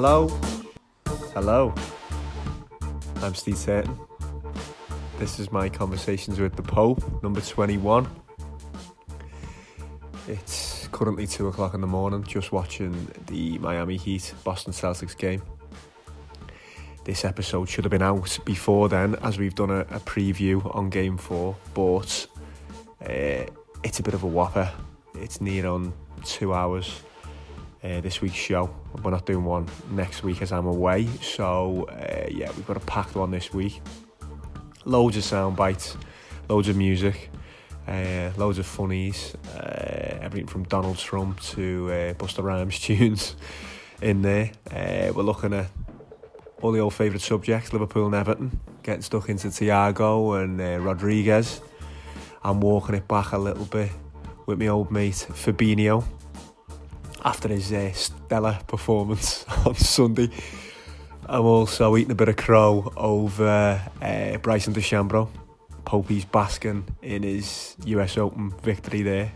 Hello. Hello. I'm Steve Turton. This is my Conversations with the Pope, number 21. It's currently 2 o'clock in the morning, just watching the Miami Heat Boston Celtics game. This episode should have been out before then, as we've done a, a preview on game 4, but uh, it's a bit of a whopper. It's near on two hours uh, this week's show. We're not doing one next week as I'm away. So, uh, yeah, we've got a packed one this week. Loads of sound bites, loads of music, uh, loads of funnies, uh, everything from Donald Trump to uh, Busta Rhymes tunes in there. Uh, we're looking at all the old favourite subjects Liverpool and Everton, getting stuck into Thiago and uh, Rodriguez. I'm walking it back a little bit with my old mate Fabinho after his uh, stellar performance on Sunday. I'm also eating a bit of crow over uh, Bryson DeChambeau. Popey's basking in his US Open victory there.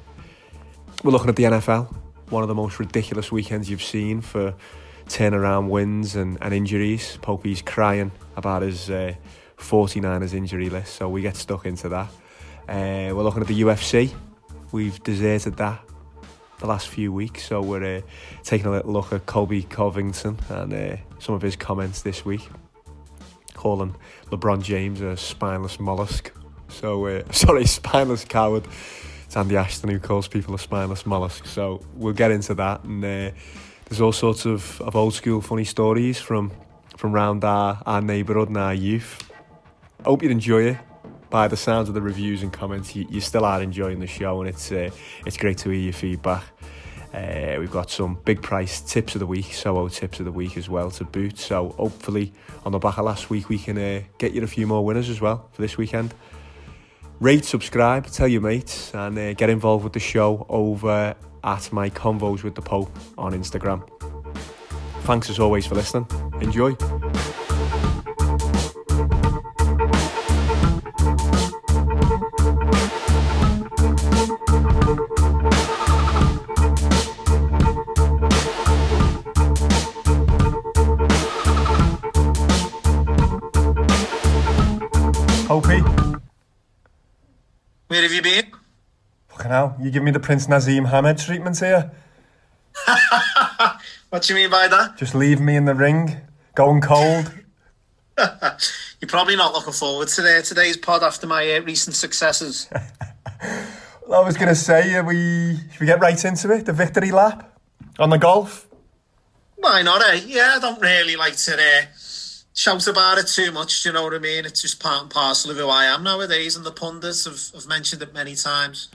We're looking at the NFL, one of the most ridiculous weekends you've seen for turnaround wins and, and injuries. Popey's crying about his uh, 49ers injury list, so we get stuck into that. Uh, we're looking at the UFC. We've deserted that the last few weeks. So we're uh, taking a little look at Colby Covington and uh, some of his comments this week, calling LeBron James a spineless mollusk. So uh, sorry, spineless coward. It's Andy Ashton who calls people a spineless mollusk. So we'll get into that, and uh, there's all sorts of, of old school funny stories from from round our, our neighbourhood and our youth. Hope you enjoy it by the sounds of the reviews and comments, you, you still are enjoying the show, and it's uh, it's great to hear your feedback. Uh, we've got some big price tips of the week, Soho tips of the week as well to boot. So hopefully, on the back of last week, we can uh, get you a few more winners as well for this weekend. Rate, subscribe, tell your mates, and uh, get involved with the show over at my convos with the Pope on Instagram. Thanks as always for listening. Enjoy. Fucking hell, you give me the Prince Naseem Hamed treatment here. What do you mean by that? Just leave me in the ring, going cold. You're probably not looking forward to uh, today's pod after my uh, recent successes. I was going to say, uh, we should we get right into it? The victory lap on the golf. Why not, eh? Yeah, I don't really like to uh, shout about it too much, do you know what I mean? It's just part and parcel of who I am nowadays, and the pundits have, have mentioned it many times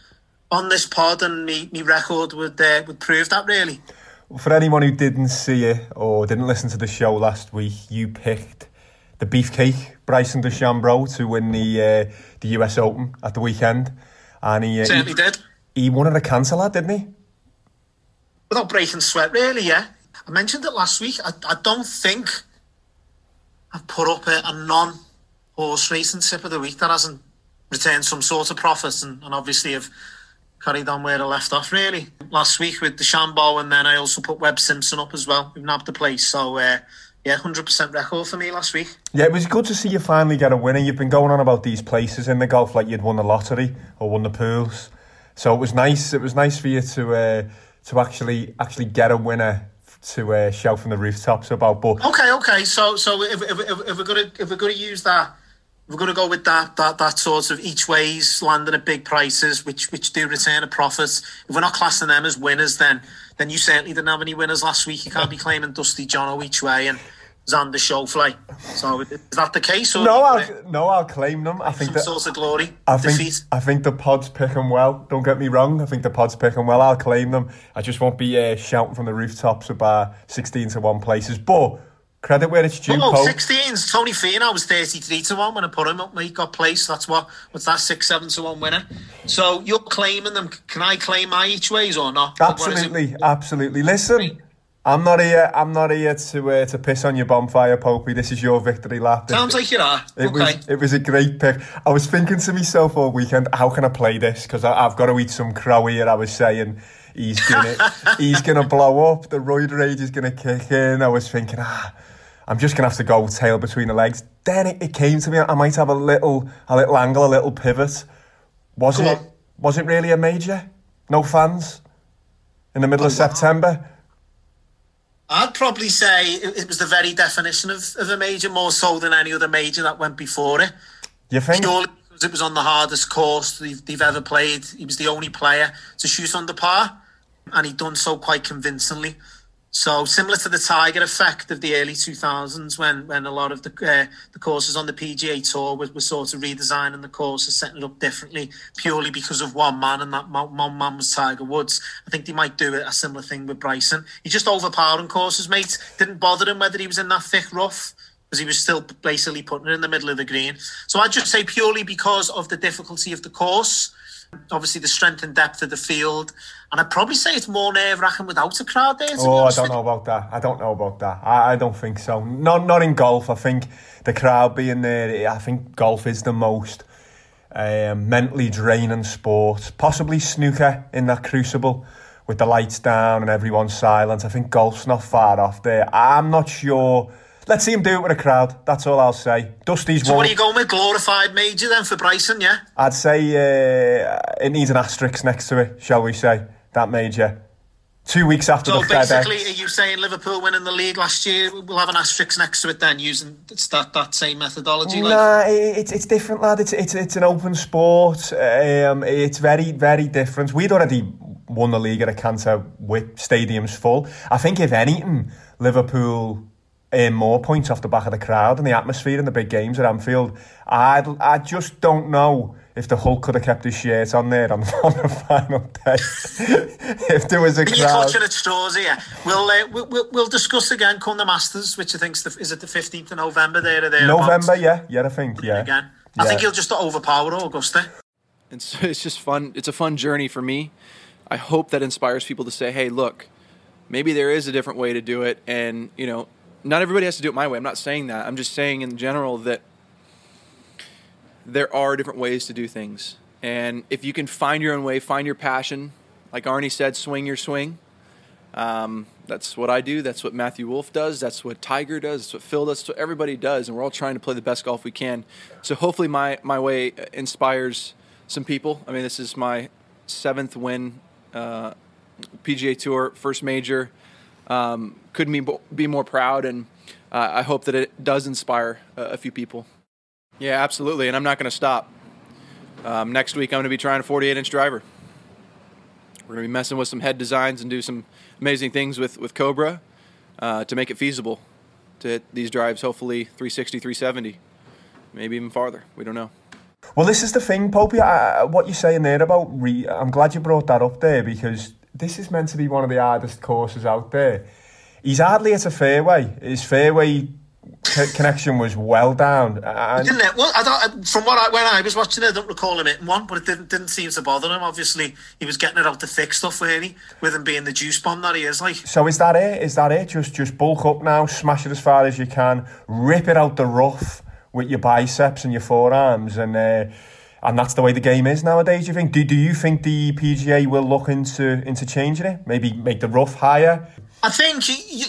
on this pod, and me, me record would, uh, would prove that, really. For anyone who didn't see it or didn't listen to the show last week, you picked the beefcake Bryson DeChambeau to win the uh, the US Open at the weekend, and he uh, Certainly he, did. he won at a cancer lad, didn't he? Without breaking sweat, really, yeah. I mentioned it last week. I, I don't think I've put up a, a non horse racing tip of the week that hasn't returned some sort of profit and, and obviously have carried on where I left off really. Last week with DeChambeau and then I also put Webb Simpson up as well. We've nabbed the place. So uh, yeah, hundred percent record for me last week. Yeah, it was good to see you finally get a winner. You've been going on about these places in the golf like you'd won the lottery or won the pools. So it was nice. It was nice for you to uh, to actually actually get a winner to uh, shout from the rooftops about. But Okay, okay. So so if, if, if, if we're gonna if we're gonna use that we're going to go with that that that sort of each ways landing at big prices, which which do return a profit. If we're not classing them as winners, then then you certainly didn't have any winners last week. You can't be claiming Dusty Jono each way and Xander Schauffele. So is that the case? No, I'll no, I'll claim them. I think some that sort of glory I think defeat. I think the pod's pick them well. Don't get me wrong. I think the pod's pick them well. I'll claim them. I just won't be uh, shouting from the rooftops about sixteen to one places. But credit where it's due. Oh, Pope. 16s. Tony Finau was 33 to 1 when I put him up. He got placed. That's what, what's that, 6 7 to 1 winner? So you're claiming them. Can I claim my each ways or not? It? Absolutely, absolutely. Listen, I'm not here. I'm not here to uh, to piss on your bonfire, Popey. This is your victory lap. Sounds like you are. It okay. was it was a great pick. I was thinking to myself all weekend, how can I play this? Because I've got to eat some crow here. I was saying, he's gonna he's gonna blow up. The roid rage is gonna kick in. I was thinking, ah, I'm just gonna have to go tail between the legs. Then it, it came to me. I might have a little a little angle, a little pivot. Was it was it really a major? No fans in the middle oh, of September. I'd probably say it, was the very definition of, of a major, more so than any other major that went before it. You think? Purely because it was on the hardest course they've, they've ever played. He was the only player to shoot under par, and he'd done so quite convincingly. So similar to the Tiger effect of the early 2000s, when when a lot of the uh, the courses on the PGA Tour were, were sort of redesigning the courses, setting it up differently, purely because of one man, and that one man was Tiger Woods. I think they might do a similar thing with Bryson. He just overpowering courses, mate. Didn't bother him whether he was in that thick rough because he was still basically putting it in the middle of the green. So I'd just say purely because of the difficulty of the course, obviously the strength and depth of the field, and I'd probably say it's more nerve wracking without a crowd there. Oh, I don't know about that. I don't know about that. I, I don't think so. Not not in golf. I think the crowd being there. I think golf is the most um, mentally draining sport. Possibly snooker in that crucible with the lights down and everyone silent. I think golf's not far off there. I'm not sure Let's see him do it with a crowd. That's all I'll say. Dusty's so what are you going with? Glorified major then for Bryson, yeah? I'd say uh, it needs an asterisk next to it, shall we say, that major. Two weeks after so the basically, FedEx. are you saying Liverpool winning the league last year? We'll have an asterisk next to it then, using that that same methodology. Like? Nah, it's it's different, lad. It's it's it's an open sport. Um, it's very very different. We'd already won the league at a canter with stadiums full. I think if anything, Liverpool earn more points off the back of the crowd and the atmosphere in the big games at Anfield. I I just don't know if the Hulk could have kept his shirt on there on, on the final day. if there was a crowd. You're clutching at straws here. We'll, uh, we'll, we'll discuss again come the Masters, which I think is it the 15th of November there or there. November, yeah. Yeah, I think, yeah. Again. I yeah. think he'll just overpower Augusta. It's, it's just fun. It's a fun journey for me. I hope that inspires people to say, hey, look, maybe there is a different way to do it. And, you know, not everybody has to do it my way. I'm not saying that. I'm just saying in general that there are different ways to do things. And if you can find your own way, find your passion, like Arnie said, swing your swing. Um, that's what I do. That's what Matthew Wolff does. That's what Tiger does. That's what Phil does. That's what everybody does. And we're all trying to play the best golf we can. So hopefully my, my way inspires some people. I mean, this is my seventh win, uh, PGA Tour, first major um, couldn't be, be more proud, and uh, I hope that it does inspire a, a few people. Yeah, absolutely, and I'm not going to stop. Um, next week, I'm going to be trying a 48 inch driver. We're going to be messing with some head designs and do some amazing things with, with Cobra uh, to make it feasible to hit these drives, hopefully 360, 370, maybe even farther. We don't know. Well, this is the thing, Popey. I, what you're saying there about re- I'm glad you brought that up there because this is meant to be one of the hardest courses out there. He's hardly at a fairway. His fairway connection was well down. And didn't it? Well, I don't, from what I, when I was watching it, I don't recall him hitting one, but it didn't didn't seem to bother him. Obviously, he was getting it out the thick stuff, really, with him being the juice bomb that he is. Like, so is that it? Is that it? Just just bulk up now, smash it as far as you can, rip it out the rough with your biceps and your forearms, and. Uh, and that's the way the game is nowadays. Do you think? Do, do you think the PGA will look into into changing it? Maybe make the rough higher. I think you, you,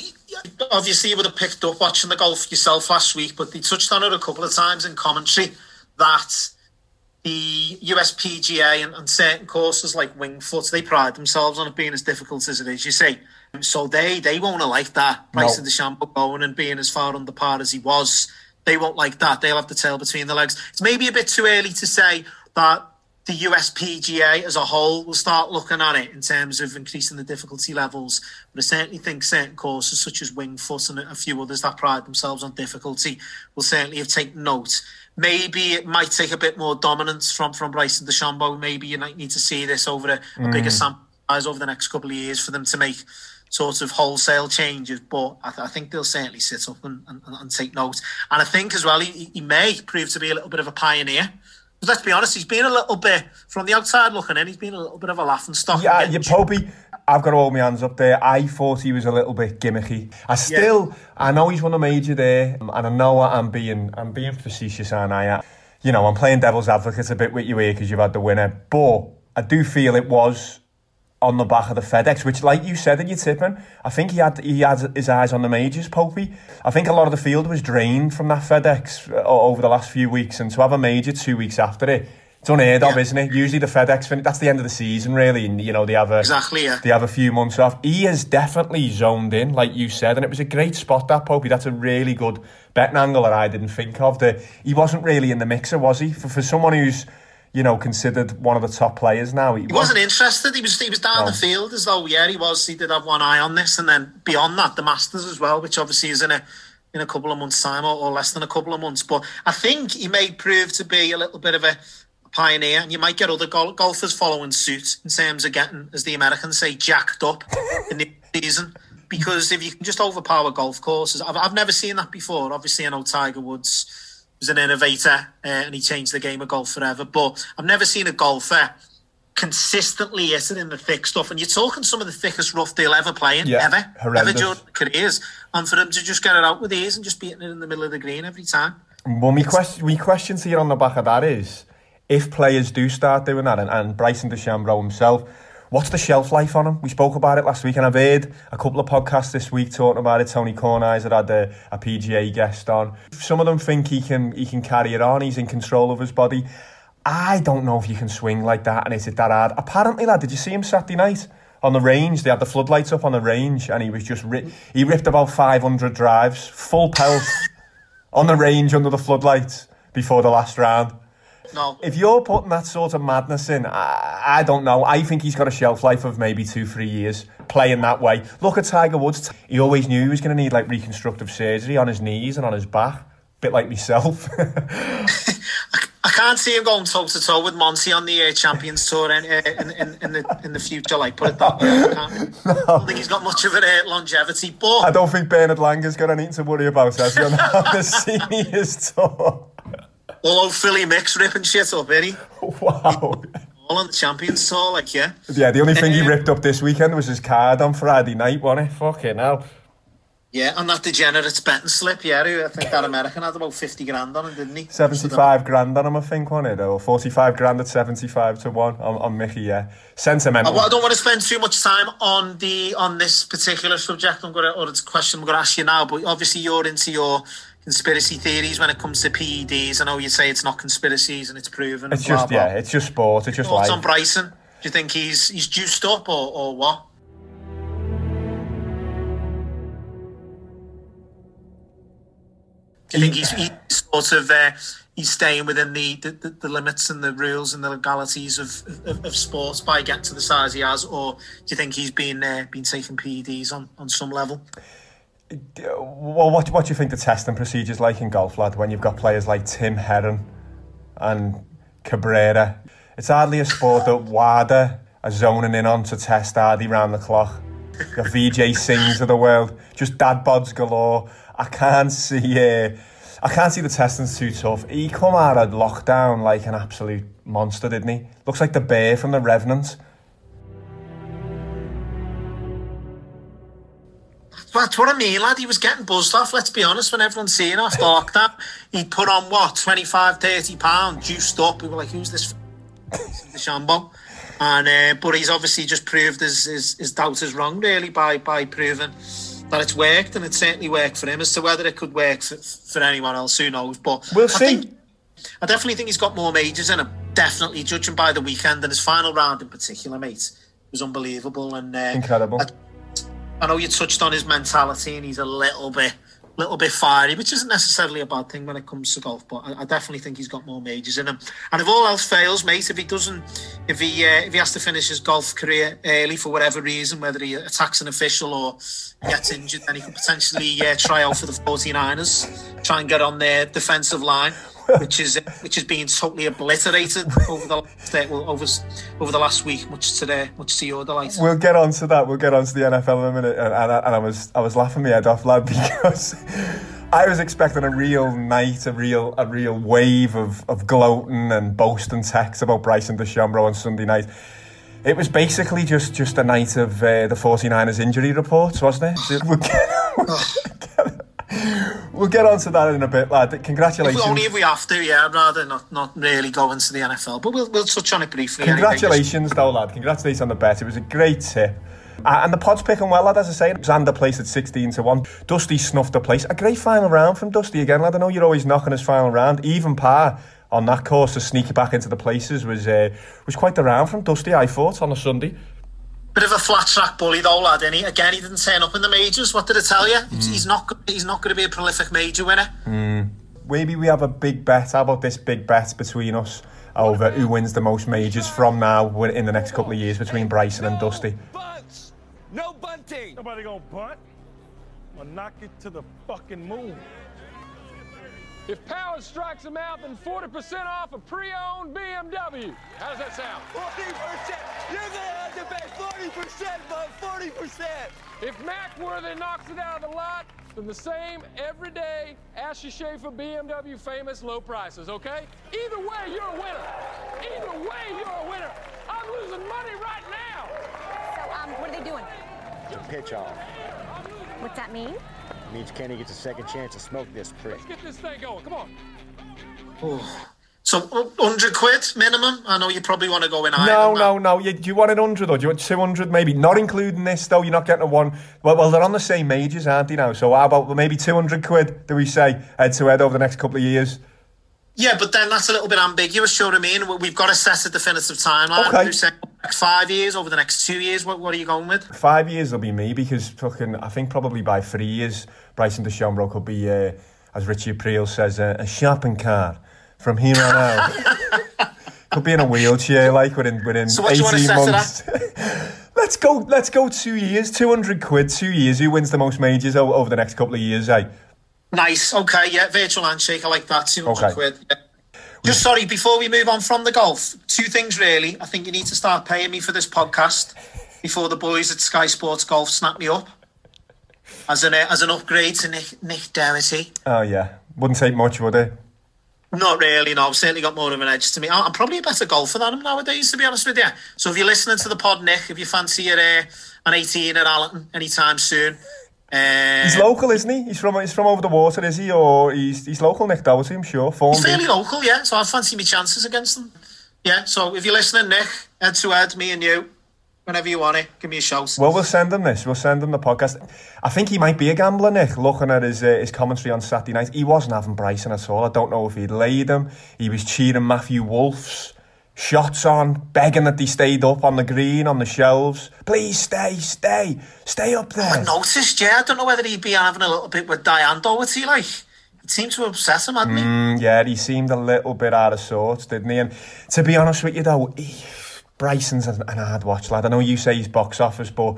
obviously you would have picked up watching the golf yourself last week, but they touched on it a couple of times in commentary that the USPGA and, and certain courses like Winged Foot they pride themselves on it being as difficult as it is. You see, so they they won't have liked that. Bryson no. DeChambeau going and being as far under par as he was they won't like that. They'll have the tail between the legs. It's maybe a bit too early to say that the USPGA as a whole will start looking at it in terms of increasing the difficulty levels. But I certainly think certain courses such as Winged Foot and a few others that pride themselves on difficulty will certainly have taken note. Maybe it might take a bit more dominance from, from Bryson DeChambeau. Maybe you might need to see this over a, a mm. bigger sample size over the next couple of years for them to make sort of wholesale changes, but I, th- I think they'll certainly sit up and, and, and, take note. And I think as well, he, he may prove to be a little bit of a pioneer. Because let's be honest, he's been a little bit, from the outside looking in, he's been a little bit of a laughing stock. Yeah, you Popey, I've got all my hands up there. I thought he was a little bit gimmicky. I still, yeah. I know he's won a major there, um, and I know I'm being, I'm being facetious, and I, you know, I'm playing devil's advocate a bit with you here because you've had the winner, but I do feel it was on the back of the FedEx, which, like you said in your tipping, I think he had he had his eyes on the majors, Popey. I think a lot of the field was drained from that FedEx uh, over the last few weeks, and to have a major two weeks after it, it's unheard of, Yeah. isn't it? Usually the FedEx, fin- that's the end of the season, really, and you know they have a Exactly, yeah. they have a few months off. He is definitely zoned in, like you said, and it was a great spot that Popey. That's a really good betting angle that I didn't think of. That he wasn't really in the mixer, was he? For for someone who's you know considered one of the top players now, He wasn't interested. He was he was down No. the field as though yeah he was. He did have one eye on this, and then beyond that, the Masters as well, which obviously is in a in a couple of months' time or, or less than a couple of months. But I think he may prove to be a little bit of a pioneer, and you might get other gol- golfers following suit in terms of getting, as the Americans say, jacked up in the season. Because if you can just overpower golf courses, I've, I've never seen that before. Obviously, I know Tiger Woods was an innovator uh, and he changed the game of golf forever. But I've never seen a golfer consistently hit it in the thick stuff. And you're talking some of the thickest rough they'll ever play in, Yeah, ever, ever horrendous. during careers. And for them to just get it out with ease and just beating it in the middle of the green every time. Well, my question, my question to you on the back of that is, if players do start doing that, and, and Bryson DeChambeau himself, what's the shelf life on him? We spoke about it last week, and I've heard a couple of podcasts this week talking about it. Tony Kornheiser had a, a PGA guest on. Some of them think he can he can carry it on. He's in control of his body. I don't know if you can swing like that, and is it that hard? Apparently, lad, did you see him Saturday night? On the range, they had the floodlights up on the range, and he was just ri- he ripped about five hundred drives, full pelt, on the range under the floodlights before the last round. No. If you're putting that sort of madness in, I, I don't know. I think he's got a shelf life of maybe two, three years playing that way. Look at Tiger Woods. He always knew he was going to need like reconstructive surgery on his knees and on his back. Bit like myself. I can't see him going toe to toe with Monty on the uh, Champions Tour in, uh, in, in, in, the, in the future. Like, put it that way. I, can't, I don't think he's got much of a uh, longevity. But I don't think Bernard Langer's got anything to worry about, he, on the seniors tour? Although Philly Mix ripping shit up, is he? Wow. All on the Champions Tour, like, yeah. Yeah, the only thing he Um, ripped up this weekend was his card on Friday night, wasn't it? Fucking hell. Yeah, and that degenerate's betting slip, yeah, who I think that American had about 50 grand on it, didn't he? 75 grand on him, I think, wasn't it? Or 45 grand at 75 to 1 on, on Mickey, yeah. Sentimental. I, I don't want to spend too much time on the on this particular subject. I'm gonna or it's a question I'm gonna ask you now, but obviously you're into your conspiracy theories when it comes to PEDs. I know you say it's not conspiracies and it's proven. It's and blah, just, blah. yeah, it's just sport. It's just Thoughts life. on Bryson? Do you think he's he's juiced up or, or what? Do you think he's, he's sort of uh, he's staying within the, the, the limits and the rules and the legalities of, of, of sports by getting to the size he has, or do you think he's been uh, been taking PEDs on, on some level? Well, what, what do you think the testing procedure's like in golf, lad, when you've got players like Tim Herron and Cabrera? It's hardly a sport that WADA are zoning in on to test hardy round the clock. The Vijay Singhs of the world, just dad bods galore. I can't see, uh, I can't see the testing's too tough. He come out of lockdown like an absolute monster, didn't he? Looks like the bear from the Revenant. That's what I mean, lad. He was getting buzzed off, let's be honest, when everyone's seeing after lockdown. He put on what, 25, 30 pounds, juiced up. We were like, who's this f- DeChambeau? And uh, but he's obviously just proved his, his, his doubters wrong, really, by by proving that it's worked, and it certainly worked for him. As to whether it could work for, for anyone else, who knows? But We'll I see. think- I definitely think he's got more majors in him. Definitely, judging by the weekend and his final round in particular, mate, was unbelievable and uh, Incredible. I, I know you touched on his mentality, and he's a little bit, little bit fiery, which isn't necessarily a bad thing when it comes to golf. But I, I definitely think he's got more majors in him. And if all else fails, mate, if he doesn't, if he uh, if he has to finish his golf career early for whatever reason, whether he attacks an official or gets injured, then he could potentially uh, try out for the 49ers, try and get on their defensive line. Which is which is being totally obliterated over the last, uh, well, over over the last week, much to their much to your delight. We'll get on to that. We'll get on to the NFL in a minute. And, and, I- and I was I was laughing my head off, lad, because I was expecting a real night, a real a real wave of, of gloating and boasting texts about Bryson DeChambeau on Sunday night. It was basically just, just a night of uh, the 49ers injury reports, wasn't it? We'll get, we'll, get, we'll get on to that in a bit, lad. Congratulations. If, only if we have to, yeah. I'd rather not, not really go into the NFL, but we'll, we'll touch on it briefly. Congratulations, anyway. though, lad. Congratulations on the bet. It was a great tip. Uh, and the pod's picking well, lad, as I say. Xander placed at 16 to 1. Dusty snuffed the place. A great final round from Dusty again, lad. I know you're always knocking his final round. Even par on that course to sneak back into the places was uh, was quite the round from Dusty, I thought, on a Sunday. Bit of a flat track bully though, lad. And he, again, he didn't turn up in the majors. What did I tell you? Mm. He's not. He's not going to be a prolific major winner. Mm. Maybe we have a big bet. How about this big bet between us over who wins the most majors from now in the next couple of years between Bryson and Dusty? Bunts. No bunting. Nobody gonna bunt. I'm gonna knock it to the fucking moon. If Power strikes him out, then 40% off a pre-owned BMW. How does that sound? 40%! You're gonna have to pay 40%, but 40%! If Mackworthy knocks it out of the lot, then the same everyday Ashley Schaeffer BMW famous low prices, okay? Either way, you're a winner. Either way, you're a winner. I'm losing money right now. So, um, what are they doing? It's a pitch off. What's that mean? It means Kenny gets a second chance to smoke this prick. Let's get this thing going. Come on. Oh. So, 100 quid minimum? I know you probably want to go in higher. No, no, no. You, do you want an 100 or do you want 200 maybe? Not including this, though. You're not getting a one. Well, well, they're on the same majors, aren't they now? So, how about maybe 200 quid, do we say, head to head over the next couple of years? Yeah, but then that's a little bit ambiguous, you know what I mean? We've got to set a definitive timeline. Okay. five years, over the next two years, what, what are you going with? Five years will be me because fucking, I think probably by three years, Bryson DeChambeau could be, uh, as Richie Aprile says, uh, a shopping cart from here on out. could be in a wheelchair, like within within so eighteen months. let's go. Let's go. Two years, two hundred quid. Two years. Who wins the most majors over, over the next couple of years? Eh? Nice. Okay. Yeah. Virtual handshake. I like that. Two hundred Okay. quid. Yeah. Just sorry, before we move on from the golf, two things really. I think you need to start paying me for this podcast before the boys at Sky Sports Golf snap me up as an uh, as an upgrade to Nick Nick Dougherty. Oh yeah, wouldn't take much, would it? Not really, no. I've certainly got more of an edge to me. I'm probably a better golfer than him nowadays, to be honest with you. So if you're listening to the pod, Nick, if you fancy a, uh, an 18 at Allerton anytime soon, He's local, isn't he? He's from he's from over the water, is he? Or he's he's local, Nick Dougherty, I'm sure. Formed he's fairly local, yeah. So I fancy my chances against them. Yeah. So if you're listening, Nick, head to head, me and you, whenever you want it, give me a shout. Well, we'll send him this. We'll send him the podcast. I think he might be a gambler, Nick. Looking at his uh, his commentary on Saturday night, he wasn't having Bryson at all. I don't know if he'd laid him. He was cheating Matthew Wolff's shots on, begging that they stayed up on the green on the shelves. Please stay, stay, stay up there. I noticed, yeah. I don't know whether he'd be having a little bit with Diane Dougherty, like. It seemed to obsess him, hadn't he? Mm, yeah, he seemed a little bit out of sorts, didn't he? And to be honest with you, though, he, Bryson's an, an hard watch, lad. I know you say he's box office, but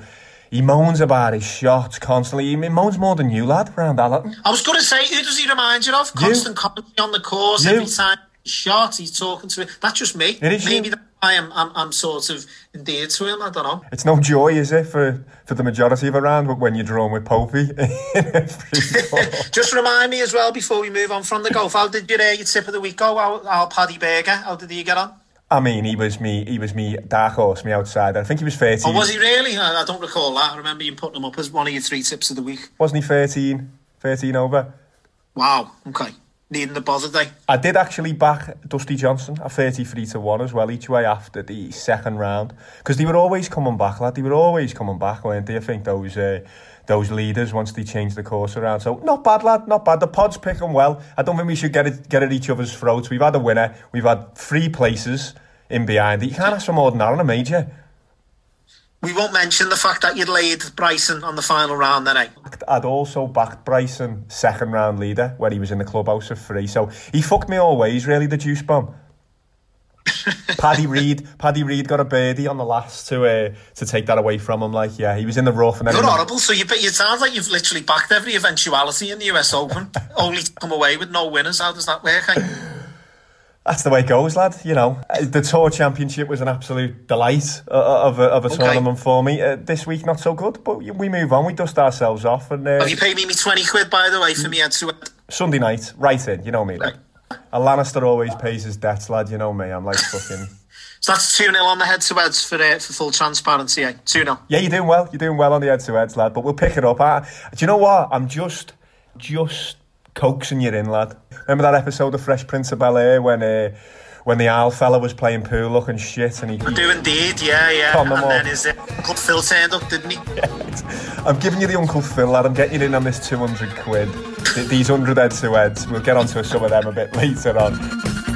he moans about his shots constantly. He moans more than you, lad, round Allerton. I was going to say, who does he remind you of? Constant commentary on the course You. every time shot, he's talking to it. That's just me. Maybe that's why I'm, I'm, I'm sort of endeared to him. I don't know. It's no joy, is it, for, for the majority of a round when you're drawn with Popey in every ball. Just remind me as well before we move on from the golf. How did your, uh, your tip of the week go? How, how Paddy Berger? How did you get on? I mean, he was me. He was me dark horse, me outsider. I think he was thirteen. Or was he really? I, I don't recall that. I remember you putting him up as one of your three tips of the week. Wasn't he 13? 13 over. Wow. Okay. Needing the bother day. I did actually back Dusty Johnson at 33 to 1 as well. Each way after the second round. Because they were always coming back lad. They were always coming back weren't they? I think those uh, those leaders once they change the course around. So not bad lad not bad. The pod's picking well. I don't think we should get it, get at each other's throats. We've had a winner. We've had three places in behind. You can't ask for more than that on a major We won't mention the fact that you'd laid Bryson on the final round then, eh? I'd also backed Bryson second round leader where he was in the clubhouse for free so he fucked me all ways really the juice bomb Paddy Reed, Paddy Reed got a birdie on the last to uh, to take that away from him. Like, yeah, he was in the rough and then You're horrible. So you, it sounds like you've literally backed every eventuality in the US Open, only to come away with no winners. How does that work? Eh? that's the way it goes, lad. You know, Uh, the tour championship was an absolute delight uh, of a, of a Okay. tournament for me. Uh, this week, not so good, but we move on. We dust ourselves off, and uh, Have you paid me me 20 quid, by the way, for me head to? Sunday night, right in. You know me, like. A Lannister always pays his debts, lad. You know me. I'm like fucking. So that's 2 0 on the head to heads for, uh, for full transparency, eh? 2 0. Yeah, you're doing well. You're doing well on the head to heads, lad. But we'll pick it up. I, do you know what? I'm just, just and you're in, lad. Remember that episode of Fresh Prince of Bel Air when uh, when the owl fella was playing pool looking shit and he. I do indeed, yeah, yeah. And then his uh, Uncle Phil turned up, didn't he? I'm giving you the Uncle Phil, lad. I'm getting you in on this 200 quid. These 100 heads to heads. We'll get onto some of them a bit later on.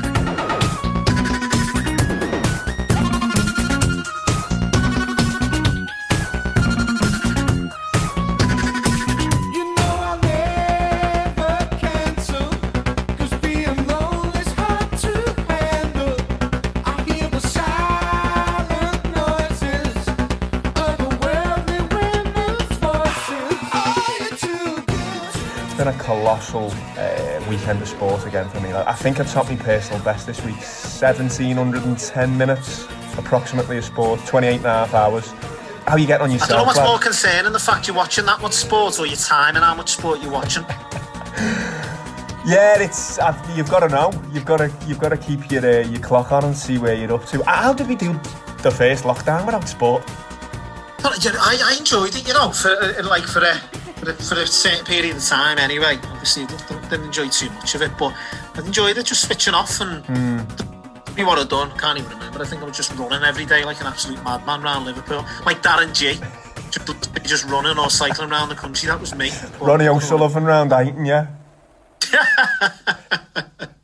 Of sport again for me. Like, I think I topped my personal best this week. 1710 minutes approximately of sport, 28 and a half hours. How are you getting on I don't know what's lad? more concerning, the fact you're watching that much sport or your time and how much sport you're watching. Yeah, it's I've, you've got to know. You've got to you've got to keep your uh, your clock on and see where you're up to. How did we do the first lockdown without sport? But, you know, I, I enjoyed it, you know, for uh, like for a, for a for a certain period of time. Anyway, obviously, didn't, didn't enjoy too much of it, but I enjoyed it just switching off and. Hmm. be what I'd done, can't even remember. I think I was just running every day like an absolute madman around Liverpool, like Darren G. Just, just running or cycling around the country. That was me. But- Ronnie O'Sullivan round Aiton, yeah.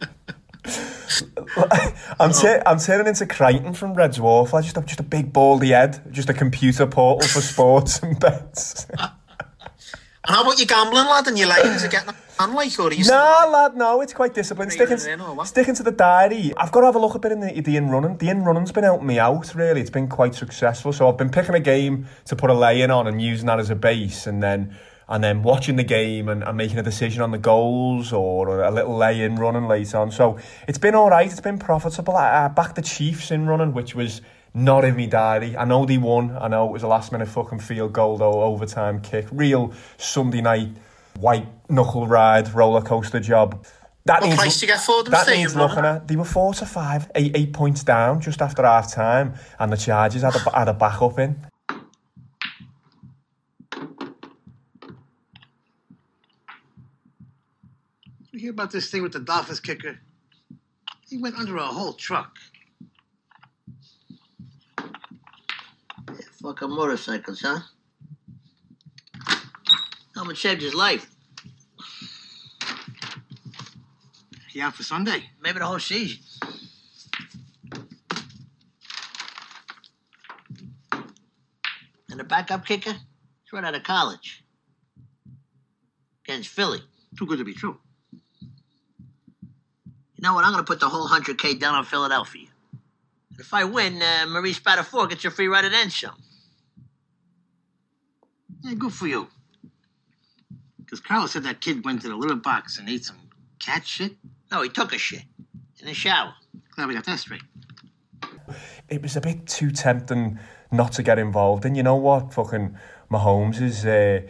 I'm, tur- oh. I'm turning into Kryten from Red Dwarf. I just have just a big baldy head, just a computer portal for sports and bets. And how about your gambling, lad, and your lines are getting on like, or are you no, lad, no, it's quite disciplined. Sticking, it what? sticking to the diary. I've got to have a look a bit in the, the in running. The in running's been helping me out, really. It's been quite successful. So I've been picking a game to put a lay in on and using that as a base, and then and then watching the game and, and making a decision on the goals or a little lay in running later on. So it's been all right. It's been profitable. I, I backed the Chiefs in running, which was not in me diary. I know they won. I know it was a last minute fucking field goal though, overtime kick. Real Sunday night white knuckle ride roller coaster job. That What price do you get for them? That Staying needs looking at. They were four to five, eight eight points down just after half time, and the Chargers had a, had a backup in. You hear about this thing with the Dolphins kicker? He went under a whole truck. Fucking motorcycles, huh? Helmet saved his life. He out for Sunday? Maybe the whole season. And the backup kicker? He's right out of college. Against Philly. Too good to be true. You know what? I'm going to put the whole 100K down on Philadelphia. If I win, uh, Marie Spatafore gets a free ride at end some. Yeah, good for you. Because Carlos said that kid went to the litter box and ate some cat shit. No, he took a shit. In the shower. Glad we got that straight. It was a bit too tempting not to get involved. And you know what? Fucking Mahomes is uh,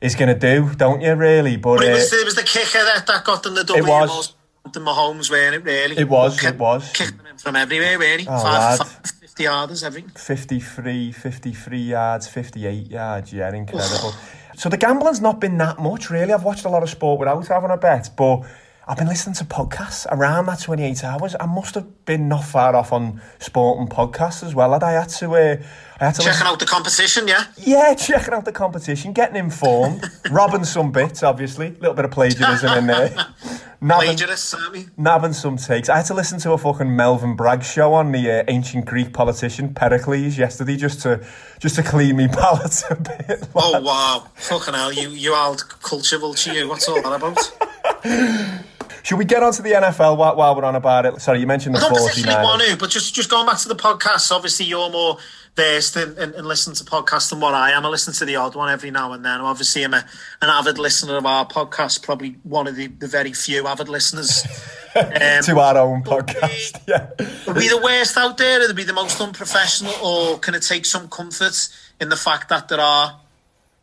is going to do, don't you? Really, but But it uh, was, it was the kicker that, that got them the W. was. most- The Mahomes, weren't it, really? It was, Kick- it was. Kicked them in from everywhere, really. Oh, five, lad. five, 50 yarders, everything. 53, 53 yards, 58 yards. Yeah, incredible. so the gambling's not been that much, really. I've watched a lot of sport without having a bet, but I've been listening to podcasts around that 28 hours. I must have been not far off on sport and podcasts as well. Had I had to, uh, I had to Checking listen- out the competition, yeah? Yeah, checking out the competition, getting informed, robbing some bits, obviously. A little bit of plagiarism in there. Aren't we? nabbing some takes. I had to listen to a fucking Melvin Bragg show on the uh, ancient Greek politician Pericles yesterday just to just to clean me palate a bit. Oh, wow. Fucking hell, you, you old culture vulture, you. What's all that about? Should we get on to the NFL while, while we're on about it? Sorry, you mentioned the I don't particularly 49ers. want to, but just, just going back to the podcast, obviously you're more versed in, in, in listening to podcasts than what I am. I listen to the odd one every now and then. Obviously, I'm a, an avid listener of our podcast, probably one of the, the very few avid listeners. Um, to our own podcast, yeah. Are we the worst out there? Are we the most unprofessional? Or can it take some comfort in the fact that there are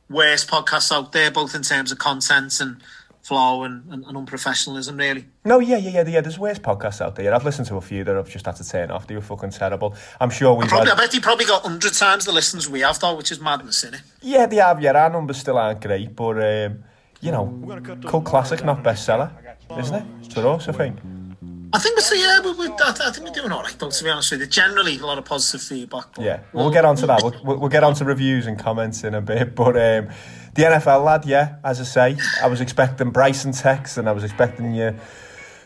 worst podcasts out there, both in terms of content and flow and, and, and unprofessionalism, really? No, yeah, yeah, yeah, yeah. There's worse podcasts out there. I've listened to a few that I've just had to turn off. They were fucking terrible. I'm sure we've Probably, I had... bet he probably got 100 times the listens we have, though, which is madness, isn't it? Yeah, they have, yeah. Our numbers still aren't great, but... Um, you know, cult classic, not bestseller, isn't it? For us, I think. I think we're yeah, we, we, I, I think we're doing all right. Though, to be honest with you, generally a lot of positive feedback. Yeah, we'll get on to that. We'll, we'll, we'll get on to reviews and comments in a bit. But um, the NFL lad, yeah, as I say, I was expecting Bryson text and I was expecting you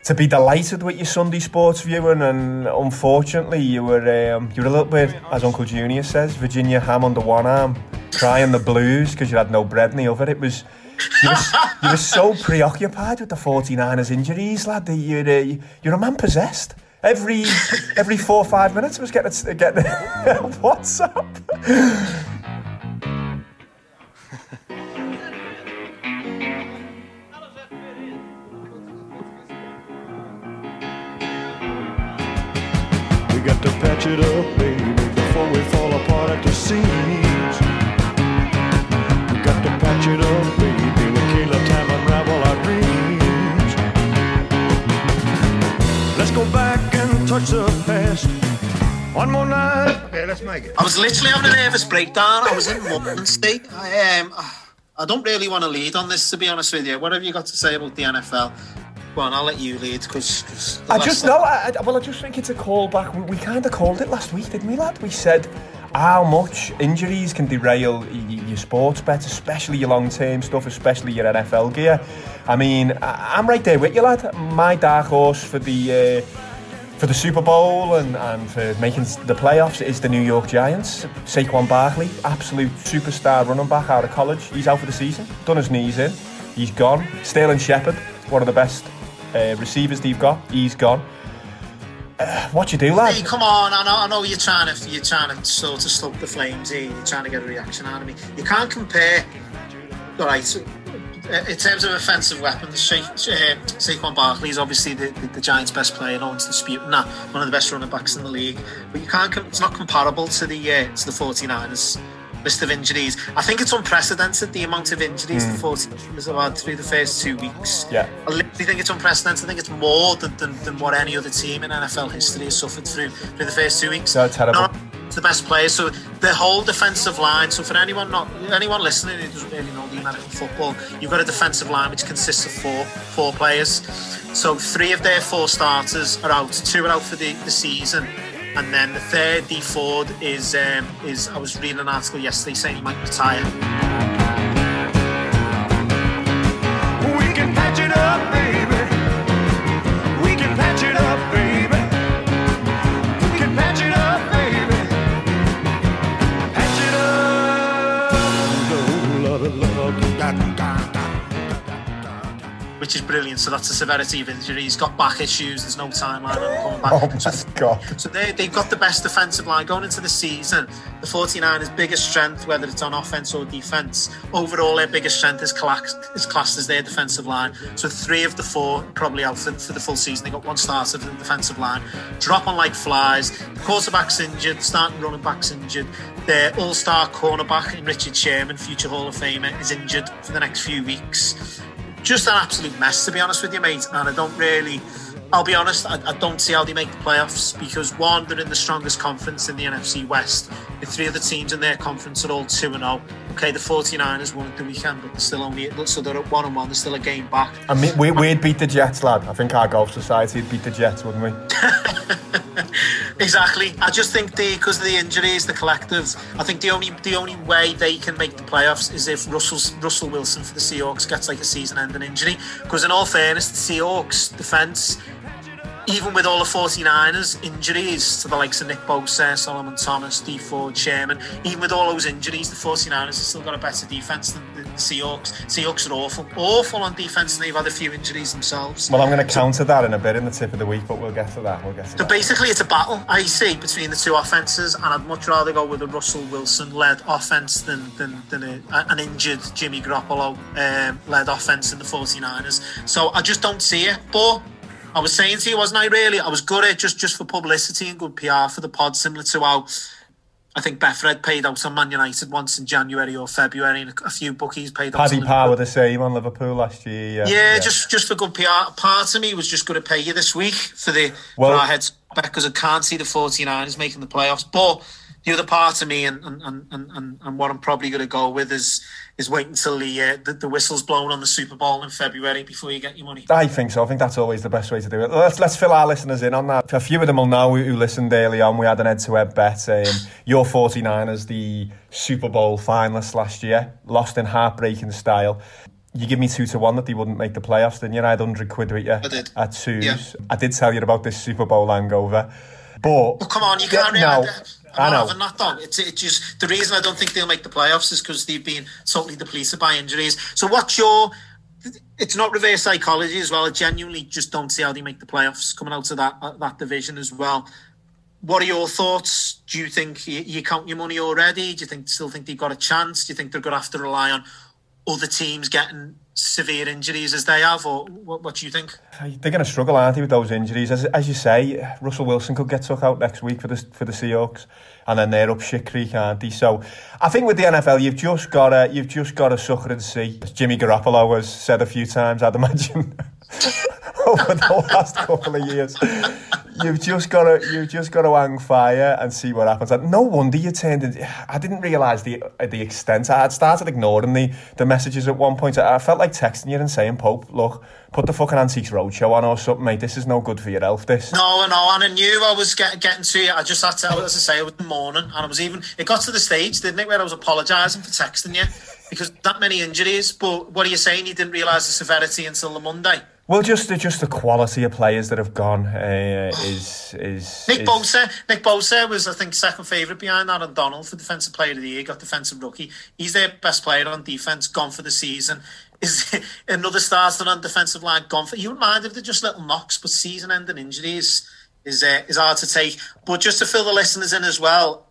to be delighted with your Sunday sports viewing, and unfortunately, you were um, you were a little bit, as Uncle Junior says, Virginia ham under one arm, crying the blues because you had no bread in the oven. It was. You were, you were so preoccupied with the 49ers injuries, lad, that you're, uh, you're a man possessed. Every every four or five minutes, I was getting getting what's patch it up, baby, before we fall apart at the seams. We got to patch it up, baby, with Kayla time unravel our dreams. Let's go back and touch the past. One more night. Okay, let's make it. I was literally having a nervous breakdown. I was in London state. I um, I don't really want to lead on this, to be honest with you. What have you got to say about the NFL? Go on, I'll let you lead because I just know. I, I- well, I just think it's a callback. We, we kind of called it last week, didn't we, lad? We said how much injuries can derail your sports bets, especially your long-term stuff, especially your NFL gear. I mean, I, I'm right there with you, lad. My dark horse for the. Uh, for the Super Bowl and, and for making the playoffs is the New York Giants. Saquon Barkley, absolute superstar running back out of college. He's out for the season. Done his knees in. He's gone. Sterling Shepard, one of the best uh, receivers they've got. He's gone. Uh, what you do, lad? Hey, come on! I know, I know you're trying to you're trying to sort of stoke the flames here. You're trying to get a reaction out of me. You can't compare. All right, uh, in terms of offensive weapons, uh, Saquon Barkley is obviously the, the, the Giants' best player. No one's disputing that. One of the best running backs in the league. But you can't. It's not comparable to the uh, to the 49ers list of injuries. I think it's unprecedented the amount of injuries the hmm. 49ers have had through the first two weeks. Yeah. I literally think it's unprecedented. I think it's more than, than, than what any other team in NFL history has suffered through through the first two weeks. So it's terrible. Not the best players. So the whole defensive line. So for anyone not anyone listening who doesn't really know the American football, you've got a defensive line which consists of four four players. So three of their four starters are out. Two are out for the, the season. And then the third, Dee Ford, is um, is I was reading an article yesterday saying he might retire. Which is brilliant. So that's the severity of injury. He's got back issues. There's no timeline on coming back. Oh So my god. So they, they've got the best defensive line going into the season. The 49ers' biggest strength, whether it's on offense or defense, overall their biggest strength is classed, is classed as their defensive line. So three of the four probably out for, for the full season. They got one starter for the defensive line. Drop on like flies. The quarterback's injured. Starting running back's injured. Their all-star cornerback in Richard Sherman, future Hall of Famer, is injured for the next few weeks just an absolute mess to be honest with you mate and I don't really I'll be honest I, I don't see how they make the playoffs because one they're in the strongest conference in the NFC West the three other teams in their conference are all 2 and 0. okay the 49ers won at the weekend but they're still only so they're at 1-1 they're still a game back I mean, we, we'd beat the Jets, lad. I think our golf society would beat the Jets, wouldn't we? Exactly. I just think the because of the injuries, the collectives. I think the only the only way they can make the playoffs is if Russell's, Russell Wilson for the Seahawks gets like a season-ending injury. Because in all fairness, the Seahawks defense, even with all the 49ers injuries to the likes of Nick Bosa, Solomon Thomas, Dee Ford, Sherman, even with all those injuries, the 49ers have still got a better defense than the, Seahawks. Seahawks are awful, awful on defense, and they've had a few injuries themselves. Well, I'm going to counter that in a bit in the tip of the week, but we'll get to that. We'll get to So that. basically, it's a battle I see between the two offenses, and I'd much rather go with a Russell Wilson led offense than than, than a, an injured Jimmy Garoppolo um, led offense in the 49ers. So I just don't see it. But I was saying to you, wasn't I? Really, I was good at just just for publicity and good PR for the pod, similar to how. I think Betfred paid out on Man United once in January or February, and a, few bookies paid out. Paddy on Power the same on Liverpool last year. Yeah, yeah, just just for good PR. Part of me was just going to pay you this week for the Well- for our heads because I can't see the 49ers making the playoffs. But the other part of me, and and, and, and, and what I'm probably going to go with is is wait until the, uh, the the whistle's blown on the Super Bowl in February before you get your money. I think so. I think that's always the best way to do it. Let's let's fill our listeners in on that. A few of them will know who, listened early on. We had an head-to-head bet. Um, your 49ers, the Super Bowl finalists last year, lost in heartbreaking style. You give me two to one that they wouldn't make the playoffs, didn't you? I had 100 quid with you I did. at twos. Yeah. I did tell you about this Super Bowl hangover. But But come on, you can't. No, I not know. having that done. It's, it's just the reason I don't think they'll make the playoffs is because they've been totally depleted by injuries. So what's your? It's not reverse psychology as well. I genuinely just don't see how they make the playoffs coming out of that uh, that division as well. What are your thoughts? Do you think you, you count your money already? Do you think still think they've got a chance? Do you think they're going to have to rely on other teams getting severe injuries as they have, or what, what do you think? Uh, they're going to struggle, aren't they, with those injuries? As, as you say, Russell Wilson could get took out next week for the for the Seahawks, and then they're up shit creek, aren't they? So, I think with the NFL, you've just got to you've just got to sucker and see. As Jimmy Garoppolo has said a few times, I'd imagine over the last couple of years. You've just got to you've just got to hang fire and see what happens. And no wonder you turned. In, I didn't realise the the extent. I had started ignoring the the messages at one point. I felt like texting you and saying, "Pope, look, put the fucking Antiques Roadshow on or something, mate. This is no good for your health. This." No, no, and I knew I was get, getting to you. I just had to, as I say, it was the morning, and I was even. It got to the stage, didn't it, where I was apologising for texting you because that many injuries. But what are you saying? You didn't realise the severity until the Monday. Well, just the just the quality of players that have gone uh, is is Nick is, Bosa, Nick Bosa was, I think, second favourite behind Aaron Donald for Defensive Player of the Year. Got Defensive Rookie. He's their best player on defence. Gone for the season. Is another starter on defensive line gone for? You wouldn't mind if they're just little knocks, but season-ending injuries is uh, is hard to take. But just to fill the listeners in as well,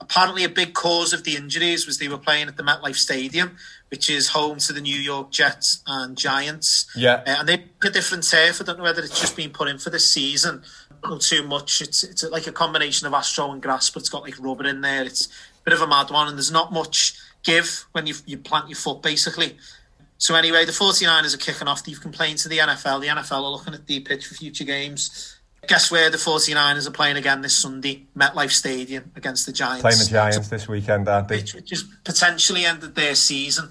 apparently a big cause of the injuries was they were playing at the MetLife Stadium, which is home to the New York Jets and Giants. Yeah. Uh, and they pick a different turf. I don't know whether it's just been put in for this season. Not too much. It's it's like a combination of astro and grass, but it's got like rubber in there. It's a bit of a mad one, and there's not much give when you you plant your foot basically. So anyway, the 49ers are kicking off. They've complained to the NFL. The NFL are looking at the pitch for future games. Guess where the 49ers are playing again this Sunday? MetLife Stadium against the Giants. playing the Giants this weekend, aren't they? Which, which has potentially ended their season.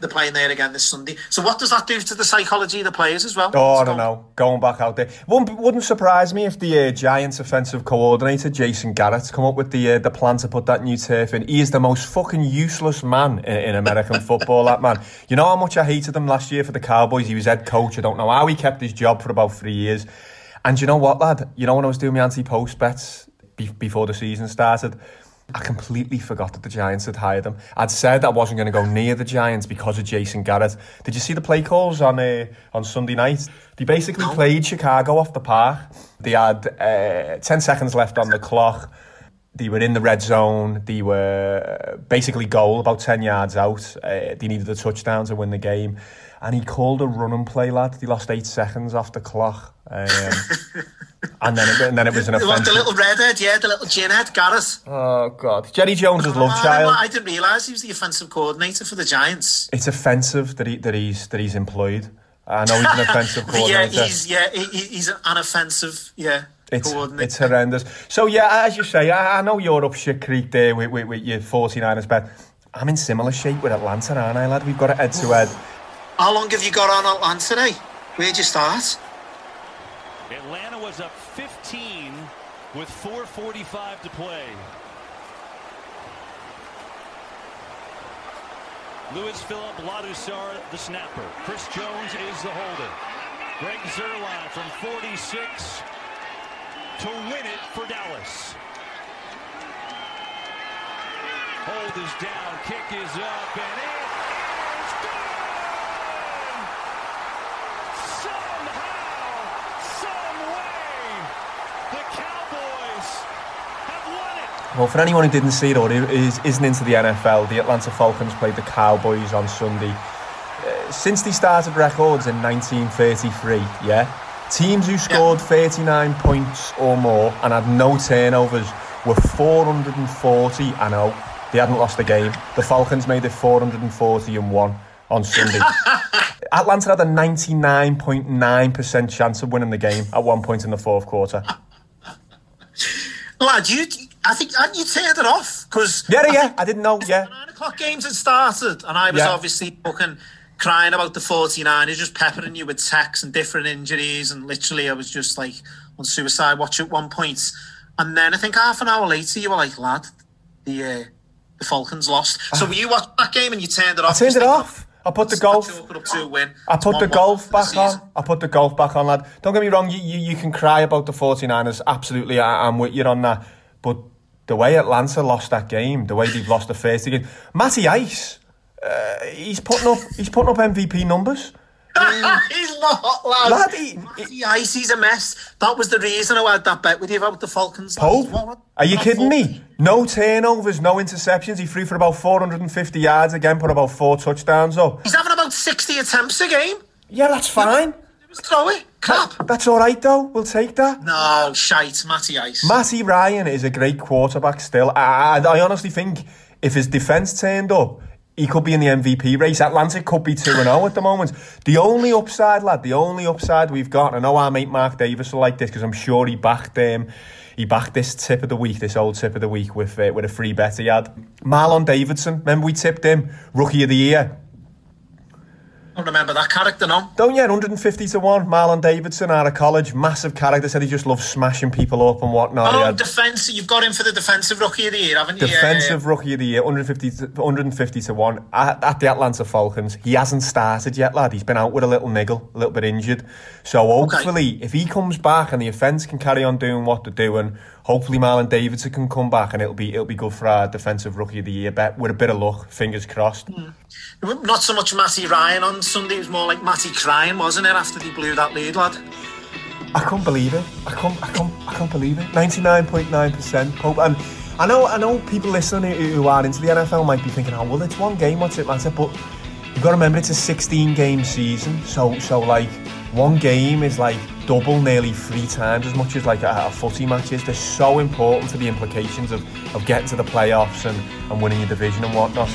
They're playing there again this Sunday. So what does that do to the psychology of the players as well? Oh, I don't know. Going back out there, wouldn't, wouldn't surprise me if the uh, Giants' offensive coordinator Jason Garrett's come up with the uh, the plan to put that new turf in. He is the most fucking useless man in, in American football. That man. You know how much I hated him last year for the Cowboys. He was head coach. I don't know how he kept his job for about three years. And you know what, lad? You know when I was doing my anti-post bets be- before the season started. I completely forgot that the Giants had hired him. I'd said I wasn't going to go near the Giants because of Jason Garrett. Did you see the play calls on uh, on Sunday night? They basically played Chicago off the park. They had uh, 10 seconds left on the clock. They were in the red zone. They were uh, basically goal, about 10 yards out. Uh, they needed a touchdown to win the game. And he called a run and play, lad. He lost eight seconds off the clock. Um, and, then it, and then it was an They want the offensive. little redhead, yeah, the little ginhead, Garrett. Oh, God. Jerry Jones's love child. I didn't realise he was the offensive coordinator for the Giants. It's offensive that he that he's that he's employed. I know he's an offensive But yeah, coordinator. he's yeah, he, he- he's an offensive yeah It's, coordinator. it's horrendous. So yeah, as you say, I, I know you're up shit creek there with, with, with your 49ers bet. I'm in similar shape with Atlanta, aren't I, lad? We've got a head to head. How long have you got on Atlanta today? Where'd you start? Atlanta was up 15 with 4.45 to play. Louis-Philippe Ladouceur, the snapper. Chris Jones is the holder. Greg Zuerlein from 46 to win it for Dallas. Hold is down, kick is up, and it is gone! Somehow, some way, the Cowboys have won it. Well, for anyone who didn't see it or who is, isn't into the NFL, the Atlanta Falcons played the Cowboys on Sunday. Uh, since they started records in 1933, yeah, teams who scored 39 points or more and had no turnovers were 440. I know they hadn't lost a game. The Falcons made it 440 and one on Sunday. Atlanta had a 99.9% chance of winning the game at one point in the fourth quarter. Lad, you I think and you turned it off because Yeah, yeah, I didn't know. Yeah, nine o'clock games had started, and I was Yeah. obviously fucking crying about the 49ers, just peppering you with texts and different injuries, and literally I was just like on suicide watch at one point. And then I think half an hour later, you were like, lad, the uh, the Falcons lost. So were you watched that game and you turned it I off? turned it off. I put the golf. Chalk it up to a win. I put the golf the back on. I put the golf back on, lad. Don't get me wrong, you, you, you can cry about the 49ers. Absolutely, I, I'm with you on that. But the way Atlanta lost that game, the way they've lost the first game, Matty Ice, uh, he's putting up he's putting up MVP numbers. he's not, lad. Lad, he- Matty Ice, he's a mess. That was the reason I had that bet with you about the Falcons. lad. Pope, What- what- are you kidding Falcons? me? No turnovers, no interceptions. He threw for about 450 yards again, put about four touchdowns up. He's having about 60 attempts a game. Yeah, that's fine. It. Crap. That's all right though. We'll take that. No, shite. Matty Ice. Matty Ryan is a great quarterback still. I, I, I honestly think if his defence turned up, he could be in the MVP race. Atlanta could be 2 0 at the moment. The only upside, lad, the only upside we've got, I know our mate Mark Davis will like this because I'm sure he backed um, he backed this tip of the week, this old tip of the week with uh, with a free bet he had. Marlon Davidson, remember we tipped him Rookie of the Year. I remember that character, no. Don't you? 150 to 1. Marlon Davidson out of college, massive character, said he just loves smashing people up and whatnot. Oh, had- defence. You've got him for the defensive rookie of the year, haven't you? Defensive rookie of the year, 150 to, 150 to 1 at, at the Atlanta Falcons. He hasn't started yet, lad. He's been out with a little niggle, a little bit injured. So hopefully, if he comes back and the offence can carry on doing what they're doing, hopefully Marlon Davidson can come back and it'll be it'll be good for our defensive rookie of the year bet with a bit of luck. Fingers crossed. Uh, not so much Matty Ryan on Sunday. It was more like Matty crying, wasn't it, after he blew that lead, lad? I can't believe it. I can't. I can't. I can't believe it. Ninety nine point nine percent Pope. And I know. I know people listening who who are into the NFL might be thinking, "Oh, well, it's one game. What's it matter?" But you've got to remember it's a sixteen game season. So, so like one game is like double, nearly three times as much as like a, a footy match is. They're so important for the implications of, of getting to the playoffs and, and winning your division and whatnot.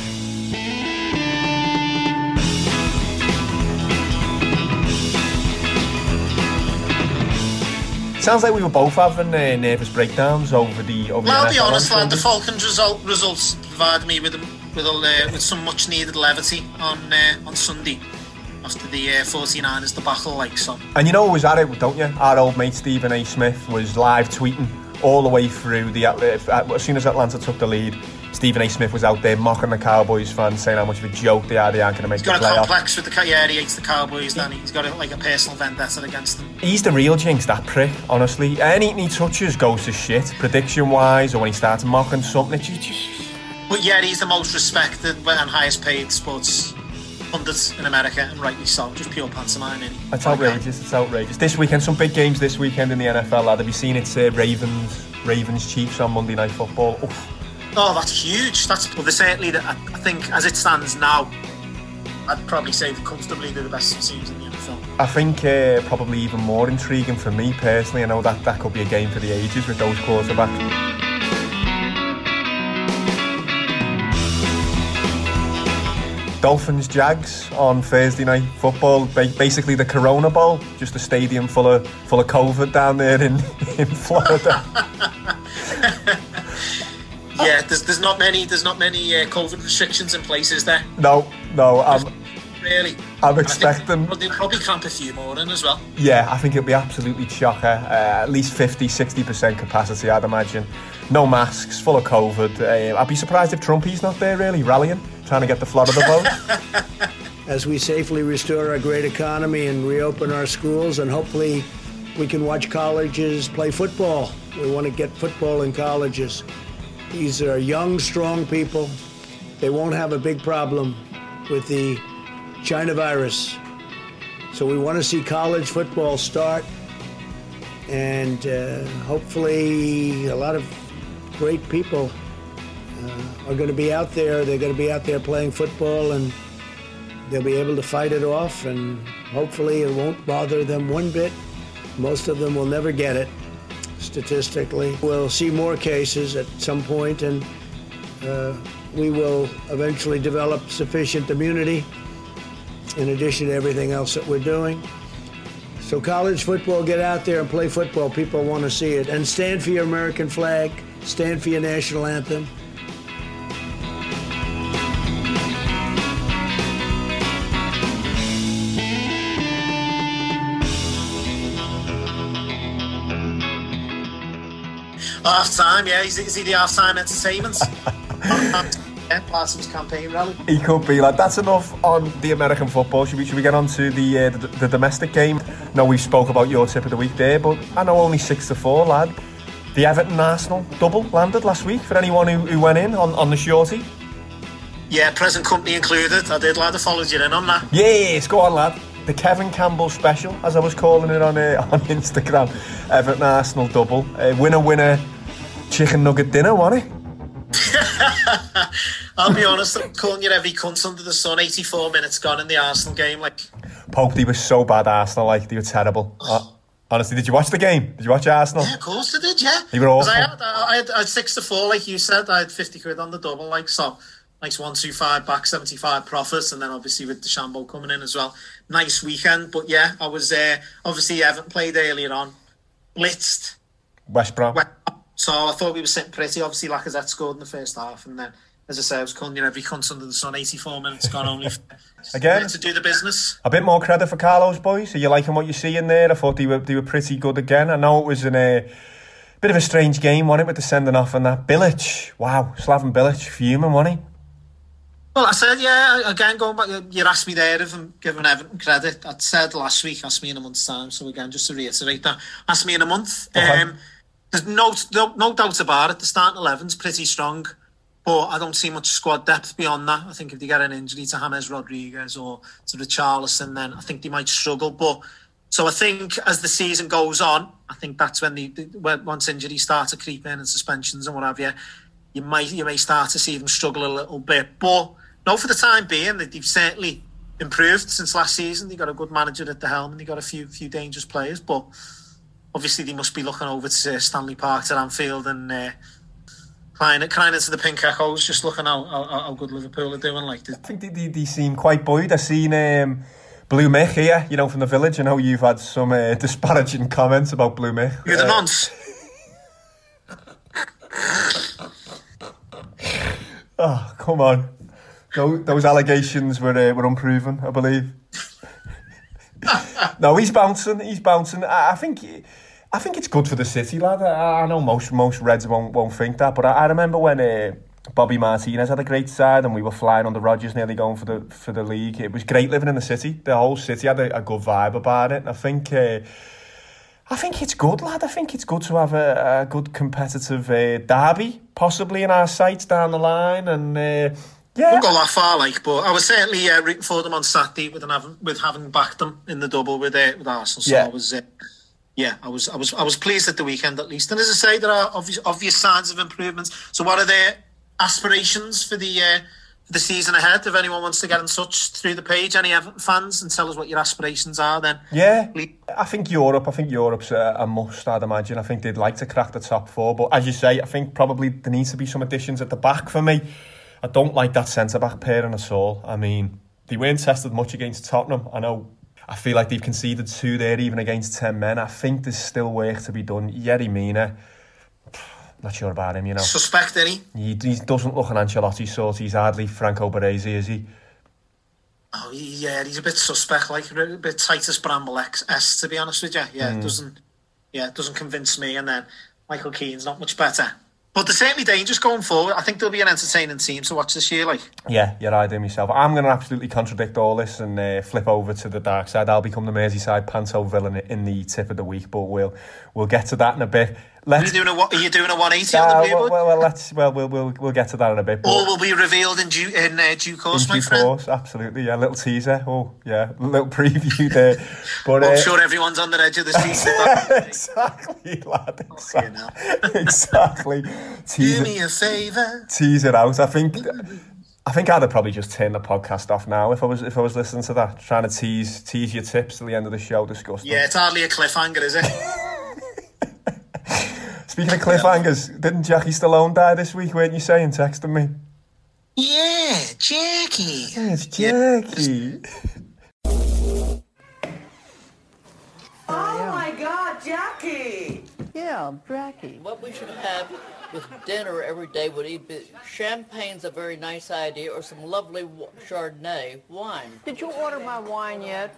Sounds like we were both having uh, nervous breakdowns over the over Well, the I'll be honest, lad. The Falcons result, results provided me with a, with, a, uh, with some much needed levity on uh, on Sunday after the uh, 49ers debacle. Like so, And you know was at it, don't you? Our old mate Stephen A. Smith was live tweeting all the way through the as soon as Atlanta took the lead. Stephen A. Smith was out there mocking the Cowboys fans, saying how much of a joke they are. They aren't going to make he's the got a playoffs. complex with the yeah. He hates the Cowboys. Then he's got a, like a personal vendetta against them. He's the real jinx, that prick. Honestly, anything he touches goes to shit. Prediction wise, or when he starts mocking something, it's just, But yeah, he's the most respected and highest paid sports pundit in America, and rightly so. Just pure pantomime. Isn't? It's outrageous. It's outrageous. This weekend, some big games this weekend in the NFL. Lad, have you seen it's uh, Ravens, Ravens Chiefs on Monday Night Football? Oof. Oh, that's huge. That's well, certainly. The, I, I think as it stands now, I'd probably say that comfortably they're the best teams in the NFL. I think uh, probably even more intriguing for me personally. I know that that could be a game for the ages with those quarterbacks. Dolphins Jags on Thursday night football. Basically the Corona Bowl, just a stadium full of full of COVID down there in in Florida. Yeah, there's, there's not many there's not many uh, COVID restrictions in places there? no, no, I'm Really? I'm And I think expecting. They'll probably cramp a few more in as well. Yeah, I think it'll be absolutely chocker. Uh, at least 50, 60% capacity, I'd imagine. No masks, full of COVID. Uh, I'd be surprised if Trumpy's not there, really, rallying, trying to get the flood of the vote. as we safely restore our great economy and reopen our schools, and hopefully we can watch colleges play football. We want to get football in colleges. These are young, strong people. They won't have a big problem with the China virus. So we want to see college football start, and uh, hopefully a lot of great people uh, are going to be out there. They're going to be out there playing football and they'll be able to fight it off, and hopefully it won't bother them one bit. Most of them will never get it, statistically. We'll see more cases at some point, and uh, we will eventually develop sufficient immunity in addition to everything else that we're doing. So, college football, get out there and play football. People want to see it. And stand for your American flag stand for your national anthem. Half time, yeah. Is, is he the half time entertainment? yeah, part of his campaign rally. He could be like that's enough on the American football. Should we should we get on to the, uh, the the domestic game? No, we spoke about your tip of the week there, but I know only six to four, lad. The Everton Arsenal double landed last week for anyone who, who went in on, on the shorty. Yeah, present company included. I did, lad. I followed you in on that. Yes, go on, lad. The Kevin Campbell special, as I was calling it on uh, on Instagram. Everton Arsenal double. Uh, winner, winner, chicken nugget dinner, wasn't it? I'll be honest, I'm calling you every cunt under the sun. 84 minutes gone in the Arsenal game. Like, Pope, they were so bad, Arsenal. Like they were terrible. Uh, honestly, did you watch the game? Did you watch Arsenal? yeah, of course I did, yeah. They were awful. I had, I, had, I had six to four, like you said. I had 50 quid on the double, like, so nice one, two, five back, 75 profits. And then obviously with DeChambeau coming in as well. Nice weekend. But yeah, I was there. obviously, Everton played earlier on, blitzed. West Brom. So I thought we were sitting pretty. Obviously, Lacazette scored in the first half, and then, as I say, I was calling you every cunt under the sun. 84 minutes gone only. Again? to do the business. A bit more credit for Carlo's boys. Are you liking what you see in there? I thought they were they were pretty good again. I know it was in a bit of a strange game, wasn't it, with the sending off and that. Bilic, wow, Slaven Bilic, fuming, wasn't he? Well, I said, yeah, again, going back, you asked me there if I'm giving Everton credit. I said last week, asked me in a month's time. So, again, just to reiterate that, ask me in a month. Okay. Um, there's no, no no doubt about it. The starting 11's pretty strong, but I don't see much squad depth beyond that. I think if they get an injury to James Rodriguez or to Richarlison, then I think they might struggle. But so I think as the season goes on, I think that's when the, once injuries start to creep in and suspensions and what have you, you might you may start to see them struggle a little bit. But no, for the time being, they- they've certainly improved since last season. They got a good manager at the helm and they got a few few dangerous players. But obviously, they must be looking over to uh, Stanley Park to Anfield and. Uh, Crying, crying into the pink echoes, just looking how, how, how good Liverpool are doing. Like, I think they, they, they seem quite buoyed. I've seen um, Blue Mick here, you know, from the village. I know you've had some uh, disparaging comments about Blue Mick. you're the Uh, nonce. Oh, come on. Those, those allegations were uh, were unproven, I believe. no, he's bouncing. He's bouncing. I, I think. I think it's good for the city, lad. I, I know most most Reds won't won't think that, but I, I remember when uh, Bobby Martinez had a great side and we were flying on the Rodgers, nearly going for the for the league. It was great living in the city. The whole city had a, a good vibe about it. And I think. Uh, I think it's good, lad. I think it's good to have a, a good competitive uh, derby, possibly in our sights down the line, and uh, yeah, Won't go that far, like, but I was certainly uh, rooting for them on Saturday with, an, having, with having backed them in the double with uh, with Arsenal. So Yeah. I was, uh, yeah, I was, I was, I was pleased at the weekend at least. And as I say, there are obvious, obvious signs of improvements. So, what are their aspirations for the uh, for the season ahead? If anyone wants to get in touch through the page, any Everton fans, and tell us what your aspirations are, then Yeah, I think Europe. I think Europe's a, a must. I'd imagine. I think they'd like to crack the top four, but as you say, I think probably there needs to be some additions at the back for me. I don't like that centre back pairing at all. I mean, they weren't tested much against Tottenham. I know. I feel like they've conceded two there, even against ten men. I think there's still work to be done. Yerry Mina, not sure about him. You know, suspect any. he, he doesn't look an Ancelotti sort. He's hardly Franco Baresi, is he? Oh, yeah, he's a bit suspect, like a bit Titus Bramble X S, to be honest with you. Yeah, Mm. doesn't, yeah, it doesn't convince me. And then Michael Keane's not much better. But they're certainly dangerous going forward. I think they'll be an entertaining team to watch this year. Like, Yeah, you're right there myself. I'm going to absolutely contradict all this and uh, flip over to the dark side. I'll become the Merseyside Panto villain in the tip of the week, but we'll we'll get to that in a bit. Are Let's. you doing a what? Are you doing a one eighty Ah, on the well, Bluebird? well, well, let's well we'll, we'll we'll get to that in a bit. All will be revealed in due in uh, due course, in my due friend. course, absolutely. Yeah, little teaser. Oh, yeah, little preview there. But I'm uh, sure everyone's on the edge of the seat. exactly, lad. Exactly. exactly. Tease Do me a favour. tease it out. I think. I think I'd have probably just turned the podcast off now if I was if I was listening to that, trying to tease tease your tips till the end of the show. Disgusting. Yeah, it's hardly a cliffhanger, is it? Speaking of cliffhangers, didn't Jackie Stallone die this week? Weren't you saying, texting me? yeah, Jackie. Yeah, it's Jackie. Oh my God, Jackie! Yeah, Jackie. What we should have with dinner every day would either be champagne's a very nice idea or some lovely Chardonnay wine. Did you order my wine yet?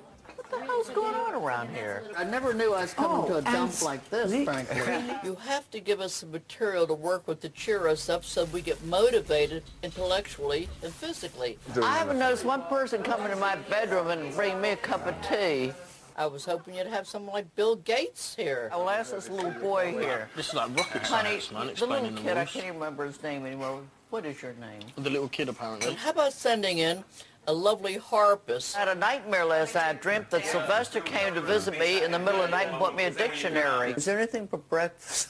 What the hell's going on around here? I never knew I was coming Oh, to a oh, and dump like this, Nick. frankly. you have to give us some material to work with to cheer us up so we get motivated intellectually and physically. I haven't noticed one person come into my bedroom and bring me a cup of tea. I was hoping you'd have someone like Bill Gates here. I will ask this little boy here. This is like rocket Honey, science, man, the explaining little the kid, I can't even remember his name anymore. What is your name? The little kid, apparently. How about sending in a lovely harpist? I had a nightmare last night. I dreamt that Sylvester came to visit me in the middle of the night and bought me a dictionary. Is there anything for breakfast?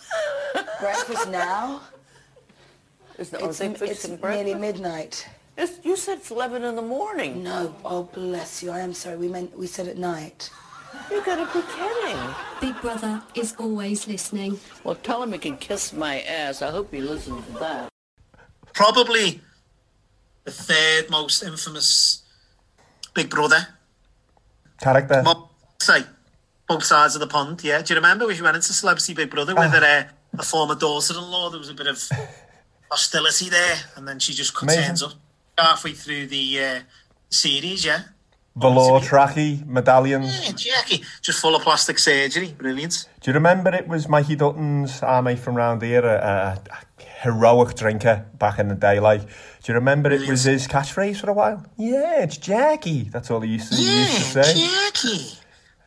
Breakfast now? Is the, It's, are it's breakfast? nearly midnight. It's, you said it's 11 in the morning. No, oh bless you. I am sorry. We meant we said at night. You gotta be kidding. Big Brother is always listening. Well, tell him he can kiss my ass. I hope he listens to that. Probably the third most infamous Big Brother. Character. Say both sides of the pond. Yeah, do you remember when you went into Celebrity Big Brother with Ah. her, uh, a former daughter-in-law? There was a bit of hostility there, and then she just cut Amazing. turns up halfway through the uh, series. Yeah, Velour trackie, medallions. yeah, Jackie, just full of plastic surgery. Brilliant. Do you remember it was Mikey Dutton's army from round here, a, a, heroic drinker back in the day? Like, do you remember it was his catchphrase for a while? Yeah, it's Jackie. That's all he used to, he used to Yeah, say. Jackie.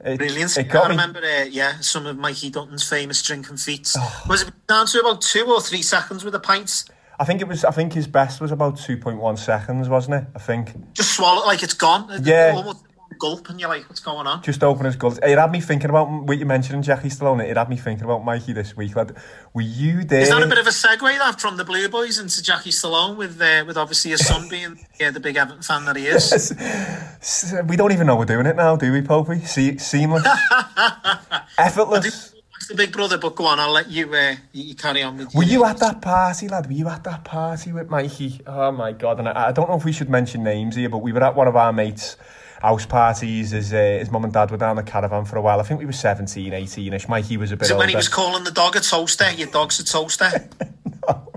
It, Brilliant. It I me. remember, uh, yeah, some of Mikey Dutton's famous drinking feats. Oh. Was it down to about two or three seconds with a pint? I think it was. I think his best was about two point one seconds, wasn't it? I think. Just swallow it like it's gone. Yeah. Almost gulp, and you're like, what's going on? Just open his gullet. It had me thinking about what you mentioned, Jackie Stallone. It had me thinking about Mikey this week. Lad. Were you there? Is that a bit of a segue that from the Blue Boys into Jackie Stallone with uh, with obviously his son being yeah, the big Everton fan that he is? We don't even know we're doing it now, do we, Popey? Se- seamless, effortless. The big brother, but go on, I'll let you uh, you, carry on with Were you at that party, lad? Were you at that party with Mikey? Oh my god! And I, I don't know if we should mention names here, but we were at one of our mates' house parties. His uh, his mum and dad were down the caravan for a while. I think we were 17, 18ish. Mikey was a bit Is it older. when he was calling the dog a toaster? Your dog's a toaster? no.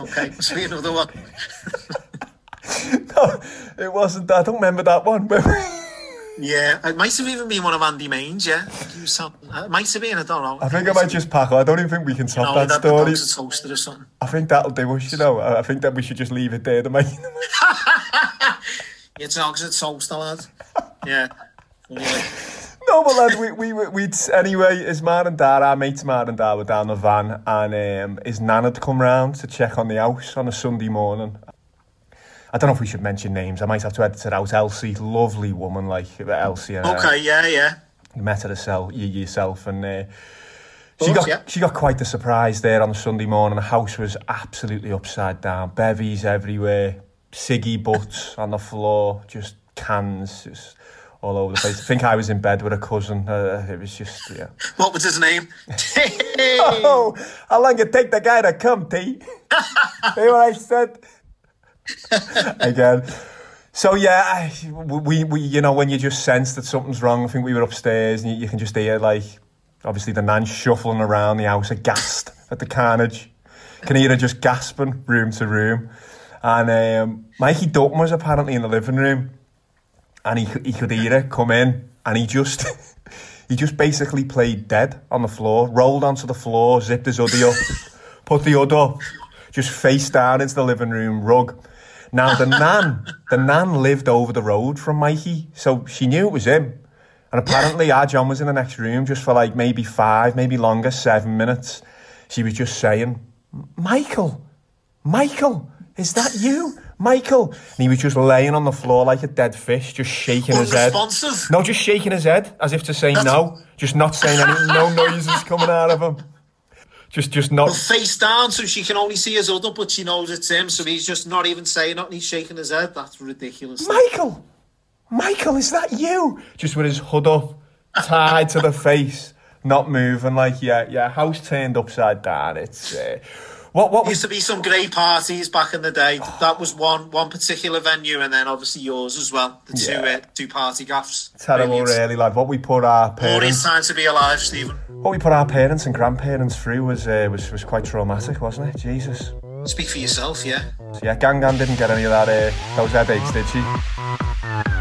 Okay, must be another one. no, it wasn't. that. I don't remember that one. Yeah, it might have even been one of Andy Main's, yeah. You sound- It might have been, I don't know. I think I might just pack. I don't even think we can top No, that, that the story. toaster or something. I think that'll do us. You know, I think that we should just leave it there. The mate. Your dog's a toaster, lad. Yeah. Anyway. No, but lad, we, we, we, we'd, anyway, his man and dad, our mate's man and dad were down the van and um, his nan had come round to check on the house on a Sunday morning. I don't know if we should mention names. I might have to edit it out. Elsie, lovely woman, like Elsie. And, uh, Okay, yeah, yeah. You met her herself, you yourself, and uh, she course, got yeah. she got quite the surprise there on the Sunday morning. The house was absolutely upside down, bevies everywhere, ciggy butts on the floor, just cans, just all over the place. I think I was in bed with a cousin. Uh, it was just yeah. What was his name? Oh, how long it take the guy to come, T? Hear what I said? Again. So yeah, I, we, we, you know, when you just sense that something's wrong, I think we were upstairs and you, you can just hear like, obviously the nan shuffling around the house, aghast at the carnage. Can hear her just gasping room to room. And um, Mikey Dutton was apparently in the living room and he, he could hear her come in and he just, he just basically played dead on the floor, rolled onto the floor, zipped his hoodie up, put the hood up, just face down into the living room rug. Now the nan, the nan lived over the road from Mikey, so she knew it was him. And apparently our John was in the next room just for like maybe five, maybe longer, seven minutes. She was just saying, Michael, Michael, is that you? Michael. And he was just laying on the floor like a dead fish, just shaking his head. No, just shaking his head as if to say no, just not saying anything, no noises coming out of him. Just, just not. Well, face down, so she can only see his other, but she knows it's him, so he's just not even saying nothing. He's shaking his head. That's ridiculous. Michael, Michael, is that you? Just with his hood up, tied to the face, not moving. Like, yeah, yeah, house turned upside down. It's. Uh, What what used to be some great parties back in the day. That was one one particular venue, and then obviously yours as well. The two Yeah. uh, two party gaffs. terrible, Brilliant. really. Like what we put our parents, time to be alive, Stephen. what we put our parents and grandparents through was uh, was was quite traumatic, wasn't it? Jesus. Speak for yourself, yeah. So yeah, Gangan didn't get any of that uh, those headaches, did she?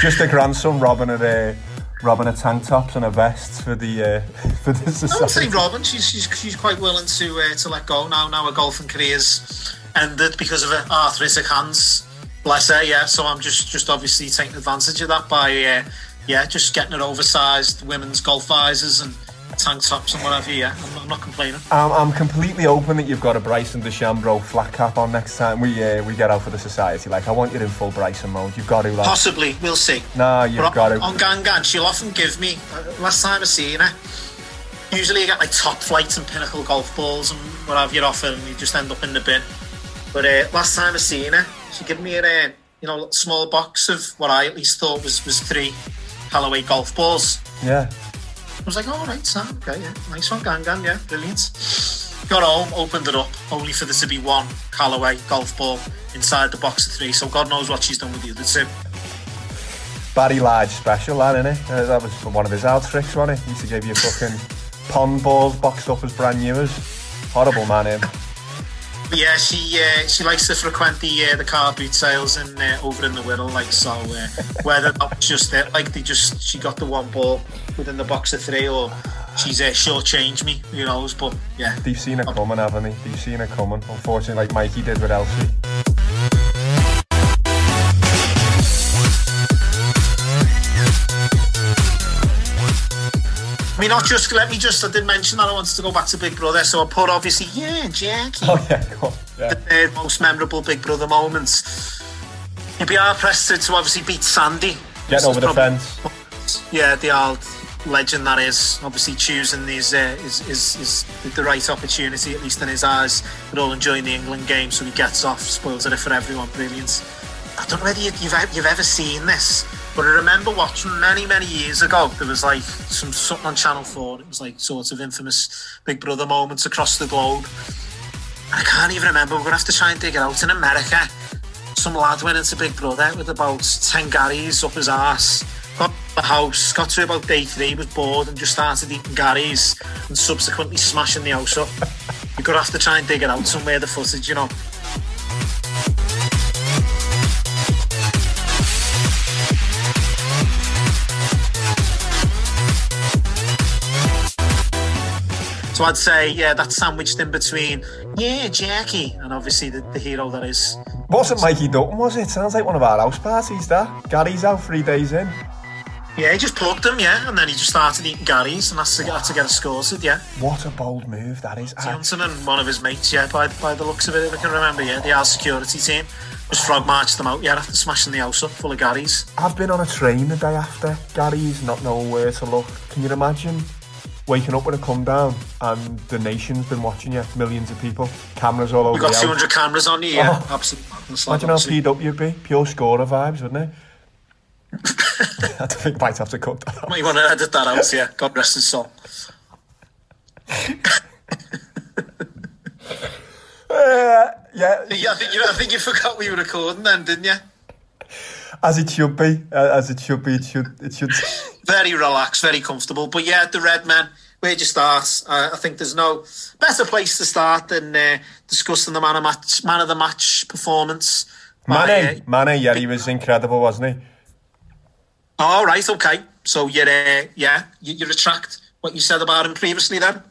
Just a grandson robbing a uh, robbing a tank tops and a vest for the uh, for the I would say. Robin. She's she's, she's quite willing to uh, to let go now. Now her golfing career's ended because of her arthritic hands. Bless her, yeah. So I'm just just obviously taking advantage of that by uh, yeah, just getting her oversized women's golf visors and tank tops and whatever. Yeah, I'm, I'm not complaining. I'm, I'm completely open that you've got a Bryson DeChambeau flat cap on next time we uh, we get out for the society. Like I want you in full Bryson mode. You've got to. Like, Possibly, we'll see. Nah, you've But got on, to. on Gangan, she'll often give me. Uh, last time I seen her, usually you get like top flights and pinnacle golf balls and what have you offer, and you just end up in the bin. But uh, last time I seen her, she gave me a uh, you know small box of what I at least thought was was three Callaway golf balls. Yeah. Was like, all right, Sam, okay, yeah, nice one, Gangan, yeah, brilliant. Got home, opened it up, only for there to be one Callaway golf ball inside the box of three. So God knows what she's done with the other two. Barry Large special, that innit? Uh, that was one of his out tricks, wasn't it? He used to give you fucking pond balls boxed up as brand new as. Horrible man, him. But yeah, she uh, she likes to frequent the uh, the car boot sales and uh, over in the Whittle, like so. Uh, whether that was just it, like they just she got the one ball within the box of three, or she's uh, change me, who knows? But yeah, They've seen it coming, haven't they? They've seen it coming. Unfortunately, like Mikey did with Elsie. I mean, not just let me just. I did mention that I wanted to go back to Big Brother, so I put obviously yeah, Jackie. Oh yeah, go on. Yeah. the third most memorable Big Brother moments. You'd be hard pressed to, to obviously beat Sandy. Getting over the fence. Yeah, the old legend that is. Obviously, choosing these uh, is, is is the right opportunity, at least in his eyes. They're all enjoying the England game, so he gets off, spoils it for everyone. Brilliant. I don't know whether you- you've you've ever seen this, but I remember watching many many years ago. There was like some something on Channel Four. It was like sort of infamous Big Brother moments across the globe. I can't even remember. We're gonna have to try and dig it out. In America, some lad went into Big Brother with about ten Garys up his arse. Got to the house, got to about day three, was bored and just started eating Garys and subsequently smashing the house up. You're gonna have to try and dig it out somewhere. The footage, you know. So I'd say, yeah, that's sandwiched in between, yeah, Jackie, and obviously the, the hero that is. Wasn't Mikey Dutton, was it? Sounds like one of our house parties, that. Gary's out three days in. Yeah, he just plugged him, yeah, and then he just started eating Garys, and that's to get, that's to get us sorted, yeah. What a bold move that is. Johnson and one of his mates, yeah, by, by the looks of it, if I can remember, yeah, the our security team just frog marched them out, yeah, after smashing the house up full of Garys. I've been on a train the day after Gary's, not knowing where to look. Can you imagine waking up with a come down and the nation's been watching you, millions of people, cameras all over We've got 200 cameras on you, yeah, Oh. absolutely. Imagine how peed up you'd be. Pure scorer vibes, wouldn't it? I don't think I might have to cut that out. Might want to edit that out, yeah. God rest his soul. Uh, yeah, Yeah, I think, you, I think you forgot we were recording then, didn't you? as it should be. Uh, as it should be. It should. It should. Very relaxed, very comfortable. But yeah, the Red Men, where'd you start? Uh, I think there's no better place to start than uh, discussing the man of match, man of the match performance. by, Mane, Mane, yeah, he was incredible, wasn't he? All right, okay. So you're, uh, yeah, you, you retract what you said about him previously then?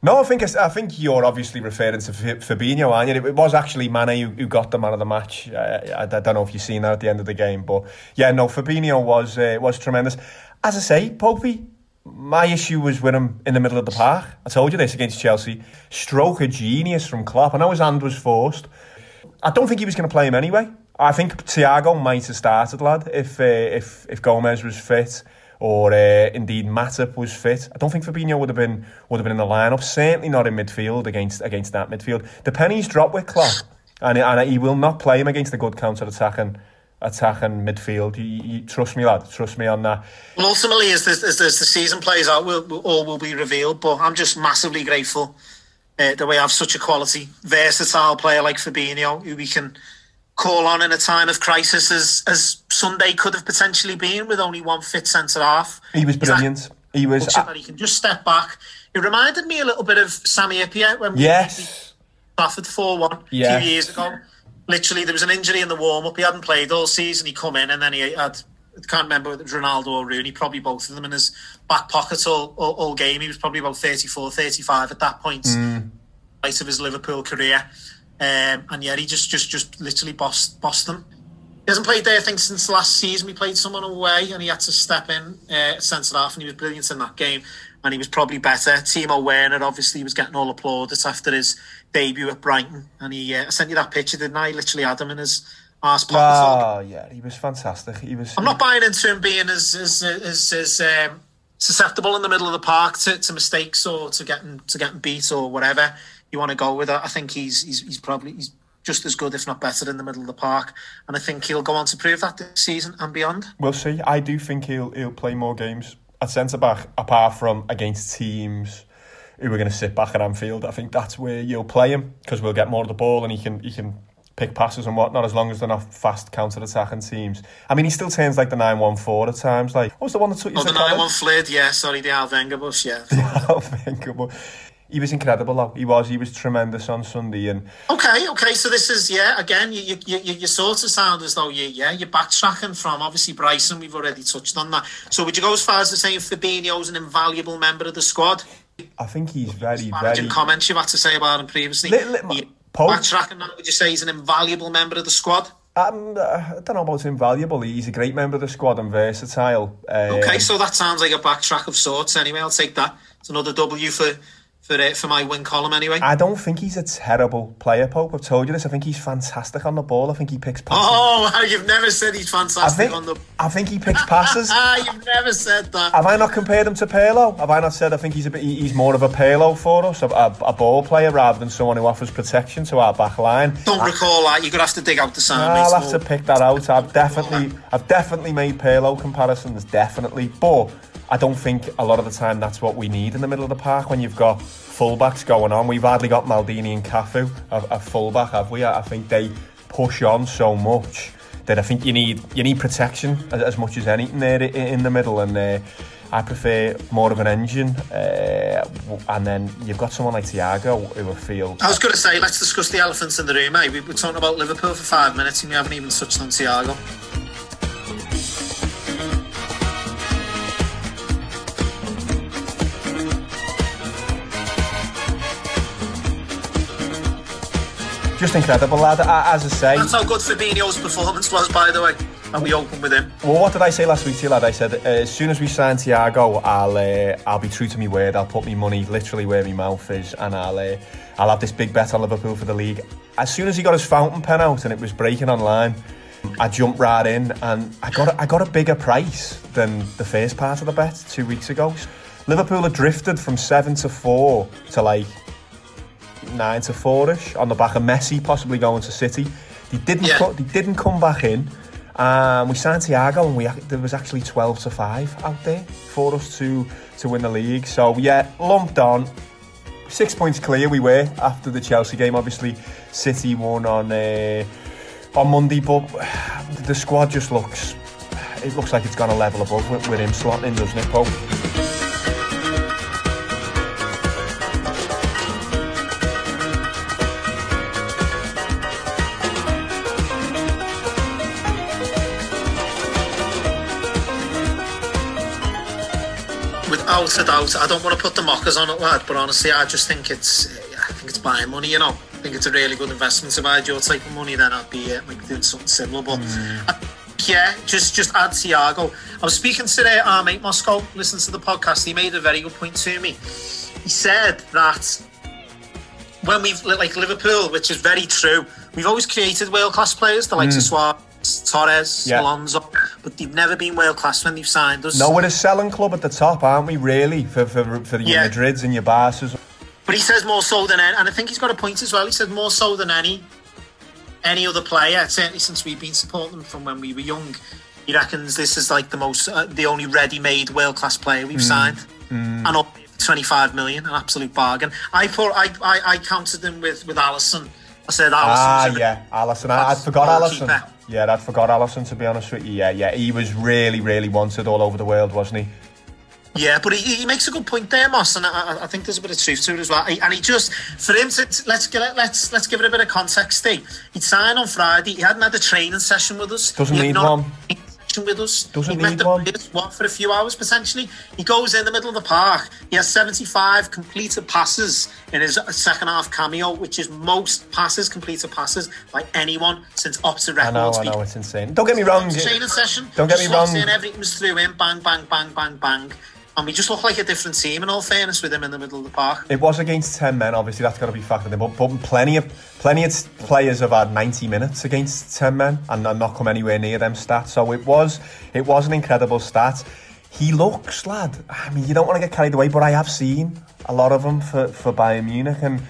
No, I think it's, I think you're obviously referring to Fabinho, aren't you? It was actually Mane who, who got the man of the match. Uh, I, I don't know if you've seen that at the end of the game, but yeah, no, Fabinho was uh, was tremendous. As I say, Popey, my issue was with him in the middle of the park. I told you this against Chelsea. Stroke of genius from Klopp. I know his hand was forced. I don't think he was going to play him anyway. I think Thiago might have started, lad, if uh, if if Gomez was fit or uh, indeed Matip was fit. I don't think Fabinho would have been would have been in the lineup. Certainly not in midfield against against that midfield. The pennies dropped with Klopp. and and he will not play him against a good counter attacking attacking midfield. You, you, trust me, lad. Trust me on that. Well, ultimately, as the, as, as the season plays out, we'll, we'll, all will be revealed. But I'm just massively grateful uh, that we have such a quality, versatile player like Fabinho, who we can call on in a time of crisis, as as Sunday could have potentially been with only one fit centre half. He was brilliant. He was. that he can just step back. It reminded me a little bit of Sami Hyypiä when we Yes. Trafford 4 1 a few years ago. Literally, there was an injury in the warm up. He hadn't played all season. He come in and then he had, I can't remember whether it was Ronaldo or Rooney, probably both of them in his back pocket all, all, all game. He was probably about 34, 35 at that point, Mm. right of his Liverpool career. Um, and yeah, he just, just, just literally bossed, bossed them. He hasn't played there, I think, since last season. We played someone away and he had to step in uh, centre half and he was brilliant in that game. And he was probably better. Timo Werner obviously was getting all applauded after his debut at Brighton. And he uh, I sent you that picture, didn't I? He literally had him in his arse pocket. Oh yeah, he was fantastic. He was. I'm not buying into him being as as as, as um, susceptible in the middle of the park to, to mistakes or to getting to getting beat or whatever you want to go with it. I think he's he's he's probably he's just as good, if not better, in the middle of the park, and I think he'll go on to prove that this season and beyond. We'll see. I do think he'll he'll play more games at centre back, apart from against teams who are going to sit back at Anfield. I think that's where you'll play him because we'll get more of the ball and he can he can pick passes and whatnot as long as they're not fast counter attacking teams. I mean, he still turns like the nine one four at times. Like what was the one that took you Oh, to the nine one flared, yeah. Sorry, the Al Wenger bus, yeah. Unthinkable. He was incredible though. He was. He was tremendous on Sunday and. Okay, okay. So this is yeah. Again, you you, you, you sort of sound as though you yeah you're backtracking from obviously Bryson. We've already touched on that. So would you go as far as to saying Fabinho's an invaluable member of the squad? I think he's very, very. comments you've had to say about him previously. Li- li- You Paul- backtracking that, would you say he's an invaluable member of the squad? Um, uh, I don't know about invaluable. He's a great member of the squad and versatile. Um, Okay, so that sounds like a backtrack of sorts. Anyway, I'll take that. It's another W for for uh, for my win column. Anyway. I don't think he's a terrible player, Pope. I've told you this. I think he's fantastic on the ball. I think he picks passes. Oh, you've never said he's fantastic think, on the. I think he picks passes. Ah, you've never said that. Have I not compared him to Pirlo? Have I not said I think he's a bit, he's more of a Pirlo for us, a, a, ball player rather than someone who offers protection to our back line? Don't recall that. You're gonna have to dig out the sound. I'll have to pick that out. I've definitely, I've definitely made Pirlo comparisons, definitely. But I don't think a lot of the time that's what we need in the middle of the park when you've got fullbacks going on. We've hardly got Maldini and Cafu, a, a fullback, have we? I think they push on so much that I think you need you need protection as, as much as anything there in the middle. And uh, I prefer more of an engine. Uh, and then you've got someone like Thiago who I feel I was going to say, let's discuss the elephants in the room, mate. We were talking about Liverpool for five minutes and we haven't even touched on Thiago. Just incredible, lad. As I say, That's how good Fabinho's performance was, by the way. And we opened with him. Well, what did I say last week to you, lad? I said uh, as soon as we sign Thiago, I'll uh, I'll be true to my word. I'll put my money literally where my mouth is, and I'll uh, I'll have this big bet on Liverpool for the league. As soon as he got his fountain pen out and it was breaking online, I jumped right in, and I got a, I got a bigger price than the first part of the bet two weeks ago. Liverpool had drifted from seven to four to like nine to four-ish on the back of Messi possibly going to City. They didn't Yeah. co- they didn't come back in. Um, we signed Thiago and we there was actually 12 to 5 out there for us to to win the league. So yeah, lumped on. Six points clear we were after the Chelsea game. Obviously, City won on uh, on Monday, but the squad just looks it looks like it's gone a level above with, with him slotting in, doesn't it, Pope? Doubt, I don't want to put the mockers on it, lad, but honestly, I just think it's I think it's buying money, you know. I think it's a really good investment. If I had your type of money, then I'd be uh, like doing something similar. But I- yeah, just just add Thiago. I was speaking today, our mate Moscow, listen to the podcast. He made a very good point to me. He said that when we've like Liverpool, which is very true, we've always created world class players, the likes of Mm. Suarez, Torres, Yeah. Alonso, but they've never been world class when they've signed us. No, we're a selling club at the top, aren't we? Really, for for for your Yeah. Madrids and your Barca's. But he says more so than any, and I think he's got a point as well. He said more so than any. any other player, certainly since we've been supporting them from when we were young, he reckons this is like the most, uh, the only ready-made world-class player we've Mm. signed, Mm. and up 25 million, an absolute bargain. I put, I, I, I counted him with with Alisson. I said Alisson. Ah, yeah, Alisson. I, I'd forgot. Alisson. Yeah, I'd forgot Alisson, to be honest with you. Yeah, yeah. He was really, really wanted all over the world, wasn't he? Yeah, but he, he makes a good point there, Moss, and I, I- think there's a bit of truth to it as well. He- And he just, for him to let's get it, let's let's give it a bit of context. Steve. He'd signed on Friday. He hadn't had a training session with us. Doesn't He need not one. With us. Doesn't he met the one. players, what for a few hours potentially. He goes in the middle of the park. He has 75 completed passes in his second half cameo, which is most passes completed passes by anyone since opposite I know. I know, it's insane. Don't get me wrong. Training session. Don't get me wrong. In, everything was through in, bang, bang, bang, bang, bang. And we just look like a different team in all fairness with him in the middle of the park. It was against ten men. Obviously, that's got to be factored in. But, but plenty of plenty of players have had ninety minutes against ten men and, not come anywhere near them stats. So it was it was an incredible stat. He looks, lad. I mean, you don't want to get carried away, but I have seen a lot of them for for Bayern Munich, and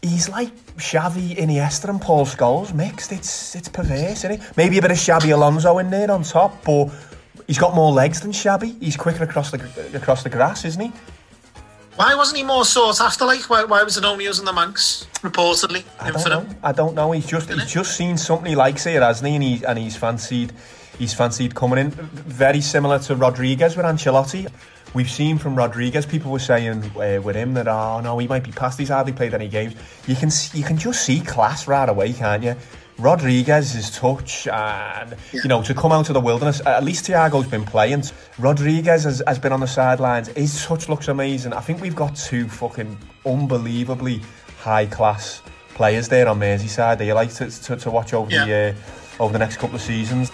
he's like Xavi, Iniesta, and Paul Scholes mixed. It's it's perverse, isn't it? Maybe a bit of Xabi Alonso in there on top, but. He's got more legs than Xabi. He's quicker across the across the grass, isn't he? Why wasn't he more sought after? Like, why, why was it only us and the Mancs, reportedly, I don't know. I don't know. He's just he's just seen something he likes here, hasn't he? And, he, and he's fancied he's fancied coming in. Very similar to Rodriguez with Ancelotti. We've seen from Rodriguez, people were saying uh, with him that oh no, he might be past. He's hardly played any games. You can you can just see class right away, can't you? Rodriguez's touch and you know to come out of the wilderness. At least Thiago's been playing. Rodriguez has, has been on the sidelines. His touch looks amazing. I think we've got two fucking unbelievably high class players there on Merseyside. That you like to, to, to watch over the uh, over the next couple of seasons.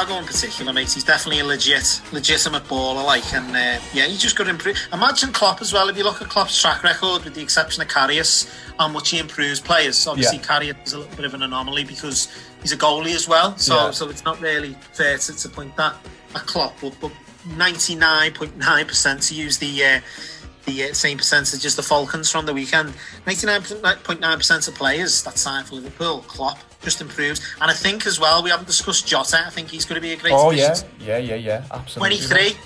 Thiago in particular, mate. He's definitely a legit, legitimate baller, like, and uh, yeah, he's just got to improve. Imagine Klopp as well. If you look at Klopp's track record, with the exception of Karius, how much he improves players. Obviously, Yeah. Karius is a little bit of an anomaly because he's a goalie as well. So, Yeah. so it's not really fair to, to point that at Klopp. But, but 99.9% to use the. Uh, the uh, same percentage as the Falcons from the weekend. 99.9% of players that sign for Liverpool, Klopp, just improves. And I think as well, we haven't discussed Jota. I think he's going to be a great Oh addition yeah, yeah, yeah, yeah. Absolutely. 23,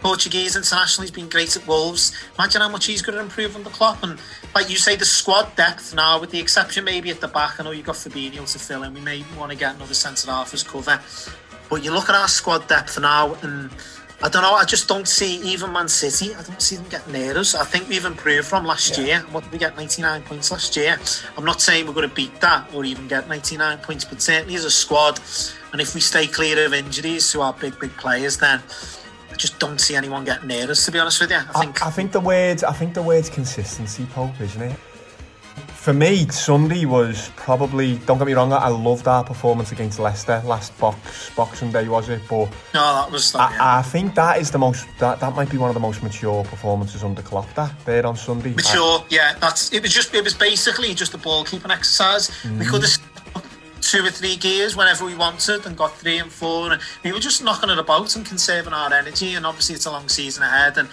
Portuguese international. He's been great at Wolves. Imagine how much he's going to improve under Klopp. And like you say, the squad depth now, with the exception maybe at the back. I know you've got Fabinho to fill in. We may want to get another centre half as cover. But you look at our squad depth now, and I don't know. I just don't see even Man City. I don't see them getting near us. I think we've improved from last year. What did we get? 99 points last year. I'm not saying we're going to beat that or even get 99 points, but certainly as a squad, and if we stay clear of injuries to our big, big players, then I just don't see anyone getting near us. To be honest with you, I I, think I think the word I think the word's consistency, Pope, isn't it? For me, Sunday was probably. Don't get me wrong. I loved our performance against Leicester last box Boxing Day, was it? But no, that was. That, I, I think that is the most. That, that might be one of the most mature performances under Klopp. That there on Sunday. mature. Yeah, that's it. Was just it was basically just a ball keeping exercise. We could have two or three gears whenever we wanted and got three and four and we were just knocking it about and conserving our energy and obviously it's a long season ahead and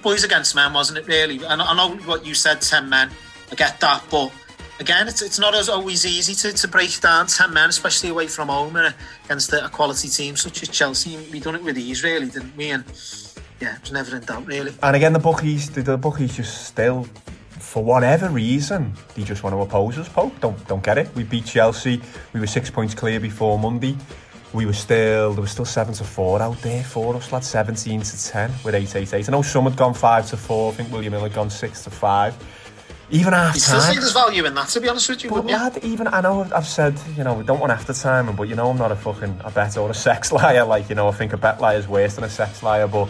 boys against men wasn't it really and I know what you said 10 men I get that but again it's, it's not as always easy to, to break down 10 men especially away from home and against a quality team such as Chelsea we done it with ease really didn't we and yeah it was never in doubt really And again, the bookies, the, the bookies just still, for whatever reason, they just want to oppose us. Pope, don't don't get it. We beat Chelsea. We were six points clear before Monday. We were still there was still seven to four out there for us, lad. Seventeen to ten with eight eight eight. I know some had gone five to four. I think William Hill had gone six to five. Even half you still time. see there's value in that to be honest with you But wouldn't you? even I know I've said, you know, we don't want after time, but you know I'm not a fucking a bet or a sex liar. Like, you know, I think a bet liar is worse than a sex liar. But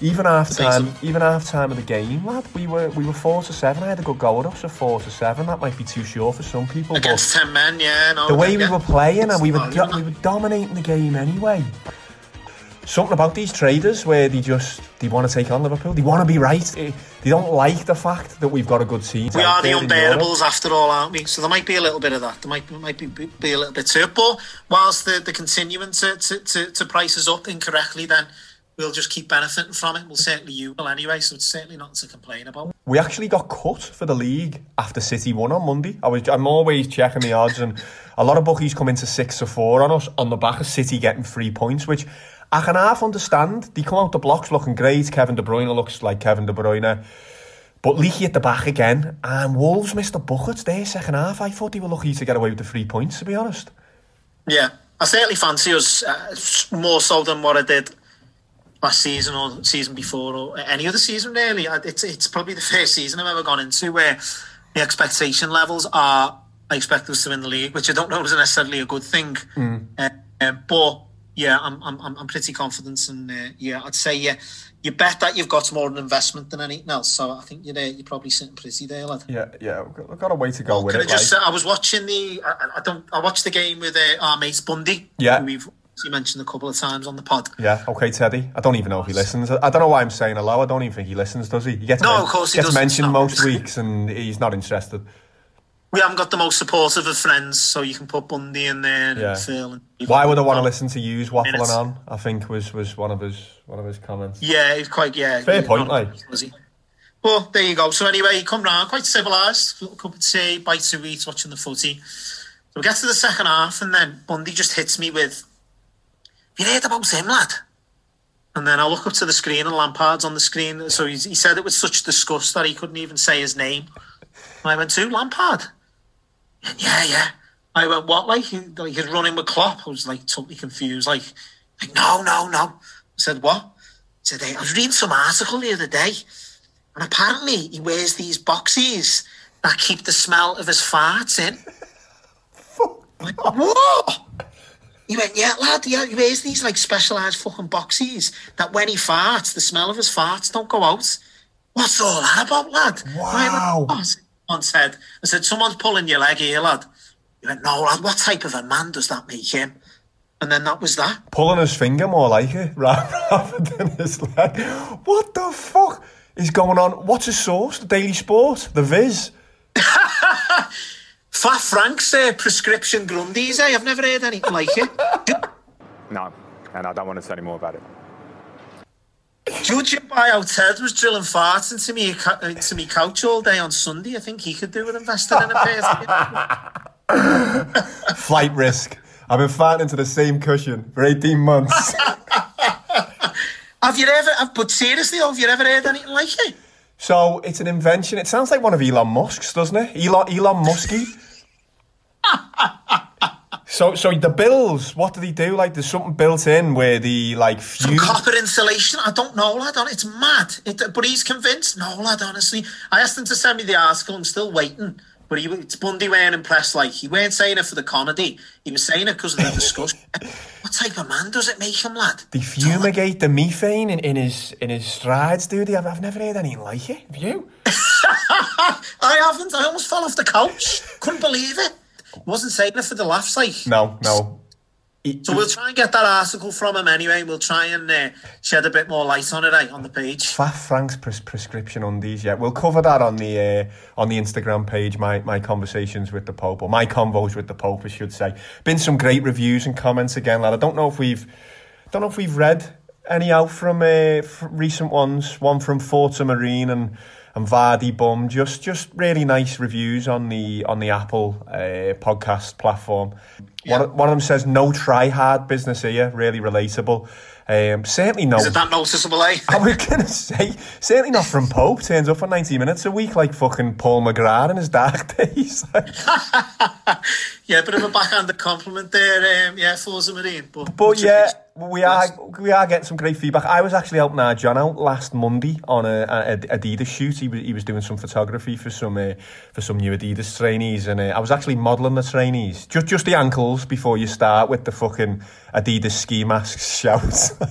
even half time, even half time of the game, lad, we were we were four to seven. I had a good goal at us of four to seven. That might be too short for some people. against 10 men yeah no the way we yeah. were playing and we were do- we were dominating the game anyway. Something about these traders where they just they want to take on Liverpool. They want to be right. They, they don't like the fact that we've got a good team. We are the there in Europe. unbearables after all, aren't we? So there might be a little bit of that. There might might be, be a little bit too. But whilst the the continuing to, to, to, to price us up incorrectly, then we'll just keep benefiting from it. We'll certainly you will anyway. So it's certainly nothing to complain about. We actually got cut for the league after City won on Monday. I was I'm always checking the odds, and a lot of bookies come into six or four on us on the back of City getting three points, which I can half understand. They come out the blocks looking great. Kevin De Bruyne looks like Kevin De Bruyne. But Leaky at the back again, and Wolves missed the buckets there second half. I thought they were lucky to get away with the three points, to be honest. Yeah, I certainly fancy us uh, more so than what I did last season or season before or any other season really. It's it's probably the first season I've ever gone into where the expectation levels are I expect us to win the league, which I don't know is necessarily a good thing. Uh, uh, but yeah, I'm I'm I'm pretty confident, and uh, yeah, I'd say yeah, you bet that you've got more of an investment than anything else. So I think you're there, you're probably sitting pretty there, lad. Yeah, yeah, we've got, we've got a way to go with Can I it. just like. I was watching the I, I- don't I watched the game with uh, our mate Bundy. Yeah. we've you mentioned a couple of times on the pod. Yeah, okay, Teddy. I don't even know if he listens. I don't know why I'm saying hello. I don't even think he listens, does he? He gets, No, of course he gets doesn't. mentioned No. most weeks and he's not interested. We haven't got the most supportive of friends, so you can put Bundy in there and Yeah. Phil. And Why would I want to listen to yous waffling Minutes. on? I think was was one of his one of his comments. Yeah, it's quite yeah. Fair point, not- like. was he? Well, there you go. So anyway, he come round quite civilised, little cup of tea, bite to eat, watching the footy. So we get to the second half, and then Bundy just hits me with, you heard about him, lad?" And then I look up to the screen, and Lampard's on the screen. So he's, he said it with such disgust that he couldn't even say his name. And I went, to Lampard?" Yeah, yeah. I went, "What? Like, he, like he's running with Klopp?" I was like totally confused. Like, like no, no, no. I said, "What?" "Hey, I was reading some article the other day, and apparently he wears these boxes that keep the smell of his farts in." Like, what? He went, yeah, lad, yeah, he wears these like specialised fucking boxes that when he farts, the smell of his farts don't go out. What's all that about, lad? Wow. Oh, One said, I said, someone's pulling your leg here, lad. He went, no, lad, what type of a man does that make him? And then that was that. Pulling his finger more like it rather rather than his leg. What the fuck is going on? What's his source? The Daily Sport? The Viz? Fat Frank's uh, prescription Grundies, eh? I've never heard anything like it. No, and I don't want to say any more about it. Judging by how Ted was drilling farts into me, into me couch all day on Sunday, I think he could do with investing in a pair. Flight risk. I've been farting into the same cushion for 18 months. have you ever, but seriously, have you ever heard anything like it? so it's an invention. It sounds like one of Elon Musk's, doesn't it? Elon, Elon Muskie. So, so the bills, what do they do? Like, there's something built in where the like Some copper insulation. I don't know, lad. hon- It's mad. It, but he's convinced. No, lad. Honestly, I asked him to send me the article. I'm still waiting. But he, it's Bundy weren't impressed. Like he weren't saying it for the comedy. He was saying it because of the discussion. what type of man does it make him, lad? They fumigate the methane in, in his in his strides, they? I've, I've never heard anything like it. Have you? I haven't. I almost fell off the couch. Couldn't believe it. He wasn't saying it for the laughs, like. No, no. So we'll try and get that article from him anyway. We'll try and uh, shed a bit more light on it eh, on the page. Fat Frank's pres- prescription these, Yeah, we'll cover that on the uh, on the Instagram page. My my conversations with the Pope, or my convos with the Pope, I should say. Been some great reviews and comments again, lad. I don't know if we've don't know if we've read any out from uh, f- recent ones. One from Forza Marine and and Vardy Bum. Just just really nice reviews on the on the Apple uh, podcast platform. One, of- one of them says no try hard business here. Really relatable. Um, certainly no. Is it that noticeable, eh? I was gonna say, certainly not from Pope. Turns up for 90 minutes a week like fucking Paul McGrath in his dark days. Yeah, a bit of a backhanded compliment there. Um, yeah, Forza Marine. But, but yeah, we are we are getting some great feedback. I was actually helping our John out last Monday on a, a Adidas shoot. He was, he was doing some photography for some uh, for some new Adidas trainees, and uh, I was actually modelling the trainees, just just the ankles before you start with the fucking Adidas ski masks shout.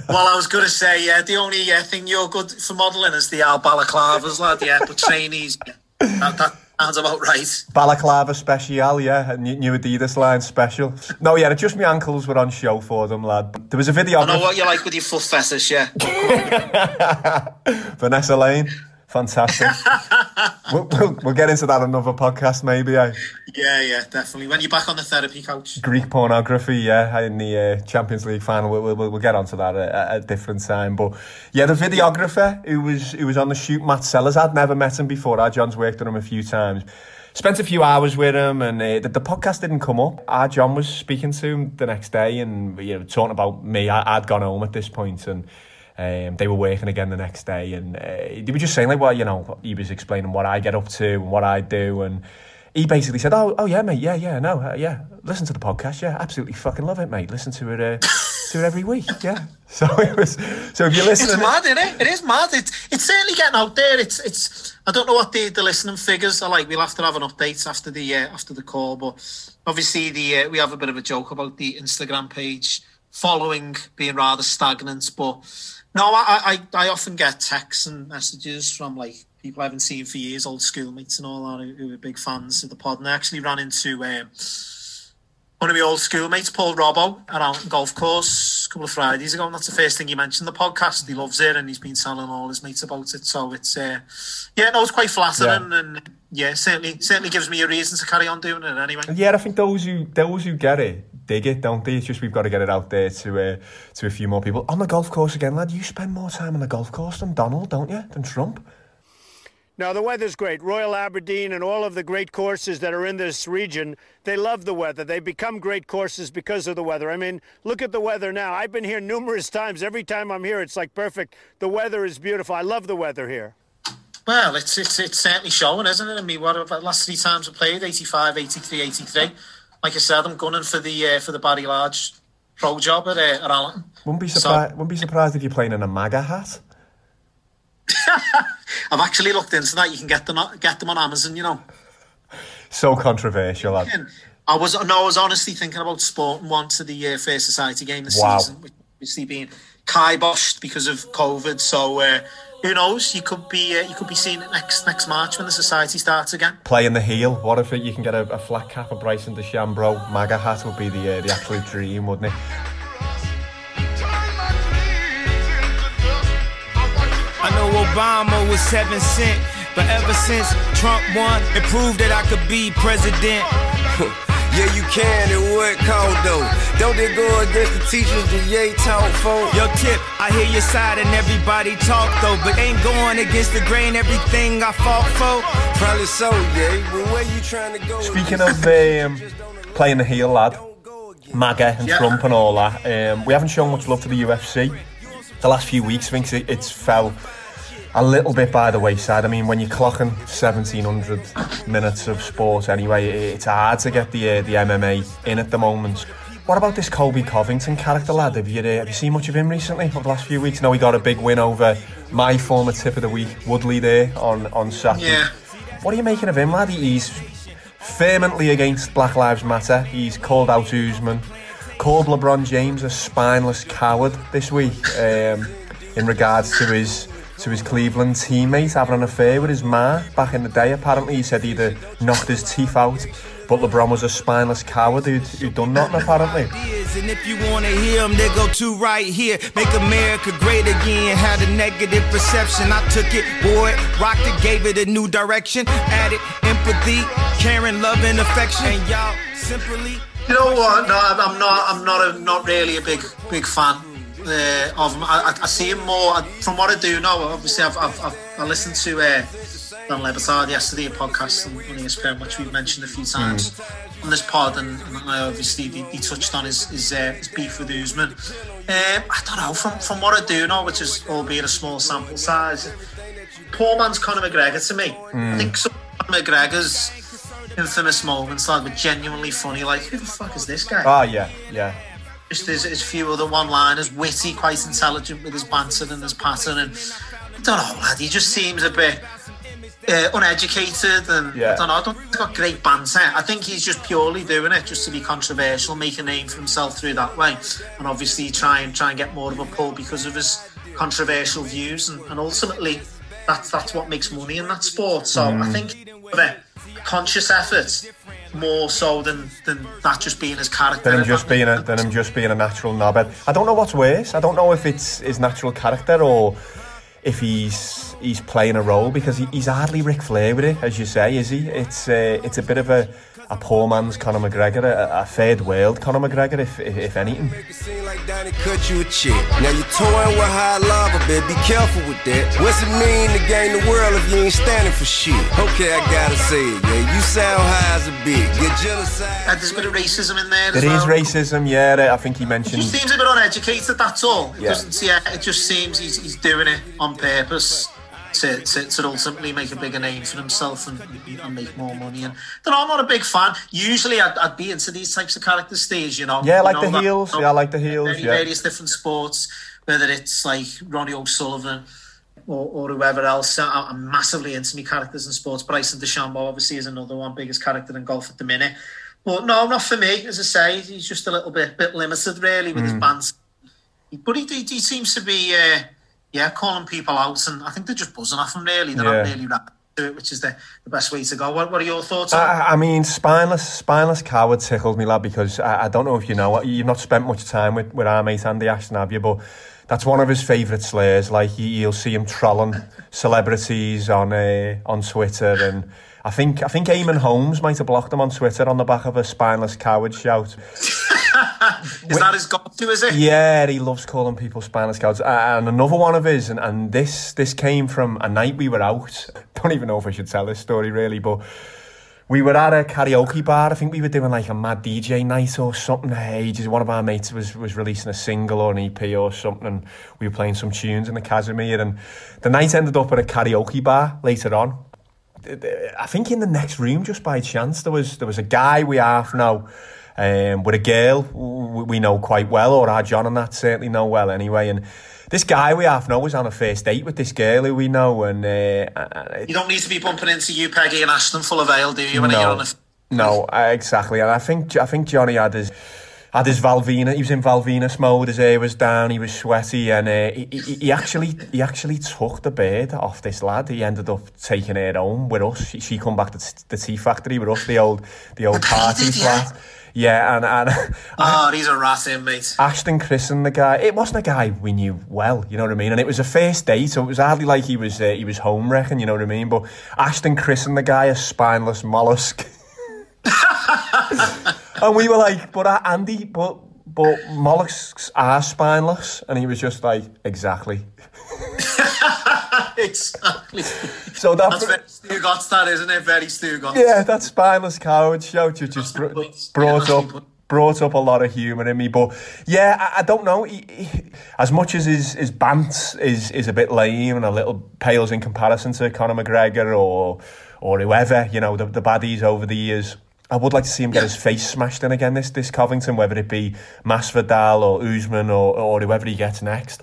Well, I was going to say, yeah, the only uh, thing you're good for modelling is the Al balaclavas, lad. Yeah, but trainees, that, that, Sounds about right. Balaclava special, yeah, new Adidas line special. No, yeah, just my ankles were on show for them, lad. There was a video. I know what you like with your foot fetish, yeah. Vanessa Lane, fantastic. we'll, we'll, we'll get into that another podcast, maybe. Eh? Yeah, yeah, definitely. When you're back on the therapy couch. Greek pornography, yeah, in the uh, Champions League final. We'll, we'll, we'll get onto that at, at a different time. But yeah, the videographer who was who was on the shoot, Matt Sellers, I'd never met him before. Our John's worked with him a few times. Spent a few hours with him, and uh, the, the podcast didn't come up. Our John was speaking to him the next day, and you know, talking about me. I, I'd gone home at this point, and um, they were working again the next day, and uh, they were just saying like, well, you know, he was explaining what I get up to and what I do, and he basically said, "Oh, oh yeah, mate, yeah, yeah, no, uh, yeah, listen to the podcast, yeah, absolutely fucking love it, mate. Listen to it, uh, to it every week, yeah." So it was. So if you listen, It's mad, isn't it? It is mad. It's it's certainly getting out there. It's it's. I don't know what the, the listening figures are like. We'll have to have an update after the uh, after the call. But obviously, the uh, we have a bit of a joke about the Instagram page following being rather stagnant. But no, I I, I often get texts and messages from like people I haven't seen for years, old schoolmates and all that, who, who are big fans of the pod. And I actually ran into um, one of my old schoolmates, Paul Robbo, around golf course a couple of Fridays ago. And that's the first thing he mentioned the podcast. He loves it and he's been telling all his mates about it. So it's, uh, yeah, no, it's quite flattering. And yeah, certainly certainly gives me a reason to carry on doing it anyway. yeah, I think those who those who get it dig it, don't they? It's just we've got to get it out there to uh, to a few more people on the golf course again, lad. You spend more time on the golf course than Donald, don't you? Than Trump. No, the weather's great. Royal Aberdeen and all of the great courses that are in this region, they love the weather. They become great courses because of the weather. I mean, look at the weather now. I've been here numerous times. Every time I'm here, it's like perfect. The weather is beautiful. I love the weather here. Well, it's it's it's certainly showing, isn't it? I mean, what about the last three times I played 85, 83, 83. Like I said, I'm gunning for the uh, for the Barry Large pro job at, uh, at Allen. Wouldn't be surprised. wouldn't be surprised if you're playing in a MAGA hat. I've actually looked into that. You can get them get them on Amazon. You know. So controversial, lad. I was no, I was honestly thinking about sporting one to the uh, Fair Society game this Wow. season, which obviously being kiboshed because of COVID. So uh, who knows? You could be uh, you could be seen next next March when the society starts again. Playing the heel. What if you can get a, a flat cap, of Bryson DeChambeau MAGA hat would be the uh, the absolute dream, wouldn't it? I know Obama was seven cent, but ever since Trump won, it proved that I could be president. Yeah, you can, it would cold though. Don't they go against the teachers that Ye taught for? Yo, Tip, I hear your side and everybody talk though, but ain't going against the grain everything I fought for. Probably so, yeah. But where you trying to go? Speaking of um, playing the heel, lad, MAGA and Yeah. Trump and all that, um, we haven't shown much love to the UFC. The last few weeks, I think it's fell a little bit by the wayside. I mean, when you're clocking 1700 minutes of sport anyway, it's hard to get the uh, the MMA in at the moment. What about this Colby Covington character, lad? Have you, uh, have you seen much of him recently over the last few weeks? No, he got a big win over my former tip of the week, Woodley, there on, on Saturday. Yeah. What are you making of him, lad? He's vehemently against Black Lives Matter. He's called out Usman, called LeBron James a spineless coward this week um, in regards to his to his Cleveland teammate having an affair with his ma back in the day. Apparently, he said he'd uh, knocked his teeth out, but LeBron was a spineless coward who'd, who'd done nothing. Apparently. Is, And if you wanna hear them, they go to right here. Make America great again. Had a negative perception, I took it, wore it, rocked it, gave it a new direction. Added empathy, caring, love, and affection. And y'all simply You know what? No, I'm I'm not. I'm not a not really a big big fan uh, of. I, I, I see him more I- from what I do know. Obviously, I've, I've, I've I listened to uh, Dan Le Batard yesterday, a podcast on, on ESPN, which we've mentioned a few times on this pod, and, and I obviously he, he touched on his his, uh, his beef with Usman. Um, I don't know from from what I do know, which is albeit a small sample size. Poor man's Conor McGregor to me. I Mm. think some Conor McGregor's infamous moments like were genuinely funny. Like who the fuck is this guy? Ah, yeah, yeah. Just his, his few other one-liners, witty, quite intelligent with his banter and his pattern, and I don't know, lad. He just seems a bit uh, uneducated, and Yeah. I don't know. I don't think he's got great banter. I think he's just purely doing it just to be controversial, make a name for himself through that way, and obviously try and try and get more of a pull because of his controversial views, and, and ultimately that's that's what makes money in that sport. So I Mm. think of it conscious effort more so than than that just being his character. Than him just being a than him just being a natural knobhead. I don't know what's worse. I don't know if it's his natural character or if he's he's playing a role because he, he's hardly Ric Flair with it, as you say, is he? It's uh, it's a bit of a, a poor man's Conor McGregor, a, a third world Conor McGregor, if if, if anything. Like Donnie cut you a chick. Now you're toying with high lava, baby. Be careful with that. What's it mean to gain the world if you ain't standing for shit? Okay, I gotta say it, yeah. You sound high as a bitch. Get genocide. Uh, there's a bit of racism in there. There as is well. racism, yeah. I think he He mentioned. just seems a bit uneducated. That's all. It Yeah. doesn't. Yeah, it just seems he's, he's doing it on purpose to, to, to ultimately make a bigger name for himself and, and make more money. And then I'm not a big fan. Usually, I'd, I'd be into these types of character stage. You know. Yeah, I You like know, the that- heels. Yeah, I like the heels. Yeah. various different sports, whether it's like Ronnie O'Sullivan. Or, or whoever else, I- I'm massively into me characters in sports. Bryson DeChambeau obviously is another one, biggest character in golf at the minute. But no, not for me. As I say, he's just a little bit bit limited really with his Mm. bands. But he, he, he seems to be, uh, yeah, calling people out, and I think they're just buzzing off him. Really, they're not really right to it, which is the, the best way to go. What, what are your thoughts on? I, I mean, spineless, spineless coward tickled me, lad, because I, I don't know if you know, you've not spent much time with, with our mate Andy Ashton, have you? But that's one of his favourite slurs. Like you, you'll see him trolling celebrities on uh, on Twitter, and I think I think Eamonn Holmes might have blocked him on Twitter on the back of a spineless coward shout. Is that his go-to? Is it? Yeah, he loves calling people cowards. Uh, and another one of his, and, and this this came from a night we were out. Don't even know if I should tell this story really, but we were at a karaoke bar. I think we were doing like a mad DJ night or something. Ages. One of our mates was was releasing a single or an EP or something, and we were playing some tunes in the Kazimier. And the night ended up at a karaoke bar later on. I think in the next room, just by chance, there was there was a guy we half know um, with a girl we know quite well, or our John and that certainly know well anyway. And this guy we half know was on a first date with this girl who we know, and uh, You don't need to be bumping into you, Peggy and Ashton, full of ale, do you? When you're on a no, uh, exactly. And I think I think Johnny had his had his Valvina. He was in Valvinus mode. His hair was down. He was sweaty, and uh, he, he, he actually he actually took the bird off this lad. He ended up taking her home with us. She, she come back to t- the tea factory with us, the old the old party flat. Yeah, and and Oh, he's a rat in, mate. Ashton christened the guy. It wasn't a guy we knew well, you know what I mean. And it was a first date, so it was hardly like he was uh, he was home wrecking, you know what I mean. But Ashton christened the guy a spineless mollusk. and we were like, but uh, Andy, but but mollusks are spineless, and he was just like, exactly. exactly. So that That's very Stugotz, that isn't it? Very Stugotz. Yeah, that spineless coward shout you just br- brought up brought up a lot of humour in me. But yeah, I, I don't know. He, he, as much as his his bants is is a bit lame and a little pales in comparison to Conor McGregor or or whoever you know the, the baddies over the years. I would like to see him get his face smashed in again this this Covington, whether it be Masvidal or Usman or, or whoever he gets next.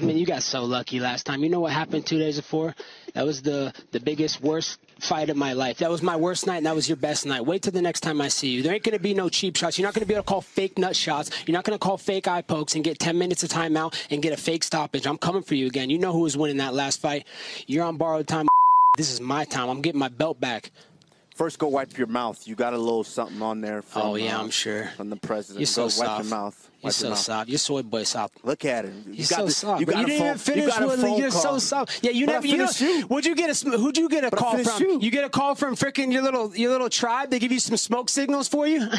Man, you got so lucky last time. You know what happened two days before? That was the the biggest, worst fight of my life. That was my worst night, and that was your best night. Wait till the next time I see you. There ain't gonna be no cheap shots. You're not gonna be able to call fake nut shots. You're not gonna call fake eye pokes and get 10 minutes of timeout and get a fake stoppage. I'm coming for you again. You know who was winning that last fight. You're on borrowed time. This is my time. I'm getting my belt back. First, go wipe your mouth. You got a little something on there. From, Oh, yeah, uh, I'm sure. From the president. You're so go soft. Wipe your mouth. You're so soft. You're soy boy soft. Look at it. You got so the- soft. You got you didn't phone, even finish you with You're so soft. Yeah, you But never. You know, you. Who'd you get a Who'd you get a But call from? you. get a call from freaking your little your little tribe. They give you some smoke signals for you.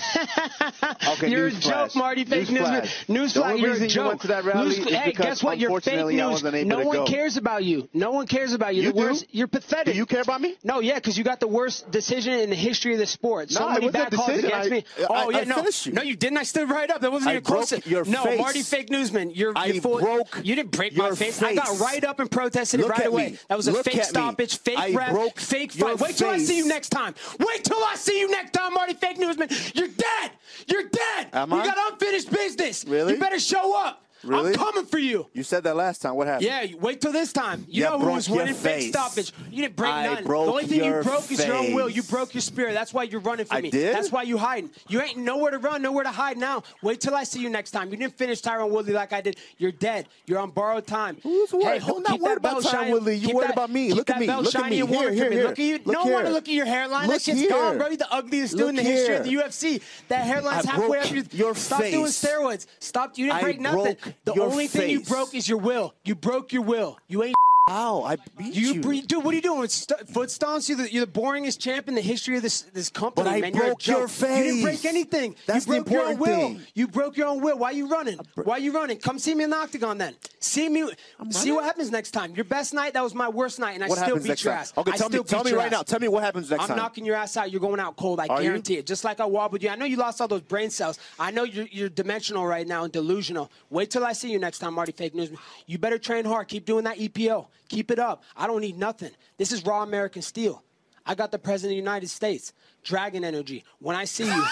Okay, you're a joke, Marty. Fake news. Newsflash. The Newsflash. only You're a you joke. went to that rally News- hey, guess what? You're fake news. No one go. cares about you. No one cares about you. You the do? worst. You're pathetic. Do you care about me? No, yeah, because you got the worst decision in the history of the sport. So many bad calls against me. Oh yeah, no, you. no, you didn't. I stood right up. That wasn't even close. Your no, face. Marty, fake newsman. You're, I you're broke You didn't break my your face. I got right up and protested it right away. me. That was a Look fake stoppage, fake I ref, broke fake fight. Wait till I see you next time. Wait till I see you next time, Marty, fake newsman. You're dead. You're dead. Am you I? got unfinished business. Really? You better show up. Really? I'm coming for you. You said that last time. What happened? Yeah, you- wait till this time. You know who was winning big stoppage. You didn't break I nothing. broke the only thing you broke is your own will. You broke your spirit. That's why you're running from I me. did? That's why you hiding. You ain't nowhere to run, nowhere to hide now. Wait till I see you next time. You didn't finish Tyron Woodley like I did. You're dead. You're on borrowed time. Who's worried? Hey, hold, not worried about Tyron. Woodley. You worried that- about me. Look at me. Look at me. Here, here, here. Look at you. Look no one here. to look at your hairline. Look that shit's gone, here. bro. You're the ugliest dude in the history of the. UFC. That hairline's halfway up your. your Stop doing steroids. Stop. You didn't break nothing. The your only thing you broke is your will. You broke your will. You ain't. Ow, I beat you. you. Dude, what are you doing? St- foot stomps? You're the, you're the boringest champ in the history of this this company, But I man. Broke your joke. You didn't break anything. That's you the broke your own important will. thing. You broke your own will. Why are you running? Why are you running? Come see me in the octagon then. See me. See what happens next time. Your best night, that was my worst night, and I What still beat your time? ass. Okay, I tell me, tell me right ass. now. Tell me what happens next I'm time. I'm knocking your ass out. You're going out cold. I Are you? guarantee it. Just like I wobbled you. I know you lost all those brain cells. I know you're, you're dimensional right now and delusional. Wait till I see you next time, Marty Fake News. You better train hard. Keep doing that EPO. Keep it up. I don't need nothing. This is raw American steel. I got the President of the United States. Dragon energy. When I see you,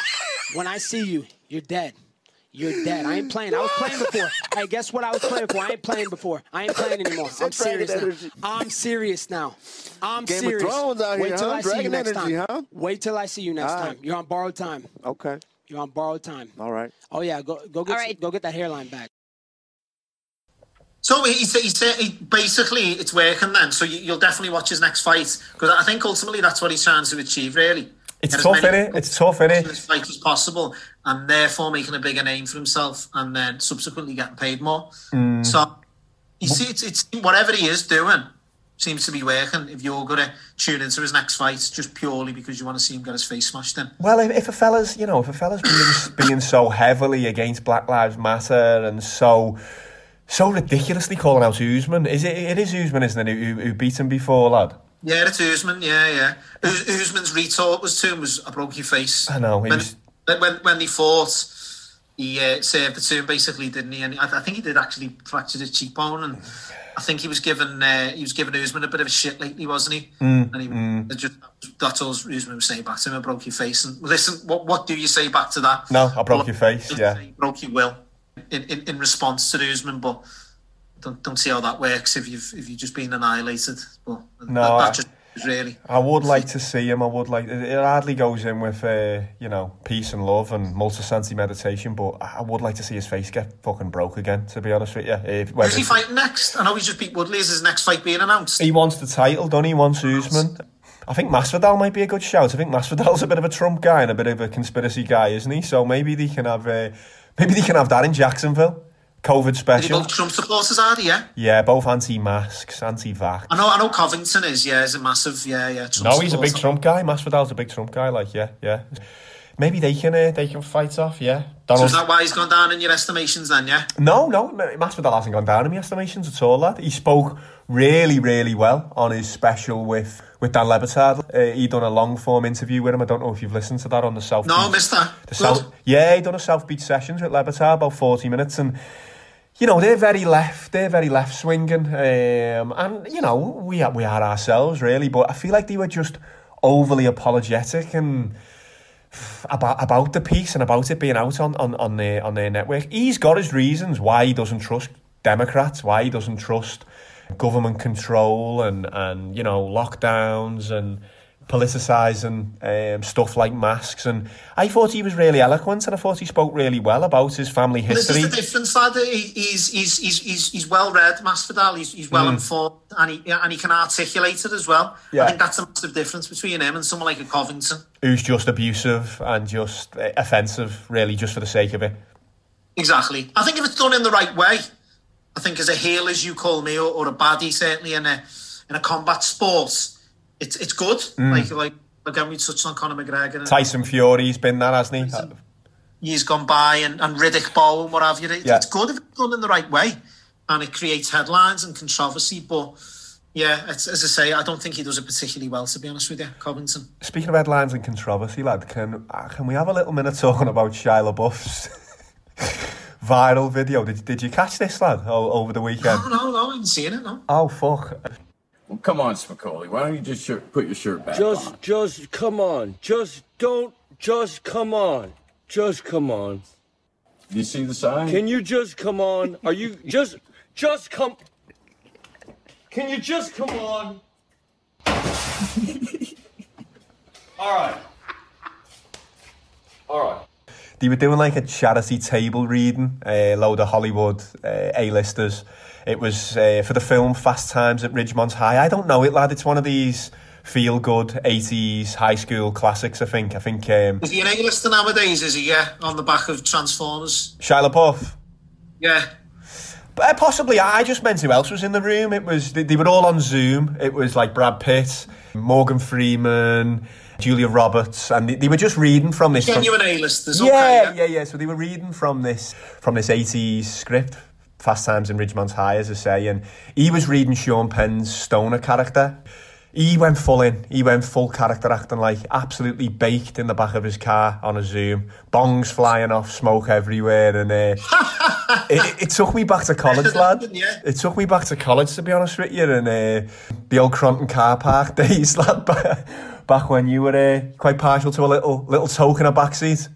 when I see you, you're dead. You're dead. I ain't playing. I was playing before. Hey, guess what I was playing before? I ain't playing before. I ain't playing anymore. I'm serious now. I'm serious now. I'm Game of serious. Thrones out Wait here, till huh? I see you next energy, time. huh? Wait till I see you next All time. right. You're on borrowed time. Okay. You're on borrowed time. All right. Oh yeah, go go get All right. go get that hairline back. So he, he, he basically it's working then. So you, you'll definitely watch his next fight because I think ultimately that's what he's trying to achieve. Really, It's Get tough, innit? It's tough, innit? As fight as possible, and therefore making a bigger name for himself, and then subsequently getting paid more. Mm. So you see, it's, it's whatever he is doing seems to be working. If you're gonna tune into his next fight just purely because you want to see him get his face smashed in. Well, if, if a fella's, you know, if a fella's being, being so heavily against Black Lives Matter and so so ridiculously calling out Usman, is it? It is Usman, isn't it? Who, who beat him before, lad? Yeah, it's Usman. Yeah, yeah. Us- Usman's retort was to him was I broke your face. I know. He when, was, when when they fought, he uh, served it to basically, didn't he? And I, I think he did actually fracture his cheekbone, and I think he was given uh, he was giving Usman a bit of a shit lately, wasn't he? Mm, and he mm. just that's all Usman was saying back to him. I broke your face, and listen, what what do you say back to that? No, I broke your face. Yeah. Broke your will in, in, in response to Usman, but. Don't, don't see how that works if you've if you've just been annihilated. But No, that, that just really I would like to see him. I would like. It hardly goes in with, uh, you know, peace and love and multisensory meditation. But I would like to see his face get fucking broke again. To be honest with you, if, Who's he fighting next? I know he's just beat Woodley. Is his next fight being announced? He wants the title, don't he? He wants Usman. I think Masvidal might be a good shout. I think Masvidal's a bit of a Trump guy and a bit of a conspiracy guy, isn't he? So maybe they can have, uh, maybe they can have that in Jacksonville. COVID they special. both Trump supporters, are? Yeah. Yeah, both anti-masks, anti-vax. I know. I know. Covington is. Yeah, is a massive. Yeah, yeah. Trump No, he's a big. Trump guy. Masvidal's a big Trump guy. Like, yeah, yeah. Maybe they can, uh, they can fight off. Yeah. So is that why he's gone down in your estimations then? Yeah. No, no, Masvidal hasn't gone down in my estimations at all, lad. He spoke really, really well on his special with, with Dan Le Batard. Uh, he done a long form interview with him. I don't know if you've listened to that on the South No, Beach. missed. The South, yeah, he done a South Beach sessions with Le Batard, about 40 minutes. And, you know, they're very left. They're very left swinging. Um, and, you know, we are, we are ourselves, really. But I feel like they were just overly apologetic and about about the piece and about it being out on, on, on their on their network. He's got his reasons why he doesn't trust Democrats, why he doesn't trust government control and, and you know lockdowns and politicising um, stuff like masks. And I thought he was really eloquent, and I thought he spoke really well about his family history. This history. is the difference, lad. He's he's he's he's, he's well read, Masvidal. He's he's well Mm. informed, and he and he can articulate it as well. Yeah. I think that's a massive difference between him and someone like a Covington. Who's just abusive and just uh, offensive, really, just for the sake of it. Exactly. I think if it's done in the right way, I think as a heel, as you call me, or, or a baddie, certainly in a in a combat sport, it's it's good. Mm. Like like again, we touched on Conor McGregor. And Tyson Fury's been that, hasn't he? Years gone by, and, and Riddick Bowe and what have you. It, Yeah. It's good if it's done in the right way, and it creates headlines and controversy. But yeah, it's, as I say, I don't think he does it particularly well, to be honest with you, Covington. Speaking of headlines and controversy, lad, can can we have a little minute talking about Shia LaBeouf's viral video? Did, did you catch this, lad, over the weekend? No, no, no, I haven't seen it. No. Oh, fuck. Well, come on, Spicoli. Why don't you just shirt, put your shirt back Just, on? just come on. Just don't. Just come on. Just come on. You see the sign? Can you just come on? Are you just just come? Can you just come on? All right. All right. They were doing like a charity table reading, a load of Hollywood uh, A-listers. It was uh, for the film Fast Times at Ridgemont High. I don't know it, lad. It's one of these feel-good 80s high school classics, I think. I think um, Is he an A-lister nowadays, is he, yeah? On the back of Transformers? Shia LaBeouf. Yeah. But uh, possibly, I just meant who else was in the room. It was they, they were all on Zoom. It was like Brad Pitt, Morgan Freeman, Julia Roberts, and they, were just reading from this. Genuine A-listers, yeah, okay, yeah, yeah, So they were reading from this from this 80s script, Fast Times in Ridgemont High, as I say, and he was reading Sean Penn's Stoner character. He went full in. He went full character acting, like absolutely baked in the back of his car on a Zoom. Bongs flying off, smoke everywhere, and uh, it, it took me back to college, lad. It took me back to college, to be honest with you, and uh, the old Cronton car park days, lad. Back, back when you were uh, quite partial to a little little toke in a backseat.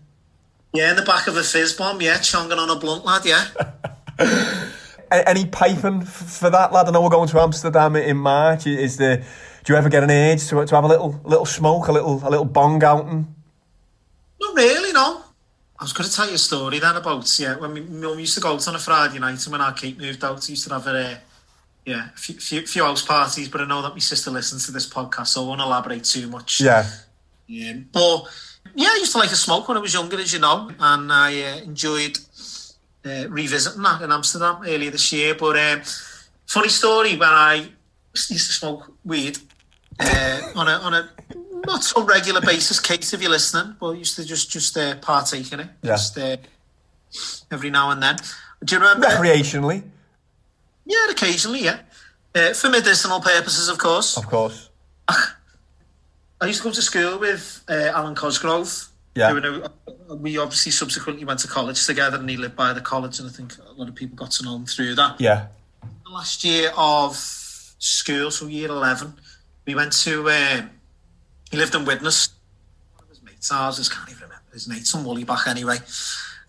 Yeah, in the back of a fizz bomb, yeah, chonging on a blunt, lad, yeah. A- Any piping for that, lad? I know we're going to Amsterdam in March. Is the do you ever get an urge to, to have a little little smoke, a little a little bong outing? Not really, no. I was going to tell you a story then about, yeah, when we used to go out on a Friday night and when our Kate moved out, we used to have a, uh, yeah, a few, few, few house parties, but I know that my sister listens to this podcast, so I won't elaborate too much. Yeah. Yeah, but yeah, I used to like to smoke when I was younger, as you know, and I uh, enjoyed uh, revisiting that in Amsterdam earlier this year. But um, funny story when I used to smoke weed uh, on a on a not so regular basis. Kate, if you're listening, but I used to just just uh, partake in it, Yeah. just uh, every now and then. Do you remember? Recreationally, Yeah, occasionally, yeah. Uh, for medicinal purposes, of course. of course. I used to go to school with uh, Alan Cosgrove. Yeah. I know- we obviously subsequently went to college together, and he lived by the college, and I think a lot of people got to know him through that. Yeah. The last year of school, so year eleven, we went to. Uh, he lived in Widnes. One of his mates, ours, I can't even remember his name, some woolly back anyway.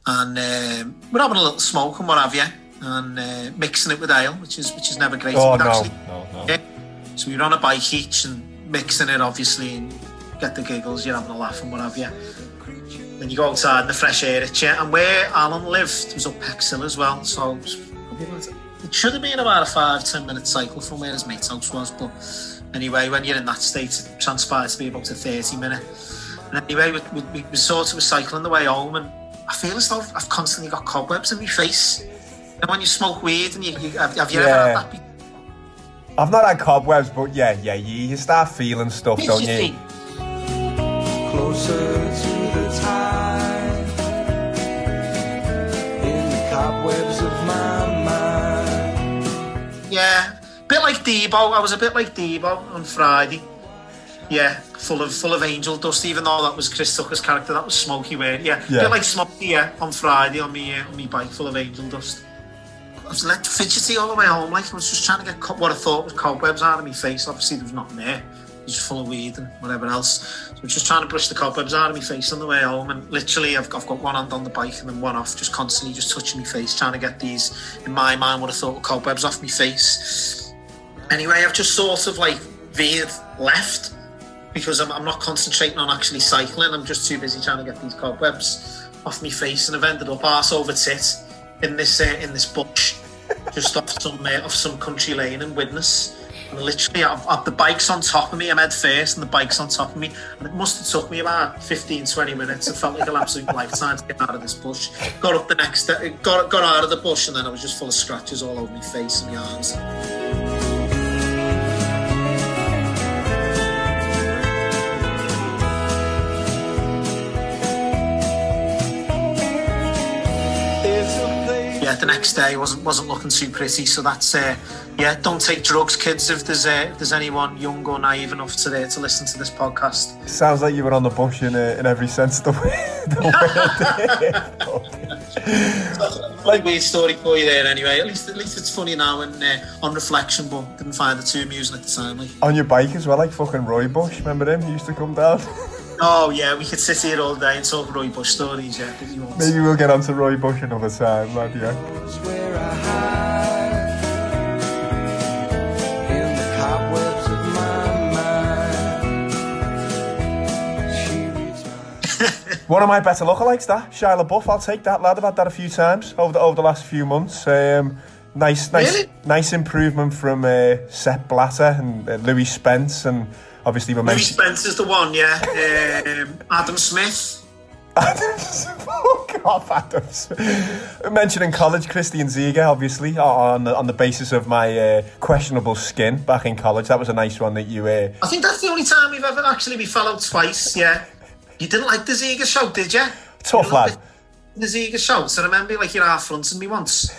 And um, we're having a little smoke and what have you, and uh, mixing it with ale, which is which is never great. Oh no, actually- no, no. yeah. So we were on a bike each and mixing it, obviously, and get the giggles, you're having a laugh and what have you. Then you go outside in the fresh air, it's, yeah. And where Alan lived was up Pexhill as well, so it, was it should have been about a five, ten minute cycle from where his mate's house was, but anyway, when you're in that state, it transpired to be about a 30 minute. And anyway, we, we, we, we sort of were cycling the way home, and I feel as though I've constantly got cobwebs in my face. And when you smoke weed, and you, you have, have you ever had that? be- I've not had cobwebs, but yeah, yeah, you, you start feeling stuff, don't you you? see. Closer cobwebs of my mind. Yeah, bit like Debo. I was a bit like Debo on Friday. Yeah, full of full of angel dust. Even though that was Chris Tucker's character, that was Smokey Way. Yeah, Yeah. bit like Smokey. Yeah, on Friday on me uh, on me bike, full of angel dust. I was left fidgety all the way home. Like I was just trying to get co- what I thought was cobwebs out of my face. Obviously, there was nothing there. Was full of weed and whatever else. So I was just trying to brush the cobwebs out of my face on the way home. And literally, I've, I've got one hand on the bike and then one off, just constantly just touching my face, trying to get these, in my mind, what I thought were cobwebs off my face. Anyway, I've just sort of like veered left because I'm, I'm not concentrating on actually cycling. I'm just too busy trying to get these cobwebs off my face, and I've ended up arse over tit in this uh, in this bush, just off some uh, off some country lane in Widnes. Literally, I've, I've, the bike's on top of me. I'm head first, and the bike's on top of me. And it must have took me about 15, 20 minutes. It felt like an absolute lifetime to get out of this bush. Got up the next, got got out of the bush, and then I was just full of scratches all over my face and my arms. Yeah, the next day wasn't wasn't looking too pretty. So that's uh, yeah, don't take drugs, kids. If there's uh, if there's anyone young or naive enough today to listen to this podcast, Sounds like you were on the bush in, uh, in every sense of the way. The word. like weird story for you there. Anyway, at least at least it's funny now and uh, on reflection, but didn't find it too amusing at the time. Like on your bike as well, like fucking Roy Bush. Remember him? He used to come down. Oh yeah, we could sit here all day and talk Roy Bush stories. Yeah. Maybe we'll get on to Roy Bush another time, lad, yeah. In the cobwebs of my mind. One of my better lookalikes, that Shia LaBeouf. I'll take that, lad. I've had that a few times over the over the last few months. Um, nice, nice, Really? nice improvement from uh, Sepp Blatter and uh, Louie Spence, and obviously we're Louie mentioning. Spence is the one. Yeah, um, Adam Smith. Oh God, Adam Smith. Mentioning college, Christian Ziege, obviously, on the, on the basis of my uh, questionable skin back in college. That was a nice one that you. Uh, I think that's the only time we've ever actually been followed twice. Yeah, you didn't like the Ziga show, did you? tough lad. The Ziga show. So remember, like you're half fronting me once.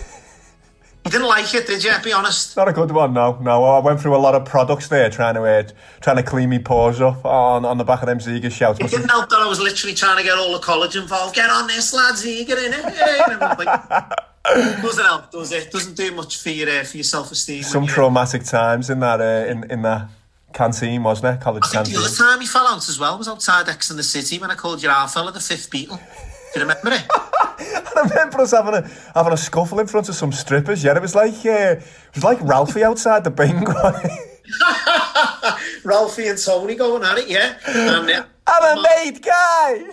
You didn't like it, did you? Be honest. Not a good one, no. No, I went through a lot of products there trying to uh, trying to clean me paws up on, on the back of them Ziege shouts. It didn't help that I was literally trying to get all the college involved. Get on this, lads. Ziga in it. Like, doesn't help, does it? Doesn't do much for your uh, for your self esteem. Some traumatic times in that uh, in in that canteen, wasn't it? College I think canteen. the other time he fell out as well was outside X in the City when I called you our fella the fifth Beatle. Do you remember it? I remember us having a having a scuffle in front of some strippers. Yeah, it was like uh, it was like Ralphie outside the Bing. Ralphie and Tony going at it, yeah. And, uh, I'm a mate guy.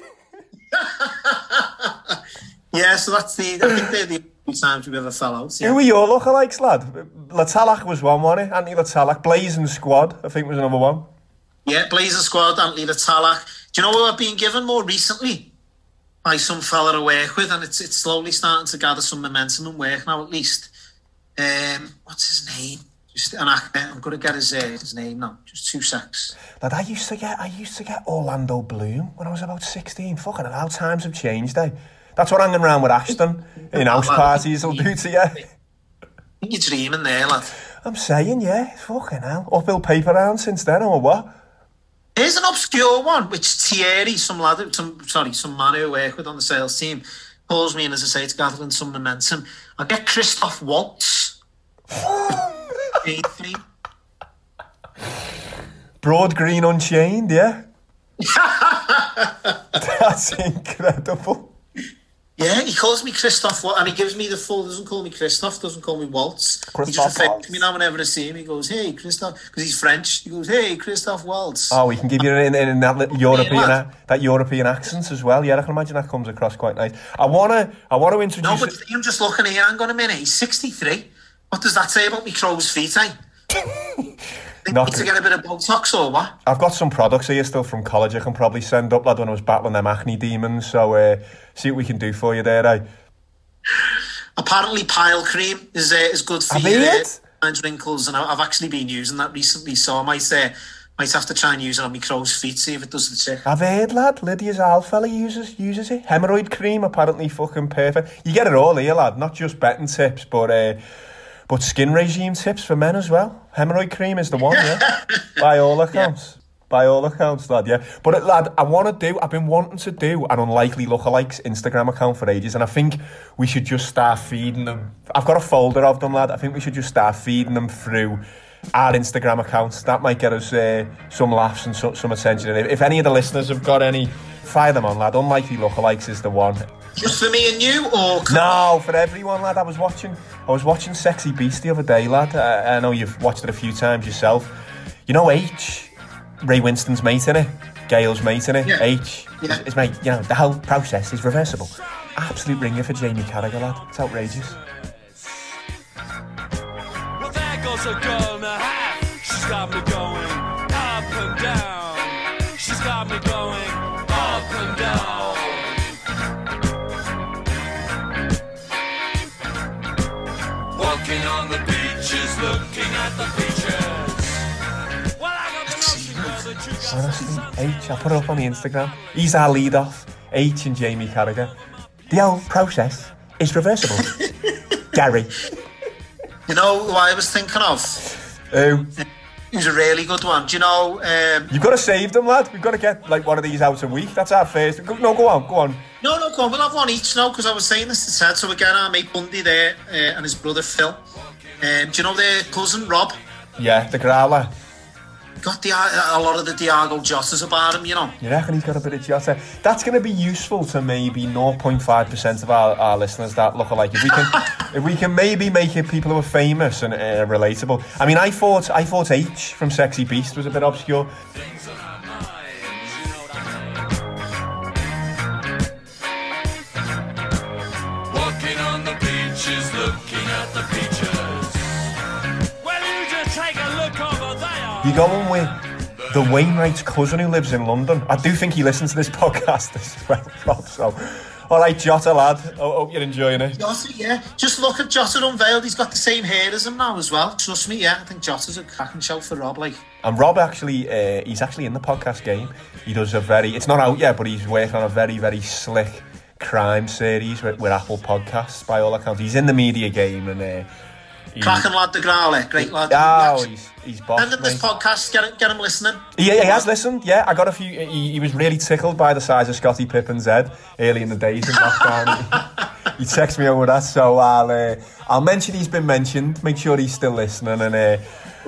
yeah, so that's the. I think they're the only times we've ever fell out. Yeah. Who were your lookalikes, lad? Latalak was one, wasn't it? Anthony Latalak. Blazing Squad, I think, was another one. Yeah, Blazing Squad, Anthony the Talak. Do you know who I've been given more recently? By some fella I work with, and it's it's slowly starting to gather some momentum and work now, at least. Um, what's his name? Just an actor. I'm going to get his uh, his name now. Just two secs. Lad, I used to get I used to get Orlando Bloom when I was about 16. Fucking hell, how times have changed, eh? That's what hanging around with Ashton in house parties will do to you. I think you're dreaming there, lad. I'm saying, yeah, fucking hell. Uphill paper round since then, or what? Here's an obscure one, which Thierry, some lad, some sorry, some man who I work with on the sales team, pulls me in, as I say, it's gathering some momentum. I get Christoph Waltz. Broad Green Unchained, yeah? That's incredible. Yeah, he calls me Christoph, and he gives me the full. Doesn't call me Christoph, doesn't call me Waltz. he Christoph just refers Waltz. to me now whenever I see him. He goes, "Hey, Christoph," because he's French. He goes, "Hey, Christoph Waltz." Oh, we can give you in, that little European that European accent as well. Yeah, I can imagine that comes across quite nice. I wanna I wanna No, introduce. but I'm just looking here. Hang on a minute. He's 63. What does that say about me crow's feet, eh? They Not need to get a bit of Botox or what? I've got some products here still from college. I can probably send up, lad, when I was battling them acne demons. So uh, see what we can do for you there, eh? Apparently, pile cream is uh, is good for Have your uh, wrinkles, and I've actually been using that recently. So I might uh, might have to try and use it on my crow's feet, see if it does the trick. I've heard, lad. Lydia's owl fella uses uses it. Hemorrhoid cream, apparently fucking perfect. You get it all here, lad. Not just betting tips, but uh, but skin regime tips for men as well. Hemorrhoid cream is the one, yeah. By all accounts. By all accounts, lad, yeah. But uh, lad, I want to do. I've been wanting to do an unlikely lookalikes Instagram account for ages, and I think we should just start feeding them. I've got a folder of them, lad. I think we should just start feeding them through our Instagram accounts. That might get us uh, some laughs and so, some attention. And if, if any of the listeners have got any, fire them on, lad. Unlikely lookalikes is the one. Just for me and you, or No, for everyone, lad. I was watching. I was watching Sexy Beast the other day, lad. Uh, I know you've watched it a few times yourself. You know H, Ray Winstone's mate in it, Gail's mate in it. Yeah. H, Yeah. is, is mate. You know the whole process is reversible. Absolute ringer for Jamie Carragher, lad. It's outrageous. Well, Honestly, H, I'll put it up on the Instagram. He's our lead off. H and Jamie Carragher. The whole process is reversible. Gary. you know who I was thinking of? Who? Who's a really good one? Do you know? Um, You've got to save them, lad. We've got to get like one of these out a week. That's our first. Go, no, go on, go on. no, no, go on. We'll have one each now because I was saying this to Ted. So we get our mate Bundy there uh, and his brother Phil. Um, do you know their cousin Rob? Yeah, the growler. Got the, a lot of the Diogo Jotas about him, you know. You reckon he's got a bit of Jota? That's going to be useful to maybe 0.5% of our, our listeners that look alike. If we can, if we can maybe make it people who are famous and uh, relatable. I mean, I thought I thought H from Sexy Beast was a bit obscure. Walking on the beaches, looking at the peaches. You going with the Wainwright's cousin who lives in London? I do think he listens to this podcast as well, Rob. So, all right, Jota lad. I hope you're enjoying it. Jota, yeah. Just look at Jota unveiled. He's got the same hair as him now as well. Trust me, yeah. I think Jota's a cracking shout for Rob. Like, And Rob actually, uh, he's actually in the podcast game. He does a very, it's not out yet, but he's working on a very, very slick crime series with, with Apple Podcasts by all accounts. He's in the media game and uh, he- cracking lad, the Growler, great lad. Oh, he's, he's boss, Send him this podcast. Get, get him listening. Yeah, he has listened. Yeah, I got a few. He, he was really tickled by the size of Scottie Pippen's head early in the days in lockdown. he texted me over that, so I'll uh, I'll mention he's been mentioned. Make sure he's still listening, and uh,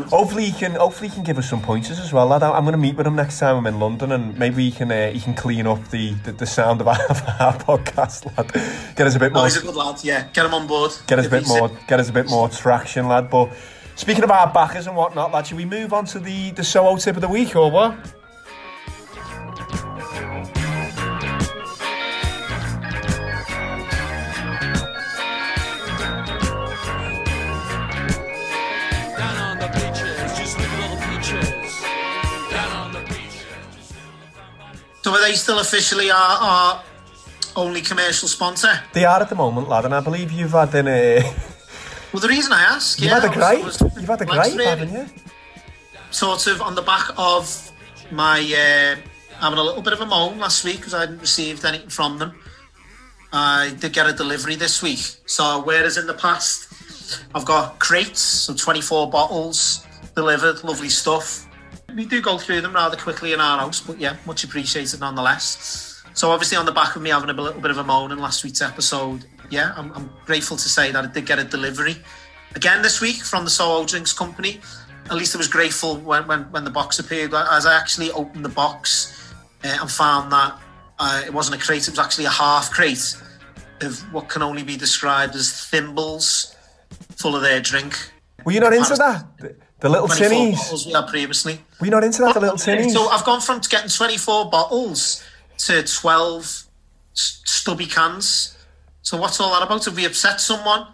hopefully he can hopefully he can give us some pointers as well. Lad. I'm going to meet with him next time I'm in London, and maybe he can uh, he can clean up the, the, the sound of our, our podcast, lad. Get us a bit Oh, more he's a good lad. Yeah, get him on board. get us a bit more get us a bit more traction, lad. But speaking of our backers and whatnot, lad, should we move on to the the Soho tip of the week or what? So are they still officially our, our only commercial sponsor? They are at the moment, lad, and I believe you've had an. Uh, Well, the reason I ask, you've yeah, had a gripe. was- You've had a gripe, really haven't you? Sort of on the back of my uh, having a little bit of a moan last week because I hadn't received anything from them. I did get a delivery this week. So whereas in the past I've got crates, so 24 bottles delivered, lovely stuff. We do go through them rather quickly in our house, but yeah, much appreciated nonetheless. So obviously on the back of me having a little bit of a moan in last week's episode, yeah, I'm, I'm grateful to say that I did get a delivery again this week from the Soho Drinks Company. At least I was grateful when, when, when the box appeared. As I actually opened the box uh, and found that uh, it wasn't a crate, it was actually a half crate of what can only be described as thimbles full of their drink. Were you not into that? The, little 24 tinnies. bottles we had previously. Were you not into that? The little tinnies. So I've gone from getting 24 bottles to 12 stubby cans. So what's all that about? Have we upset someone?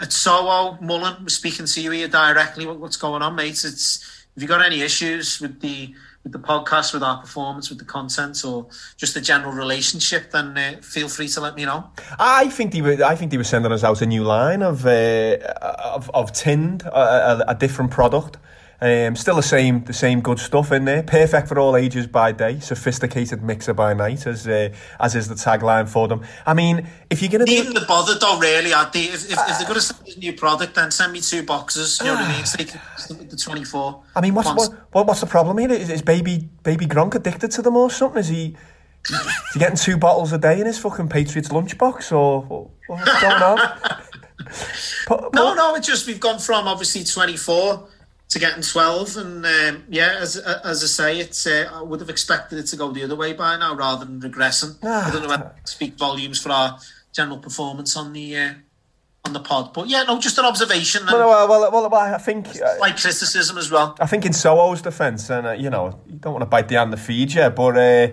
At Soho, Mullen, we're speaking to you here directly. What's going on, mate? It's have you got any issues with the with the podcast, with our performance, with the content, or just the general relationship? Then uh, feel free to let me know. I think they were. I think they were sending us out a new line of uh, of, of tinned, a, a, a different product. Um, still the same, the same good stuff in there. Perfect for all ages by day. Sophisticated mixer by night, as uh, as is the tagline for them. I mean, if you're gonna do, Even the bothered though, really, I'd be, if, if, if they're going to send a new product, then send me two boxes. You know what I mean? Take the, the 24. I mean, what's what, what what's the problem here? Is, is baby baby Gronk addicted to them or something? Is he? Is he getting two bottles a day in his fucking Patriots lunchbox, or or what's going on? No, no, it's just we've gone from obviously 24 to getting 12, and um, yeah, as as I say, it's uh, I would have expected it to go the other way by now rather than regressing. I don't know whether speak volumes for our general performance on the uh, on the pod, but yeah, no, just an observation well, well, well, well I think uh, like criticism as well. I think in Soho's defence, and uh, you know, you don't want to bite the hand that feeds you, but uh,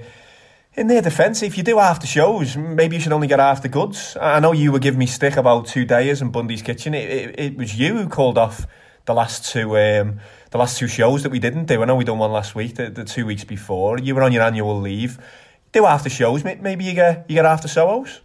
in their defence, if you do after shows, maybe you should only get after goods. I know you were giving me stick about two days in Bundy's kitchen. It, it, it was you who called off the last two um, the last two shows that we didn't do. I know we done one last week, the, the two weeks before. You were on your annual leave. Do the shows, maybe you get you get half the Soho's.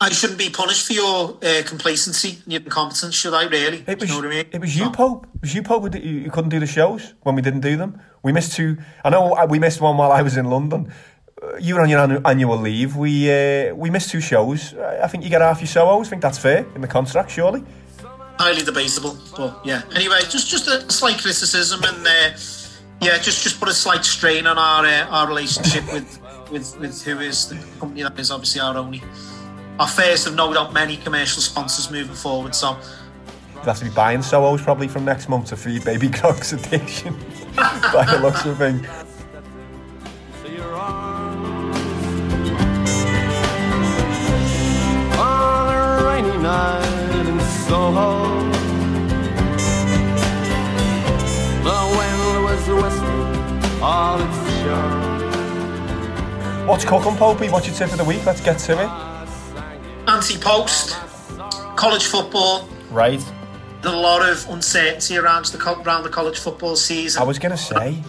I shouldn't be punished for your uh, complacency and your incompetence, should I? Really? It was, you know what I mean? It was you, Pope. It was you, Pope, you, couldn't do the shows when we didn't do them. We missed two. I know we missed one while I was in London. Uh, You were on your annual leave. We uh, we missed two shows. I think you get half your Soho's. I think that's fair in the contract, surely. Highly debatable. But yeah, anyway, just just a slight criticism and uh, yeah, just just put a slight strain on our uh, our relationship with with with who is the company that is obviously our only our first of no doubt many commercial sponsors moving forward. So You'll have to be buying Soho's probably from next month to feed baby Croc's addiction. by the looks of things. On a rainy night in Soho, the wind was all its show. What's cooking, Popey? What's your tip of the week? Let's get to it. Anti-post, college football. Right. There's a lot of uncertainty around the around the college football season. I was gonna say.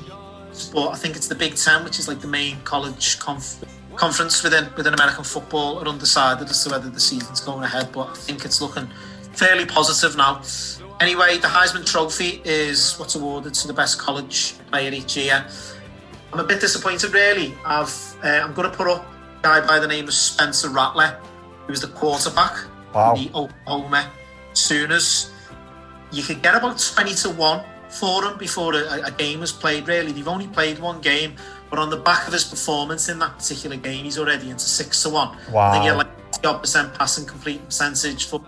but I think it's the Big Ten, which is like the main college conf- conference within within American football, are undecided as to whether the season's going ahead. But I think it's looking fairly positive now. Anyway, the Heisman Trophy is what's awarded to the best college player each year. I'm a bit disappointed, really. I've uh, I'm going to put up a guy by the name of Spencer Rattler, who was the quarterback Wow. the Oklahoma Sooners. You could get about 20 to 1 for him before a, a game was played, really. They've only played one game, but on the back of his performance in that particular game, he's already into 6 to 1. I think he Wow. had like 50% passing complete percentage for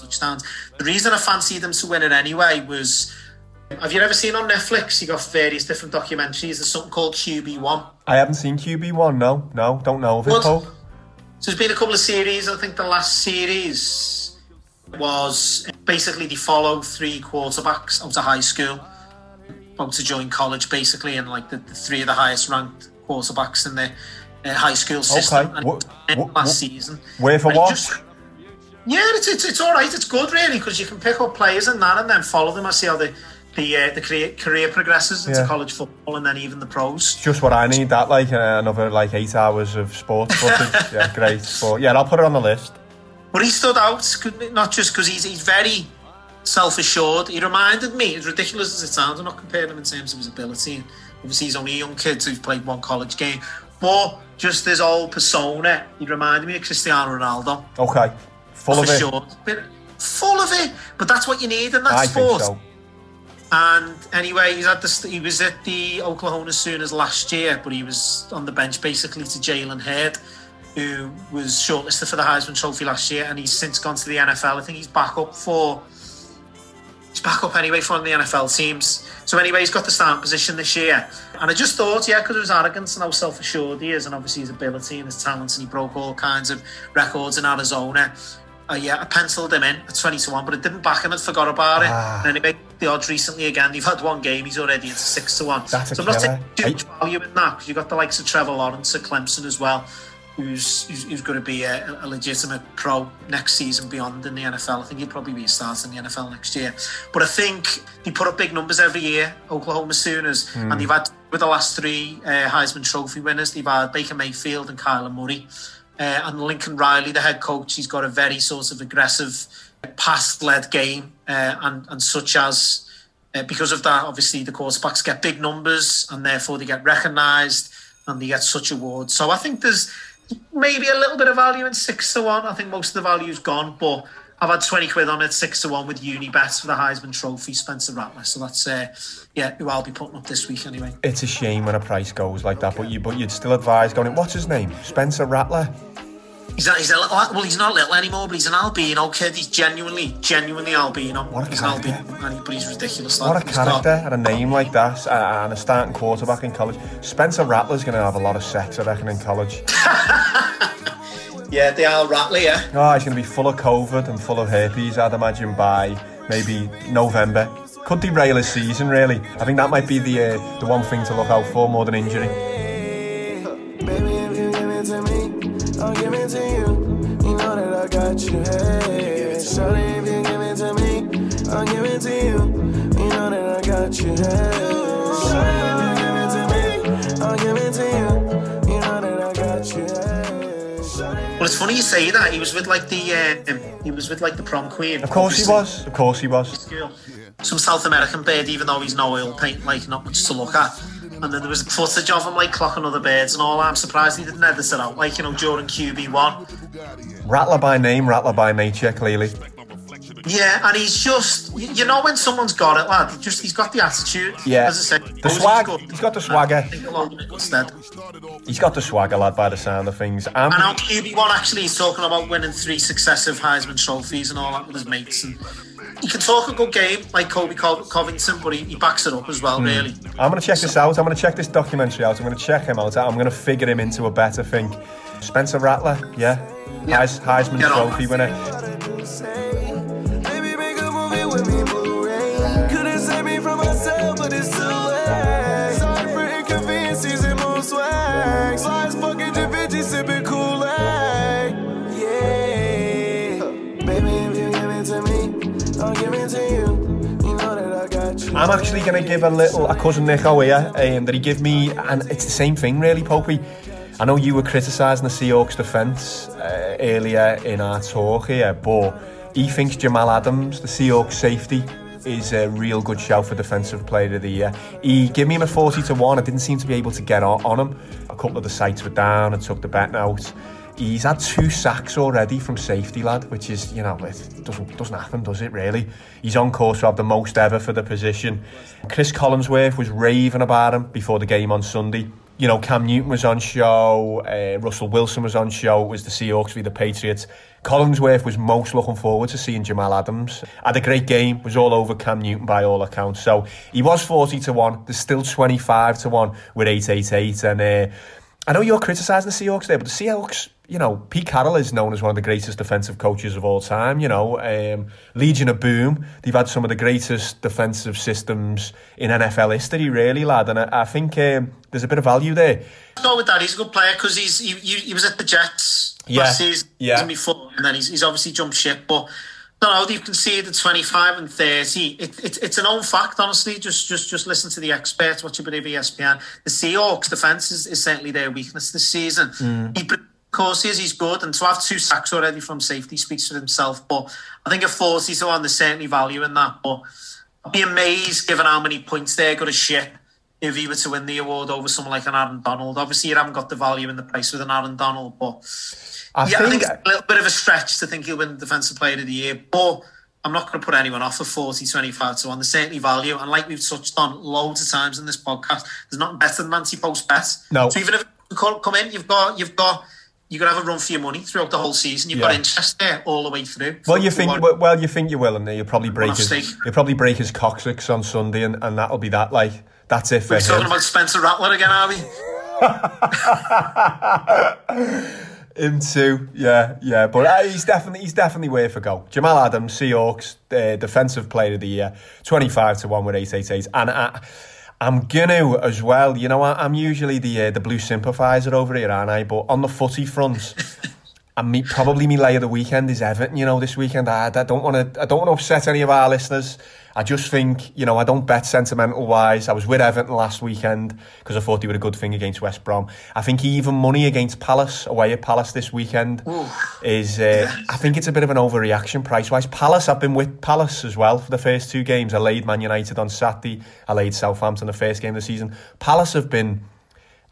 touchdowns. The reason I fancied them to win it anyway was have you ever seen on Netflix? You got various different documentaries. There's something called QB1. I haven't seen QB1, no. No, don't know of it, What? So there's been a couple of series. I think the last series was basically they follow three quarterbacks out of high school, about to join college, basically, and like the, the three of the highest ranked quarterbacks in the uh, high school system. Okay. And Wha- and last wha- season. Where for what? Yeah, it's, it's, it's all right. It's good, really, because you can pick up players and that and then follow them. I see how the, the, uh, the career, career progresses into Yeah. college football and then even the pros. Just what I need, that, like, uh, another, like, eight hours of sports footage. yeah, great. But, yeah, I'll put it on the list. But he stood out, not just because he's, he's very self assured. He reminded me, as ridiculous as it sounds, I'm not comparing him in terms of his ability. Obviously, he's only a young kid who's played one college game. But just his old persona, he reminded me of Cristiano Ronaldo. Okay. Full of it. Self-assured, full of it. But that's what you need in that I sport. so. And anyway, he's at the he was at the Oklahoma Sooners last year, but he was on the bench basically to Jalen Hurts, who was shortlisted for the Heisman Trophy last year, and he's since gone to the NFL. I think he's back up for he's back up anyway for one of the NFL teams. So anyway, he's got the starting position this year, and I just thought, yeah, because of his arrogance and how self-assured he is, and obviously his ability and his talents, and he broke all kinds of records in Arizona. Uh, yeah, I penciled him in at 20 to 1, but I didn't back him and forgot about it. Ah. And anyway, the odds recently again, they've had one game, he's already into 6 to 1. That's so I'm not taking too much value in that because you've got the likes of Trevor Lawrence at Clemson as well, who's, who's, who's going to be a, a legitimate pro next season beyond in the NFL. I think he'll probably be a starter in the NFL next year. But I think they put up big numbers every year, Oklahoma Sooners, Hmm. and they've had with the last three uh, Heisman Trophy winners, they've had Baker Mayfield and Kyler Murray. Uh, and Lincoln Riley, the head coach, he's got a very sort of aggressive, pass-led game, uh, and and such as uh, because of that, obviously the quarterbacks get big numbers, and therefore they get recognised and they get such awards. So I think there's maybe a little bit of value in six to one. I think most of the value's gone, but I've had twenty quid on it, six to one with Uni Unibet for the Heisman Trophy, Spencer Rattler. So that's uh, yeah, who I'll be putting up this week anyway. It's a shame when a price goes like that, but you but you'd still advise going. What's his name? Spencer Rattler. He's a, he's a little, well, he's not little anymore, but he's an albino kid. He's genuinely, genuinely albino. What a he's an albino, and but he's ridiculous. What a He's got- character and a name like that, and a starting quarterback in college. Spencer Rattler's going to have a lot of sex, I reckon, in college. Yeah, they are Rattler, yeah. Oh, he's going to be full of COVID and full of herpes, I'd imagine, by maybe November. Could derail his season, really. I think that might be the uh, the one thing to look out for more than injury. I'll give it to you. You know that I got you. Hey, shorty, if you give it to me, I'll give it to you. You know that I got you. Hey, shorty, if you give it to me, I'll give it to you. You know that I got you. Hey, shorty. Well, it's funny you say that. He was with like the uh, he was with like the prom queen. Of course he was. Of course he was. Some South American bird, even though he's no oil paint, like not much to look at. And then there was footage of him like clocking other birds and all. I'm surprised he didn't edit it out, like you know during QB one. Rattler by name, Rattler by nature, clearly. Yeah, and he's just you you know when someone's got it, lad. he Just he's got the attitude. Yeah. As I say, The swag. He's got the swagger. I think a lot of it instead. He's got the swagger, lad, by the sound of things. Um, And now QB one actually he's talking about winning three successive Heisman trophies and all that with his mates and he can talk a good game like Kobe Co- Covington, but he, he backs it up as well, really. I'm going to check this out. I'm going to check this documentary out. I'm going to check him out. I'm going to figure him into a better thing. Spencer Rattler, yeah. Heis- Heisman Get on. Trophy winner. I'm actually going to give a little, a cousin Nico here, um, that he give me, and it's the same thing really, Popey. I know you were criticising the Seahawks defence uh, earlier in our talk here, but he thinks Jamal Adams, the Seahawks safety, is a real good shout for Defensive Player of the Year. He gave me him a 40 to 1. I didn't seem to be able to get on, on him. A couple of the sites were down. I took the bet out. He's had two sacks already from safety, lad, which is, you know, it doesn't, doesn't happen, does it, really? He's on course to have the most ever for the position. Chris Collinsworth was raving about him before the game on Sunday. You know, Cam Newton was on show, uh, Russell Wilson was on show, it was the Seahawks v the Patriots. Collinsworth was most looking forward to seeing Jamal Adams. Had a great game, was all over Cam Newton by all accounts. So he was 40 to 1, there's still 25 to 1 with 888. And uh, I know you're criticising the Seahawks there, but the Seahawks, you know, Pete Carroll is known as one of the greatest defensive coaches of all time. You know, um, Legion of Boom, they've had some of the greatest defensive systems in NFL history, really, lad. And I, I think um, there's a bit of value there. Go with that. He's a good player because he's he, he, he was at the Jets Yeah, last season yeah. before, and then he's, he's obviously jumped ship. But no, no, they've conceded 25 and 30. It, it, it's an own fact, honestly. Just just just listen to the experts, what you believe E ESPN. The Seahawks defense is, is certainly their weakness this season. Mm. He, of course, he is, he's good, and to have two sacks already from safety speaks for himself. But I think at 40 to 1, there's certainly value in that. But I'd be amazed, given how many points they're going to ship, if he were to win the award over someone like an Aaron Donald. Obviously, you haven't got the value in the price with an Aaron Donald, but I yeah, I think think- it's a little bit of a stretch to think he'll win the Defensive Player of the Year, but I'm not going to put anyone off for 40, 25 to 1. There's certainly value, and like we've touched on loads of times in this podcast, there's nothing better than anti post bet. No. So even if you come come in, you've got you've got you're gonna have a run for your money throughout the whole season. You've got Yeah. interest there all the way through. Well, you think what- well, you think you will, and you'll probably break his you'll probably break his coccyx on Sunday, and, and that'll be that. Like that's it for We're talking about Spencer Rattler again, are we? Him too, yeah, yeah. But uh, he's definitely he's definitely worth a go. Jamal Adams, Seahawks, uh, defensive player of the year, twenty five to one with eight eight eight, and I, I'm gonna as well. You know, I, I'm usually the uh, the blue sympathiser over here, aren't I? But on the footy front. And me, probably me lay of the weekend is Everton. You know, this weekend I, I don't want to. I don't want to upset any of our listeners. I just think, you know, I don't bet sentimental wise. I was with Everton last weekend because I thought they were a good thing against West Brom. I think even money against Palace away at Palace this weekend is. Uh, I think it's a bit of an overreaction price wise. Palace, I've been with Palace as well for the first two games. I laid Man United on Saturday. I laid Southampton the first game of the season. Palace have been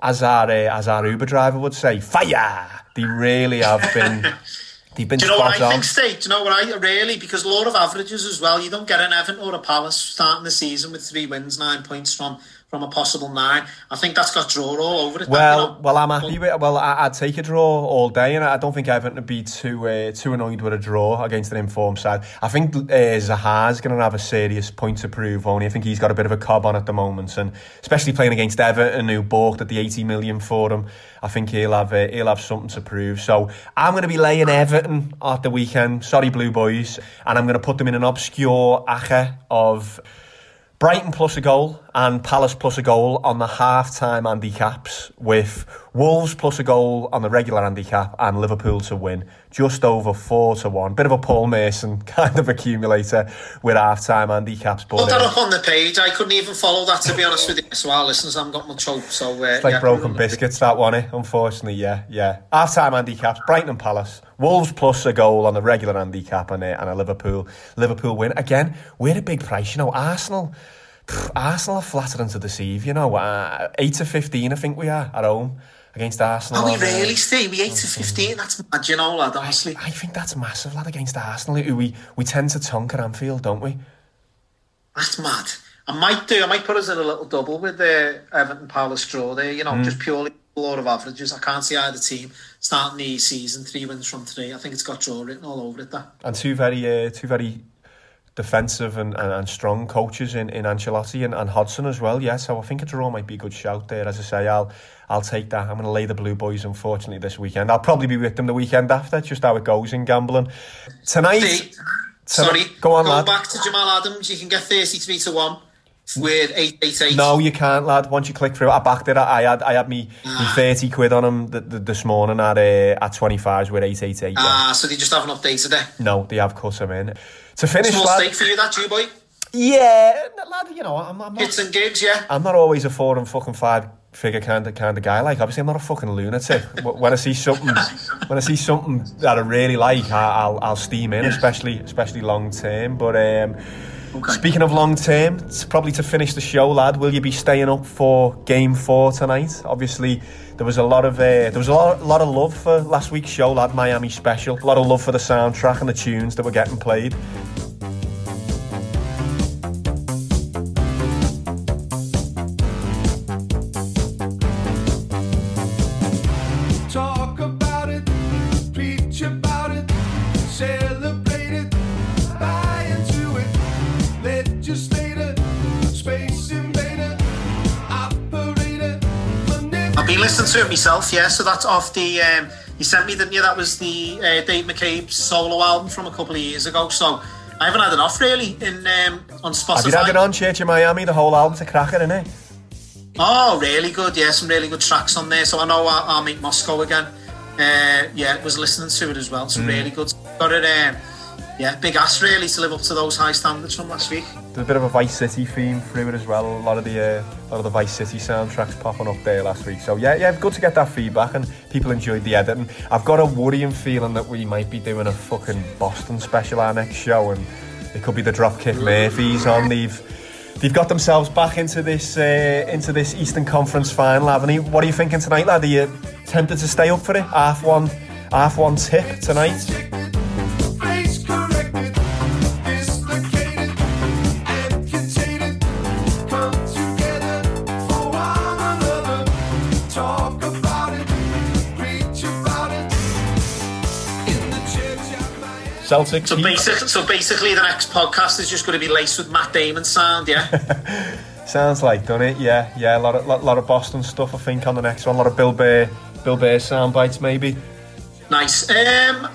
as our uh, as our Uber driver would say, fire. They really have been. They've been Do you know what I on. think, State? Do you know what I really? Because law of averages as well. You don't get an Everton or a Palace starting the season with three wins, nine points from from a possible nine. I think that's got draw all over it. that, you Well, know. well, I'm happy with. Well, I, I'd take a draw all day, and I don't think Everton would be too uh, too annoyed with a draw against an informed side. I think uh, Zaha's going to have a serious point to prove. Only I think he's got a bit of a cob on at the moment, and especially playing against Everton, who balked at the 80 million for him. I think he'll have uh, he'll have something to prove. So I'm going to be laying Everton at the weekend. Sorry, Blue Boys, and I'm going to put them in an obscure ache of. Brighton plus a goal and Palace plus a goal on the half-time handicaps with Wolves plus a goal on the regular handicap and Liverpool to win just over four to one. Bit of a Paul Merson kind of accumulator with half-time handicaps. But Put that up on the page. I couldn't even follow that to be honest with you. So our listeners haven't got much hope. So uh, it's like yeah. broken biscuits that one, eh? Unfortunately, yeah, yeah. Half-time handicaps: Brighton and Palace. Wolves plus a goal on the regular handicap and, uh, and a Liverpool Liverpool win again. We're a big price, you know. Arsenal. Arsenal are flattering to deceive, you know. Uh, 8 to 15, I think we are at home against Arsenal. Are we uh, really, Steve? We 8 to 15? That's mad, you know, lad, honestly. I think that's massive, lad, against Arsenal, who we, we tend to tonk at Anfield, don't we? That's mad. I might do. I might put us in a little double with the Everton Palace draw there. You know, Mm. just purely law of averages. I can't see either team starting the season three wins from three. I think it's got draw written all over it. That And two very, uh, two very defensive and, and, and strong coaches in, in Ancelotti and, and Hodgson as well. Yeah, so I think a draw might be a good shout there. As I say, I'll I'll take that. I'm going to lay the Blue Boys, unfortunately, this weekend. I'll probably be with them the weekend after, just how it goes in gambling. Tonight... See, Sorry, Go on, going lad. back to Jamal Adams, you can get 33 to 1 with 888. No, you can't, lad. Once you click through, I backed it. I had I had me, Ah. me thirty quid on him th- th- this morning at uh, at twenty fives with eight eight eight. Ah, so they just haven't updated it. No, they have cut him in. To finish, Small lad. stake for you, that, you boy. Yeah, lad. You know, I'm, I'm not. Hits and gigs, yeah. I'm not always a four and fucking five figure kind of kind of guy. Like, obviously, I'm not a fucking lunatic. Wh- when I see something, when I see something that I really like, I, I'll I'll steam in, especially especially long term. But um, speaking of long term, it's probably to finish the show, lad. Will you be staying up for Game Four tonight? Obviously. There was a lot of uh, there was a lot, lot of love for last week's show, lad. Miami special. A lot of love for the soundtrack and the tunes that were getting played. Myself, yeah. So that's off the. Um, you sent me, didn't you? That was the uh, Dave McCabe solo album from a couple of years ago. So I haven't had enough really in um, on Spotify. Have you had it on Church of Miami? The whole album's a cracker, isn't it? Oh, really good. Yeah, some really good tracks on there. So I know I'll, I'll meet Moscow again. Uh, yeah, was listening to it as well. So Mm. really good. Got it. Um, yeah, big ass really to live up to those high standards from last week. There's a bit of a Vice City theme through it as well. A lot of the uh, a lot of the Vice City soundtracks popping up there last week. So yeah, yeah, good to get that feedback and people enjoyed the editing. I've got a worrying feeling that we might be doing a fucking Boston special our next show, and it could be the Dropkick Murphys on. They've they've got themselves back into this uh, into this Eastern Conference final, haven't they? What are you thinking tonight, lad? Are you tempted to stay up for it? Half one, half one tip tonight. Celtic. So, basic, so basically, the next podcast is just going to be laced with Matt Damon sound, yeah. Sounds like, doesn't it? Yeah, yeah. A lot of lot, lot of Boston stuff, I think, on the next one. A lot of Bill Burr, Bill Burr sound bites, maybe. Nice. Um,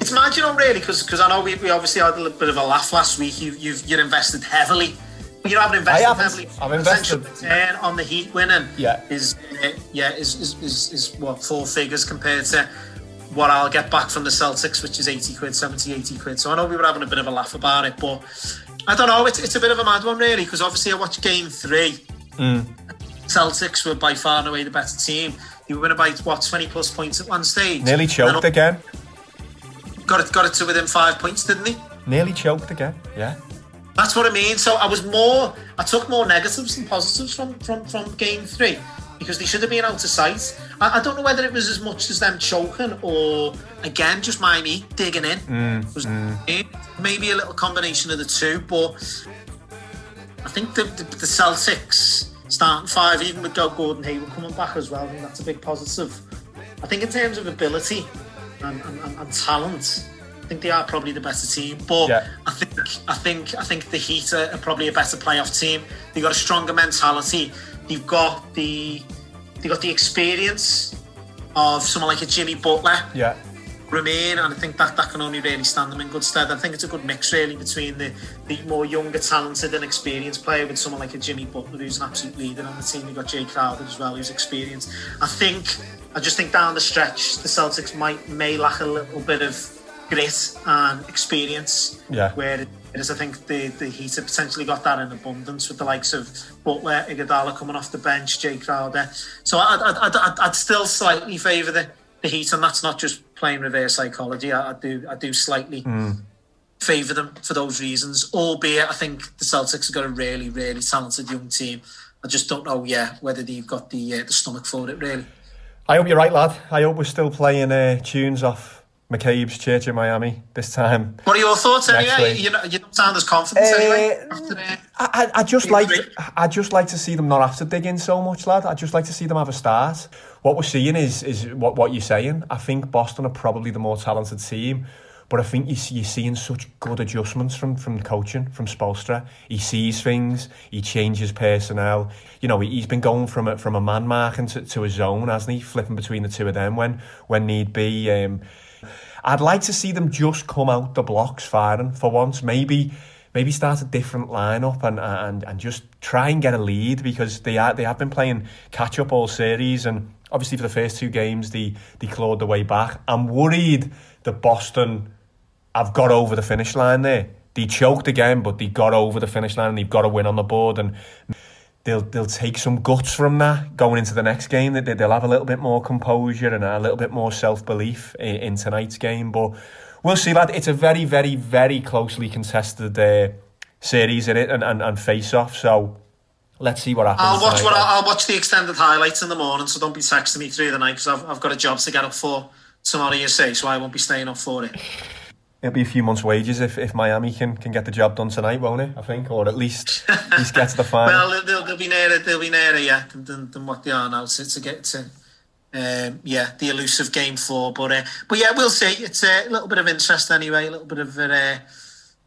it's mad, you know, really, because I know we, we obviously had a little bit of a laugh last week. You, you've you're invested heavily. You know, I've invested I haven't. heavily. I've invested. Return on the Heat winning. Yeah. Is uh, yeah is, is is is what four figures compared to what I'll get back from the Celtics, which is 80 quid, 70, 80 quid. So I know we were having a bit of a laugh about it, but I don't know. It's, it's a bit of a mad one, really, because obviously I watched game three. Mm. Celtics were by far and away the better team. They were winning by what 20 plus points at one stage. Nearly choked again. Got it, got it to within five points, didn't he? Nearly choked again. Yeah. That's what I mean. So I was more, I took more negatives than positives from from, from game three because they should have been out of sight. I, I don't know whether it was as much as them choking or again just Miami digging in. Mm, Was mm. maybe a little combination of the two, but I think the, the, the Celtics starting five, even with Doug Gordon Hayward coming back as well, I think that's a big positive. I think in terms of ability and, and, and, and talent, I think they are probably the better team. But Yeah. I think I think I think the Heat are, are probably a better playoff team. They've got a stronger mentality. They've got the they got the experience of someone like a Jimmy Butler Yeah. remain, and I think that that can only really stand them in good stead. I think it's a good mix really between the, the more younger, talented, and experienced player with someone like a Jimmy Butler, who's an absolute leader on the team. You've got Jae Crowder as well, who's experienced. I think I just think down the stretch, the Celtics might may lack a little bit of grit and experience. Yeah. Where it is, I think the the Heat have potentially got that in abundance with the likes of Butler, Iguodala coming off the bench, Jae Crowder. So I'd, I'd, I'd, I'd, I'd still slightly favour the, the Heat, and that's not just playing reverse psychology. I, I do I do slightly Mm. favour them for those reasons. Albeit, I think the Celtics have got a really, really talented young team. I just don't know, yeah, whether they've got the uh, the stomach for it, really. I hope you're right, lad. I hope we're still playing uh, tunes off McCabe's Church in Miami this time. What are your thoughts Next anyway? You, know, you don't sound as confident Uh, anyway. After, uh, I, I, I just like I just like to see them not have to dig in so much, lad. I just like to see them have a start. What we're seeing is is what what you're saying. I think Boston are probably the more talented team, But I think you see, you're seeing such good adjustments from from the coaching from Spoelstra. He sees things, he changes personnel. You know, he- he's been going from a, from a man marking to, to a zone, hasn't he? Flipping between the two of them when when need be. Um, I'd like to see them just come out the blocks firing for once. Maybe maybe start a different lineup and and and just try and get a lead because they are they have been playing catch up all series and obviously for the first two games they they clawed their way back. I'm worried that Boston have got over the finish line there. They choked again, but they got over the finish line and they've got a win on the board and they'll they'll take some guts from that going into the next game. They, they'll have a little bit more composure and a little bit more self belief in, in tonight's game. But we'll see, lad. It's a very, very, very closely contested uh, series in it and, and, and face off. So let's see what happens. I'll watch tonight, what. I'll watch the extended highlights in the morning, so don't be texting me through the night because I've, I've got a job to get up for tomorrow. You say, so I won't be staying up for it. It'll be a few months' wages if, if Miami can, can get the job done tonight, won't it? I think, or at least at least get to the final. Well, they'll, they'll be nearer. They'll be nearer, yeah, than, than, what they are now to, to get to. Um, yeah, the elusive game four, but uh, but yeah, we'll see. It's a little bit of interest anyway, a little bit of uh,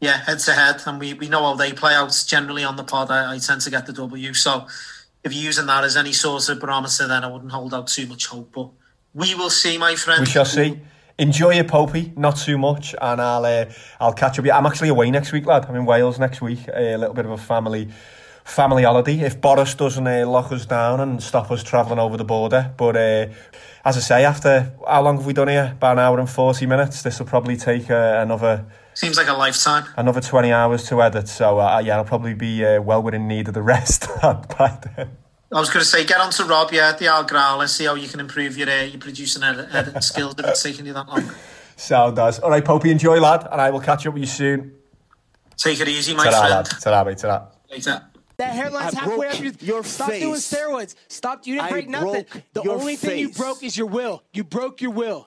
yeah, head to head, and we, we know how they play out generally on the pod. I, I tend to get the W, so if you're using that as any sort of barometer, then I wouldn't hold out too much hope. But we will see, my friend. We shall see. Enjoy your Popey, not too much, and I'll uh, I'll catch up. with you. I'm actually away next week, lad. I'm in Wales next week. A little bit of a family family holiday. If Boris doesn't uh, lock us down and stop us travelling over the border, but uh, as I say, after how long have we done here? About an hour and forty minutes. This will probably take uh, another Seems like a lifetime. another twenty hours to edit. So uh, yeah, I'll probably be uh, well within need of the rest by then. I was going to say, get on to Rob, yeah, the Al Growl, and see how you can improve your uh, your producing edit, editing skills if it's taking you that long. Sound does. All right, Popey, enjoy, lad, and I will catch up with you soon. Take it easy, my Ta-ra, friend. lad. Ta-ra, mate. Ta-ra. Later. That hairline's I halfway up your, your Stop doing steroids. Stop. You didn't I break nothing. The your only thing you broke is your will. You broke your will.